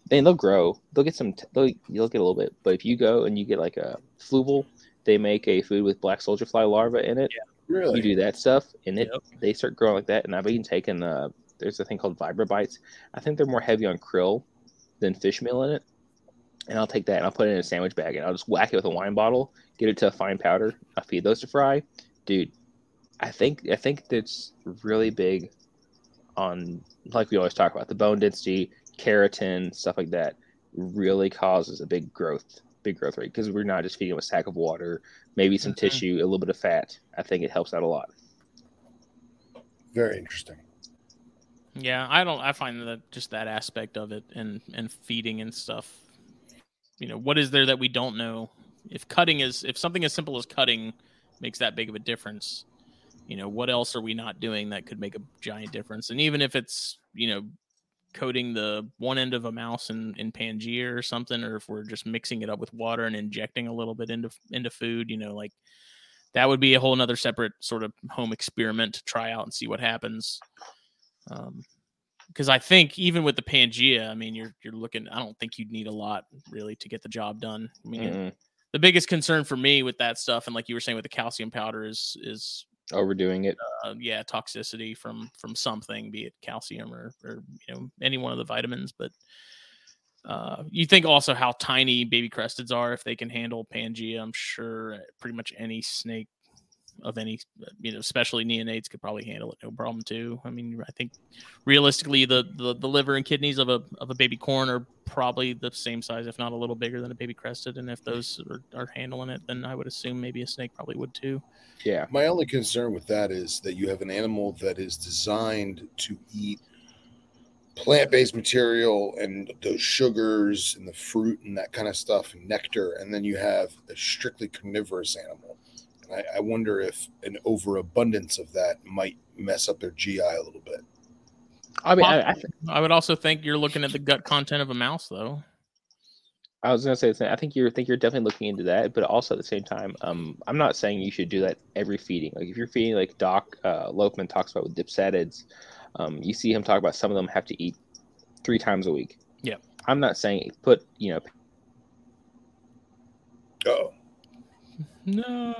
then they'll grow. They'll get some. T- they'll you'll get a little bit. But if you go and you get like a fluval, they make a food with black soldier fly larvae in it. Really? You do that stuff, and it Yep. they start growing like that. And I've even taken uh, there's a thing called Vibra Bites. I think they're more heavy on krill than fish meal in it. And I'll take that and I'll put it in a sandwich bag and I'll just whack it with a wine bottle, get it to a fine powder. I'll feed those to fry, dude. I think I think that's really big on like we always talk about the bone density, keratin, stuff like that. Really causes a big growth, big growth rate because we're not just feeding them a sack of water, maybe some Mhm. tissue, a little bit of fat. I think it helps out a lot. Very interesting. Yeah, I don't. I find that just that aspect of it and and feeding and stuff. You know, what is there that we don't know? If cutting is, if something as simple as cutting makes that big of a difference, you know, what else are we not doing that could make a giant difference? And even if it's, you know, coating the one end of a mouse in in Pangea or something, or if we're just mixing it up with water and injecting a little bit into into food, you know, like that would be a whole nother separate sort of home experiment to try out and see what happens. Um, because I think even with the Pangea, I mean, you're you're looking. I don't think you'd need a lot really to get the job done. I mean, Mm-mm. the biggest concern for me with that stuff, and like you were saying with the calcium powder, is is Overdoing it. uh, yeah toxicity from from something, be it calcium or or you know any one of the vitamins. But uh, you think also how tiny baby cresteds are if they can handle Pangea. I'm sure uh, pretty much any snake of any you know especially neonates could probably handle it no problem too i mean i think realistically the, the the liver and kidneys of a of a baby corn are probably the same size if not a little bigger than a baby crested and if those are, are handling it then i would assume maybe a snake probably would too Yeah. My only concern with that is that you have an animal that is designed to eat plant-based material and those sugars and the fruit and that kind of stuff and nectar, and then you have a strictly carnivorous animal. And I, I wonder if an overabundance of that might mess up their GI a little bit. I mean, I, I, th- i would also think you're looking at the gut content of a mouse though I was gonna say the same. I think you're think you're definitely looking into that, but also at the same time, um, I'm not saying you should do that every feeding. Like if you're feeding, like Doc uh, Lopeman talks about with dipsadids, um, you see him talk about some of them have to eat three times a week. Yeah, I'm not saying put you know Oh no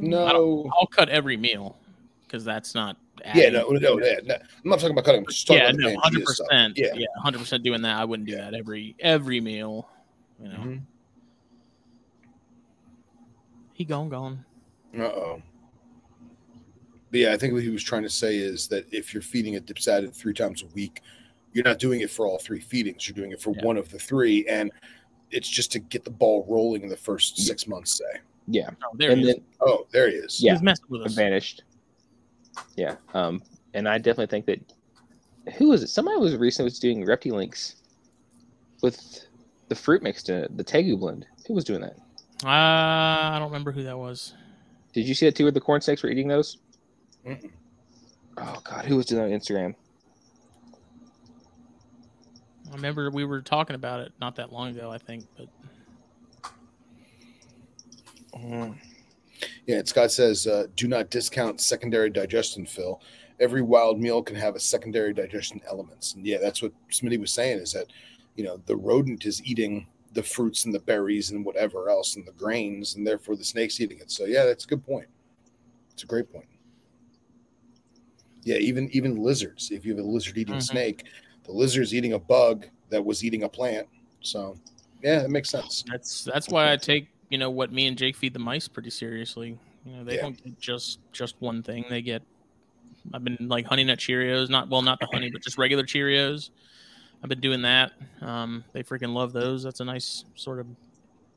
no, i'll cut every meal because that's not yeah, no, no, yeah, no. I'm not talking about cutting. Just talking yeah, no, hundred percent. Yeah. Yeah, hundred percent doing that. I wouldn't do Yeah. that every every meal. You know, Mhm. he gone gone. Uh oh. But yeah, I think what he was trying to say is that if you're feeding a dipsadid three times a week, you're not doing it for all three feedings. You're doing it for Yeah. one of the three, and it's just to get the ball rolling in the first six months. Say, yeah, Oh, there and he is. then oh, there he is. Yeah. He's messing with us. vanished. Yeah, um, and I definitely think that who was it? Somebody was recently was doing Reptilinks with the fruit mixed in it, the Tegu blend. Who was doing that? Uh, I don't remember who that was. Did you see that too? Where the corn snakes were eating those? Mm-mm. Oh God, who was doing that on Instagram? I remember we were talking about it not that long ago. I think, but Yeah, and Scott says, uh, do not discount secondary digestion, Phil. Every wild meal can have a secondary digestion elements. And yeah, that's what Smitty was saying is that, you know, the rodent is eating the fruits and the berries and whatever else and the grains, and therefore the snake's eating it. So yeah, that's a good point. It's a great point. Yeah, even even lizards. If you have a lizard eating Mhm. snake, the lizard's eating a bug that was eating a plant. So yeah, it makes sense. that's that's why I take you know what me and Jake feed the mice pretty seriously. You know, they Yeah. don't get just just one thing. They get. I've been like honey nut Cheerios, not well, not the honey, but just regular Cheerios. I've been doing that. Um, they freaking love those. That's a nice sort of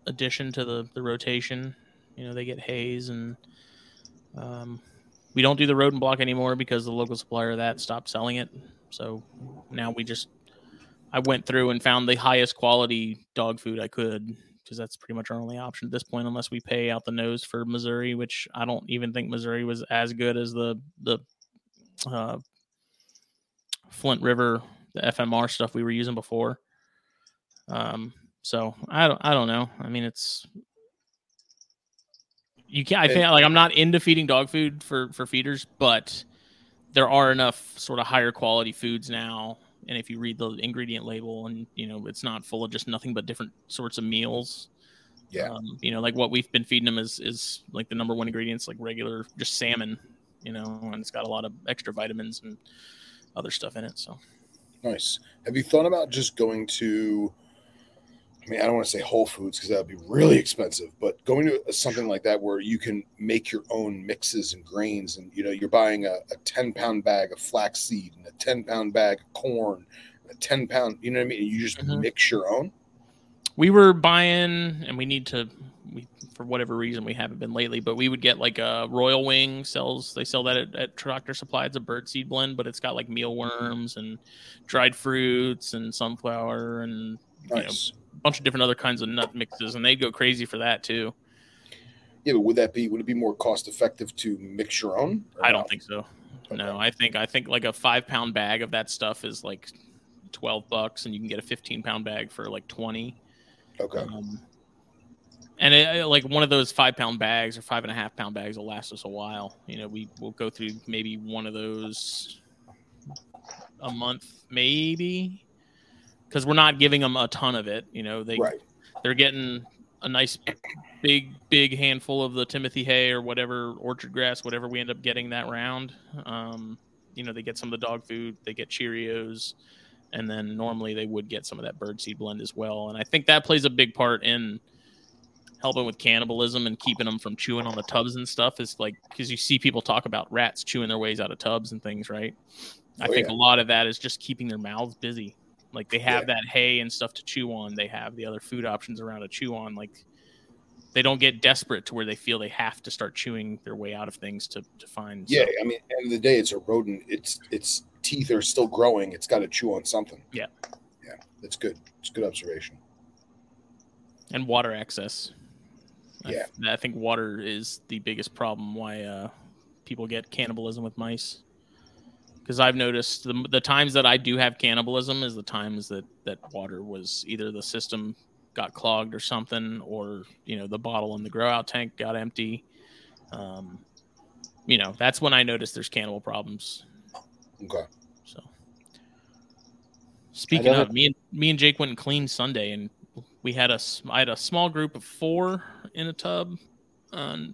addition to the the rotation. You know, they get haze and um, we don't do the rodent block anymore because the local supplier of that stopped selling it. So now we just I went through and found the highest quality dog food I could because that's pretty much our only option at this point, unless we pay out the nose for Mazuri, which I don't even think Mazuri was as good as the the uh, Flint River, the FMR stuff we were using before. Um, so I don't I don't know. I mean, it's you can't. I think like I'm not into feeding dog food for for feeders, but there are enough sort of higher quality foods now. And if you read the ingredient label, and you know it's not full of just nothing but different sorts of meals. Yeah. Um, you know, like what we've been feeding them is is like the number one ingredients, like regular just salmon. You know, and it's got a lot of extra vitamins and other stuff in it. So Nice. Have you thought about just going to? I mean, I don't want to say Whole Foods because that would be really expensive, but going to something like that where you can make your own mixes and grains, and you know, you're buying a, a 10 pound bag of flaxseed and a 10 pound bag of corn, a 10 pound, you know what I mean? And you just Mhm. mix your own. we were buying, and we need to. We for whatever reason we haven't been lately, but we would get like a Royal Wing sells. They sell that at, at Tractor Supply. It's a birdseed blend, but it's got like mealworms and dried fruits and sunflower and you know, Nice. Bunch of different other kinds of nut mixes, and they'd go crazy for that too. Yeah, but would that be? Would it be more cost effective to mix your own? I don't not? think so. Okay. No, I think I think like a five pound bag of that stuff is like twelve bucks, and you can get a fifteen pound bag for like twenty. Okay. Um, and it, like one of those five pound bags or five and a half pound bags will last us a while. You know, we will go through maybe one of those a month, maybe, because we're not giving them a ton of it. You know, they right. they're getting a nice big big handful of the timothy hay or whatever orchard grass whatever we end up getting that round um, you know they get some of the dog food they get cheerios and then normally they would get some of that birdseed blend as well and i think that plays a big part in helping with cannibalism and keeping them from chewing on the tubs and stuff is like because you see people talk about rats chewing their ways out of tubs and things right i Oh, think yeah. a lot of that is just keeping their mouths busy like they have Yeah. that hay and stuff to chew on they have the other food options around to chew on like they don't get desperate to where they feel they have to start chewing their way out of things to, to find Yeah, I mean, at the end of the day, it's a rodent. Its its teeth are still growing. It's got to chew on something. Yeah. Yeah, that's good. It's good observation. and water access I- Yeah. I, think water is the biggest problem why uh, people get cannibalism with mice because i've noticed the, the times that i do have cannibalism is the times that that water was either the system got clogged or something or you know the bottle in the grow out tank got empty um, you know that's when i notice there's cannibal problems Okay. So, speaking of me and me and Jake went and cleaned Sunday, and we had a I had a small group of four in a tub. And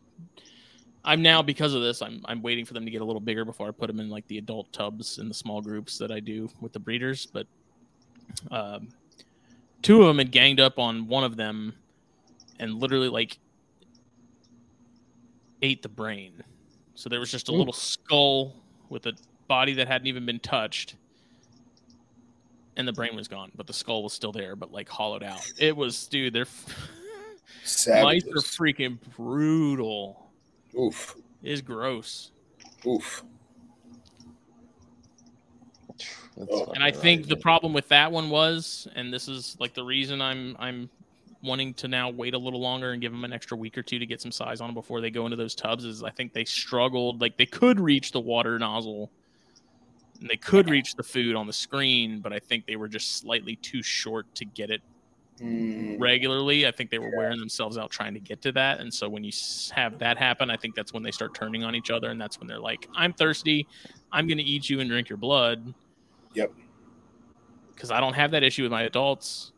I'm now because of this, I'm I'm waiting for them to get a little bigger before I put them in like the adult tubs in the small groups that I do with the breeders. But um, two of them had ganged up on one of them, and literally like ate the brain. So there was just a Ooh. little skull with a body that hadn't even been touched and the brain was gone but the skull was still there but like hollowed out it was dude they're mice are freaking brutal Oof. it is gross Oof. That's Oh. and i think the amazing. problem with that one was and this is like the reason i'm i'm wanting to now wait a little longer and give them an extra week or two to get some size on them before they go into those tubs is i think they struggled like they could reach the water nozzle and they could reach the food on the screen but i think they were just slightly too short to get it Mm, regularly. I think they were wearing themselves out trying to get to that. And so when you have that happen, I think that's when they start turning on each other. And that's when they're like, I'm thirsty. I'm going to eat you and drink your blood. Yep. Because I don't have that issue with my adults.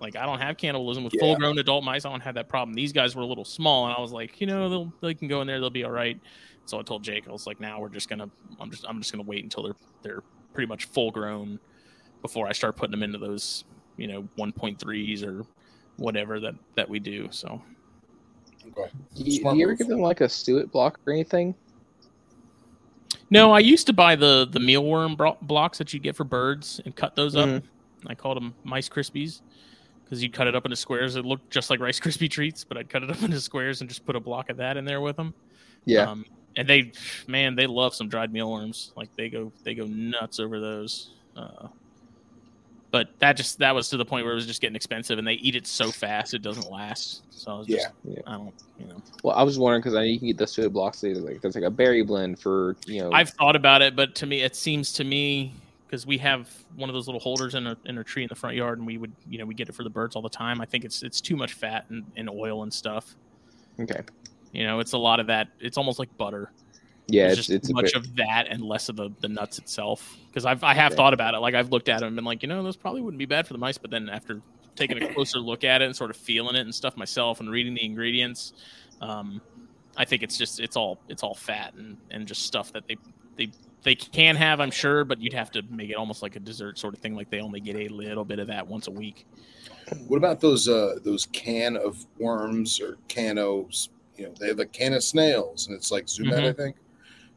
Like, I don't have cannibalism with Yeah. full grown adult mice. I don't have that problem. These guys were a little small. And I was like, you know, they'll, they can go in there. They'll be all right. So I told Jake, I was like, now we're just going to, I'm just, I'm just going to wait until they're, they're pretty much full grown before I start putting them into those, you know, 1.3s or whatever that, that we do. So. okay. Do you, do you ever give them like a suet block or anything? No, I used to buy the the mealworm bro- blocks that you get for birds and cut those up. Mhm. I called them mice crispies. because you cut it up into squares. It looked just like Rice Krispie treats, but I'd cut it up into squares and just put a block of that in there with them. Yeah. Um, and they, man, they love some dried mealworms. Like they go, they go nuts over those. Uh, but that just that was to the point where it was just getting expensive, and they eat it so fast it doesn't last. So I was just, Yeah. I don't, you know. Well, I was wondering because I know you can get those two blocks. Either like there's like a berry blend for you know. I've thought about it, but to me, it seems to me because we have one of those little holders in a in a tree in the front yard, and we would, you know, we get it for the birds all the time. I think it's it's too much fat and, and oil and stuff. okay. You know, it's a lot of that. It's almost like butter. Yeah, it's just it's much bit, of that and less of the, the nuts itself. Because I've I have Yeah. thought about it. Like I've looked at them and been like, you know, those probably wouldn't be bad for the mice. But then after taking a closer look at it and sort of feeling it and stuff myself and reading the ingredients, um, I think it's just it's all it's all fat and, and just stuff that they they they can have, I'm sure, but you'd have to make it almost like a dessert sort of thing. Like they only get a little bit of that once a week. What about those uh those can of worms or canos? You know, they have a can of snails, and it's like Zoo Med, Mm-hmm. I think.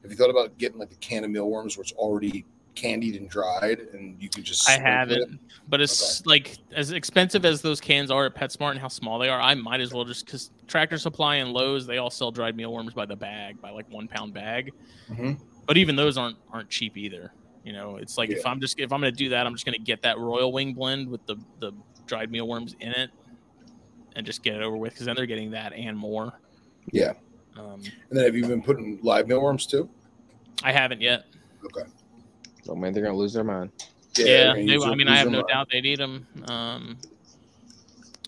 Have you thought about getting like a can of mealworms where it's already candied and dried, and you can just I sprinkle it? haven't, but it's like as expensive as those cans are at PetSmart and how small they are. I might as well just because Tractor Supply and Lowe's they all sell dried mealworms by the bag, by like one pound bag. Mhm. But even those aren't aren't cheap either. You know, it's like if I'm just if I'm gonna do that, I'm just gonna get that Royal Wing blend with the the dried mealworms in it, and just get it over with because then they're getting that and more. Yeah. Um, And then have you been putting live mealworms too? I haven't yet. Okay. oh man, they're gonna lose their mind. Yeah, you're they, I mean, I have no up. doubt they'd eat them. Um,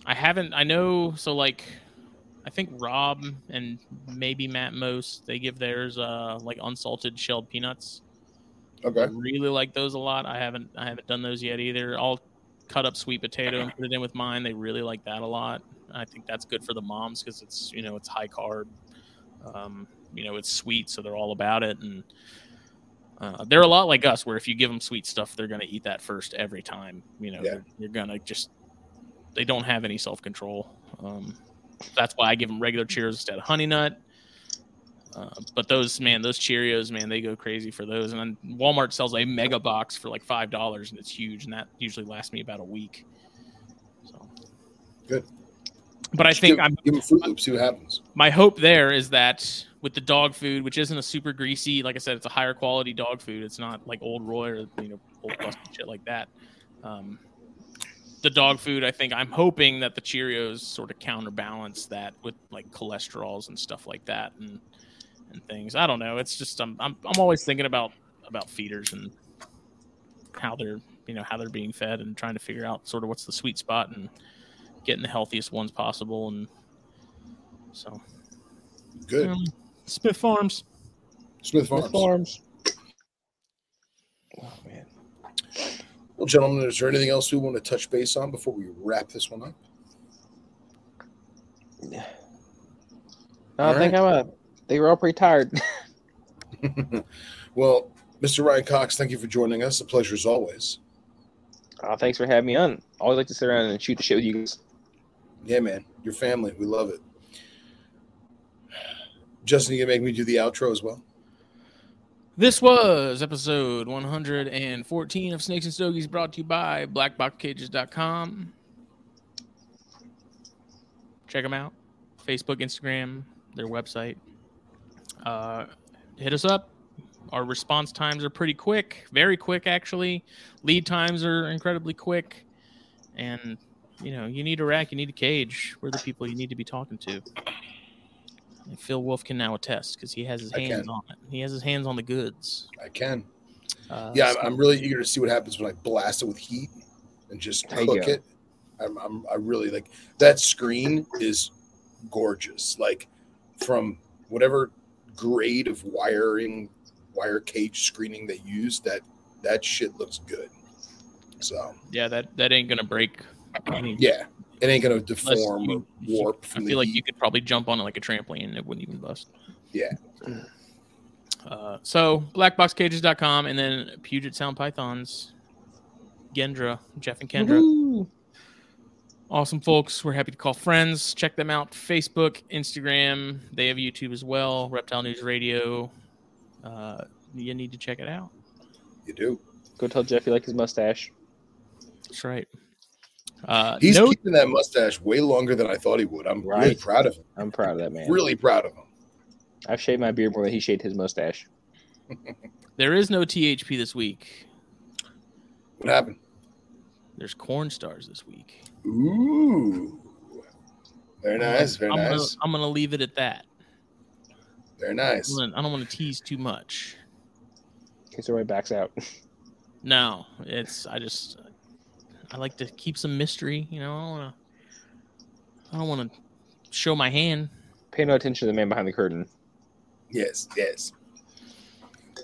I haven't. I know. So like, I think Rob and maybe Matt Most they give theirs uh like unsalted shelled peanuts. I Okay. really like those a lot. I haven't. I haven't done those yet either. I'll cut up sweet potato and put it in with mine. They really like that a lot. I think that's good for the moms because it's you know it's high carb. Um, you know it's sweet, so they're all about it and. Uh, they're a lot like us, where if you give them sweet stuff, they're going to eat that first every time. You know, Yeah. you're going to just, they don't have any self control. Um, that's why I give them regular Cheerios instead of Honey Nut. Uh, but those, man, those Cheerios, man, they go crazy for those. And then Walmart sells a mega box for like $5 and it's huge. And that usually lasts me about a week. So Good. But I think give, I'm, give them Froot Loops. See what happens. my hope there is that with the dog food, which isn't a super greasy, like I said, it's a higher quality dog food. It's not like Old Roy or you know old busted shit like that. Um, the dog food, I think, I'm hoping that the Cheerios sort of counterbalance that with like cholesterols and stuff like that and and things. I don't know. It's just I'm I'm, I'm always thinking about about feeders and how they're you know how they're being fed and trying to figure out sort of what's the sweet spot and getting the healthiest ones possible and so Good. um, Smith Farms. Smith Farms. Farms. Oh man. Well, gentlemen, is there anything else we want to touch base on before we wrap this one up? No, All I think I'm a. They were all pretty tired. well, Mr. Ryan Cox, thank you for joining us. A pleasure as always. Oh, thanks for having me on. Always like to sit around and shoot the shit with you guys. Yeah, man. Your family. We love it. Justin, you gonna make me do the outro as well? This was episode 114 of Snakes and Stogies brought to you by blackboxcages.com. Check them out. Facebook, Instagram, their website. Uh, hit us up. Our response times are pretty quick, very quick, actually. Lead times are incredibly quick. And, you know, you need a rack, you need a cage. We're the people you need to be talking to. And Phil Wolf can now attest because he has his I hands can. on it. He has his hands on the goods. I can. Uh, Yeah, so- I'm, I'm really eager to see what happens when I blast it with heat and just There cook it. I'm, I'm, I really like that screen is gorgeous. Like from whatever grade of wiring, wire cage screening they use, that that shit looks good. So yeah, that that ain't gonna break. I mean, yeah, it ain't gonna deform you- or warp. I feel the like heat. you could probably jump on it like a trampoline and it wouldn't even bust. Yeah. Uh, so blackboxcages.com and then Puget Sound Pythons, Gendra, Jeff and Kendra. Woohoo. Awesome folks. We're happy to call friends. Check them out. Facebook, Instagram. They have YouTube as well. Reptile News Radio. Uh, you need to check it out. You do. Go tell Jeff you like his mustache. That's right. Uh, He's no, keeping that mustache way longer than I thought he would. I'm really proud of him. I'm proud of that man. Really proud of him. I've shaved my beard more than he shaved his mustache. there is no THP this week. What happened? There's corn stars this week. Ooh. Very nice. Very I'm Gonna, nice. I'm gonna leave it at that. Very nice. I don't want to tease too much. In case everybody backs out. No, it's I just I like to keep some mystery. You know, I don't want to. I don't want to show my hand. Pay no attention to the man behind the curtain. Yes. Yes.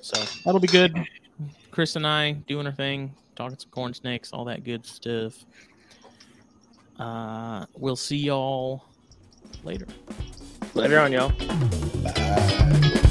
So that'll be good. Chris and I doing our thing, talking some corn snakes, all that good stuff. Uh, we'll see y'all later. Later on, y'all. Bye.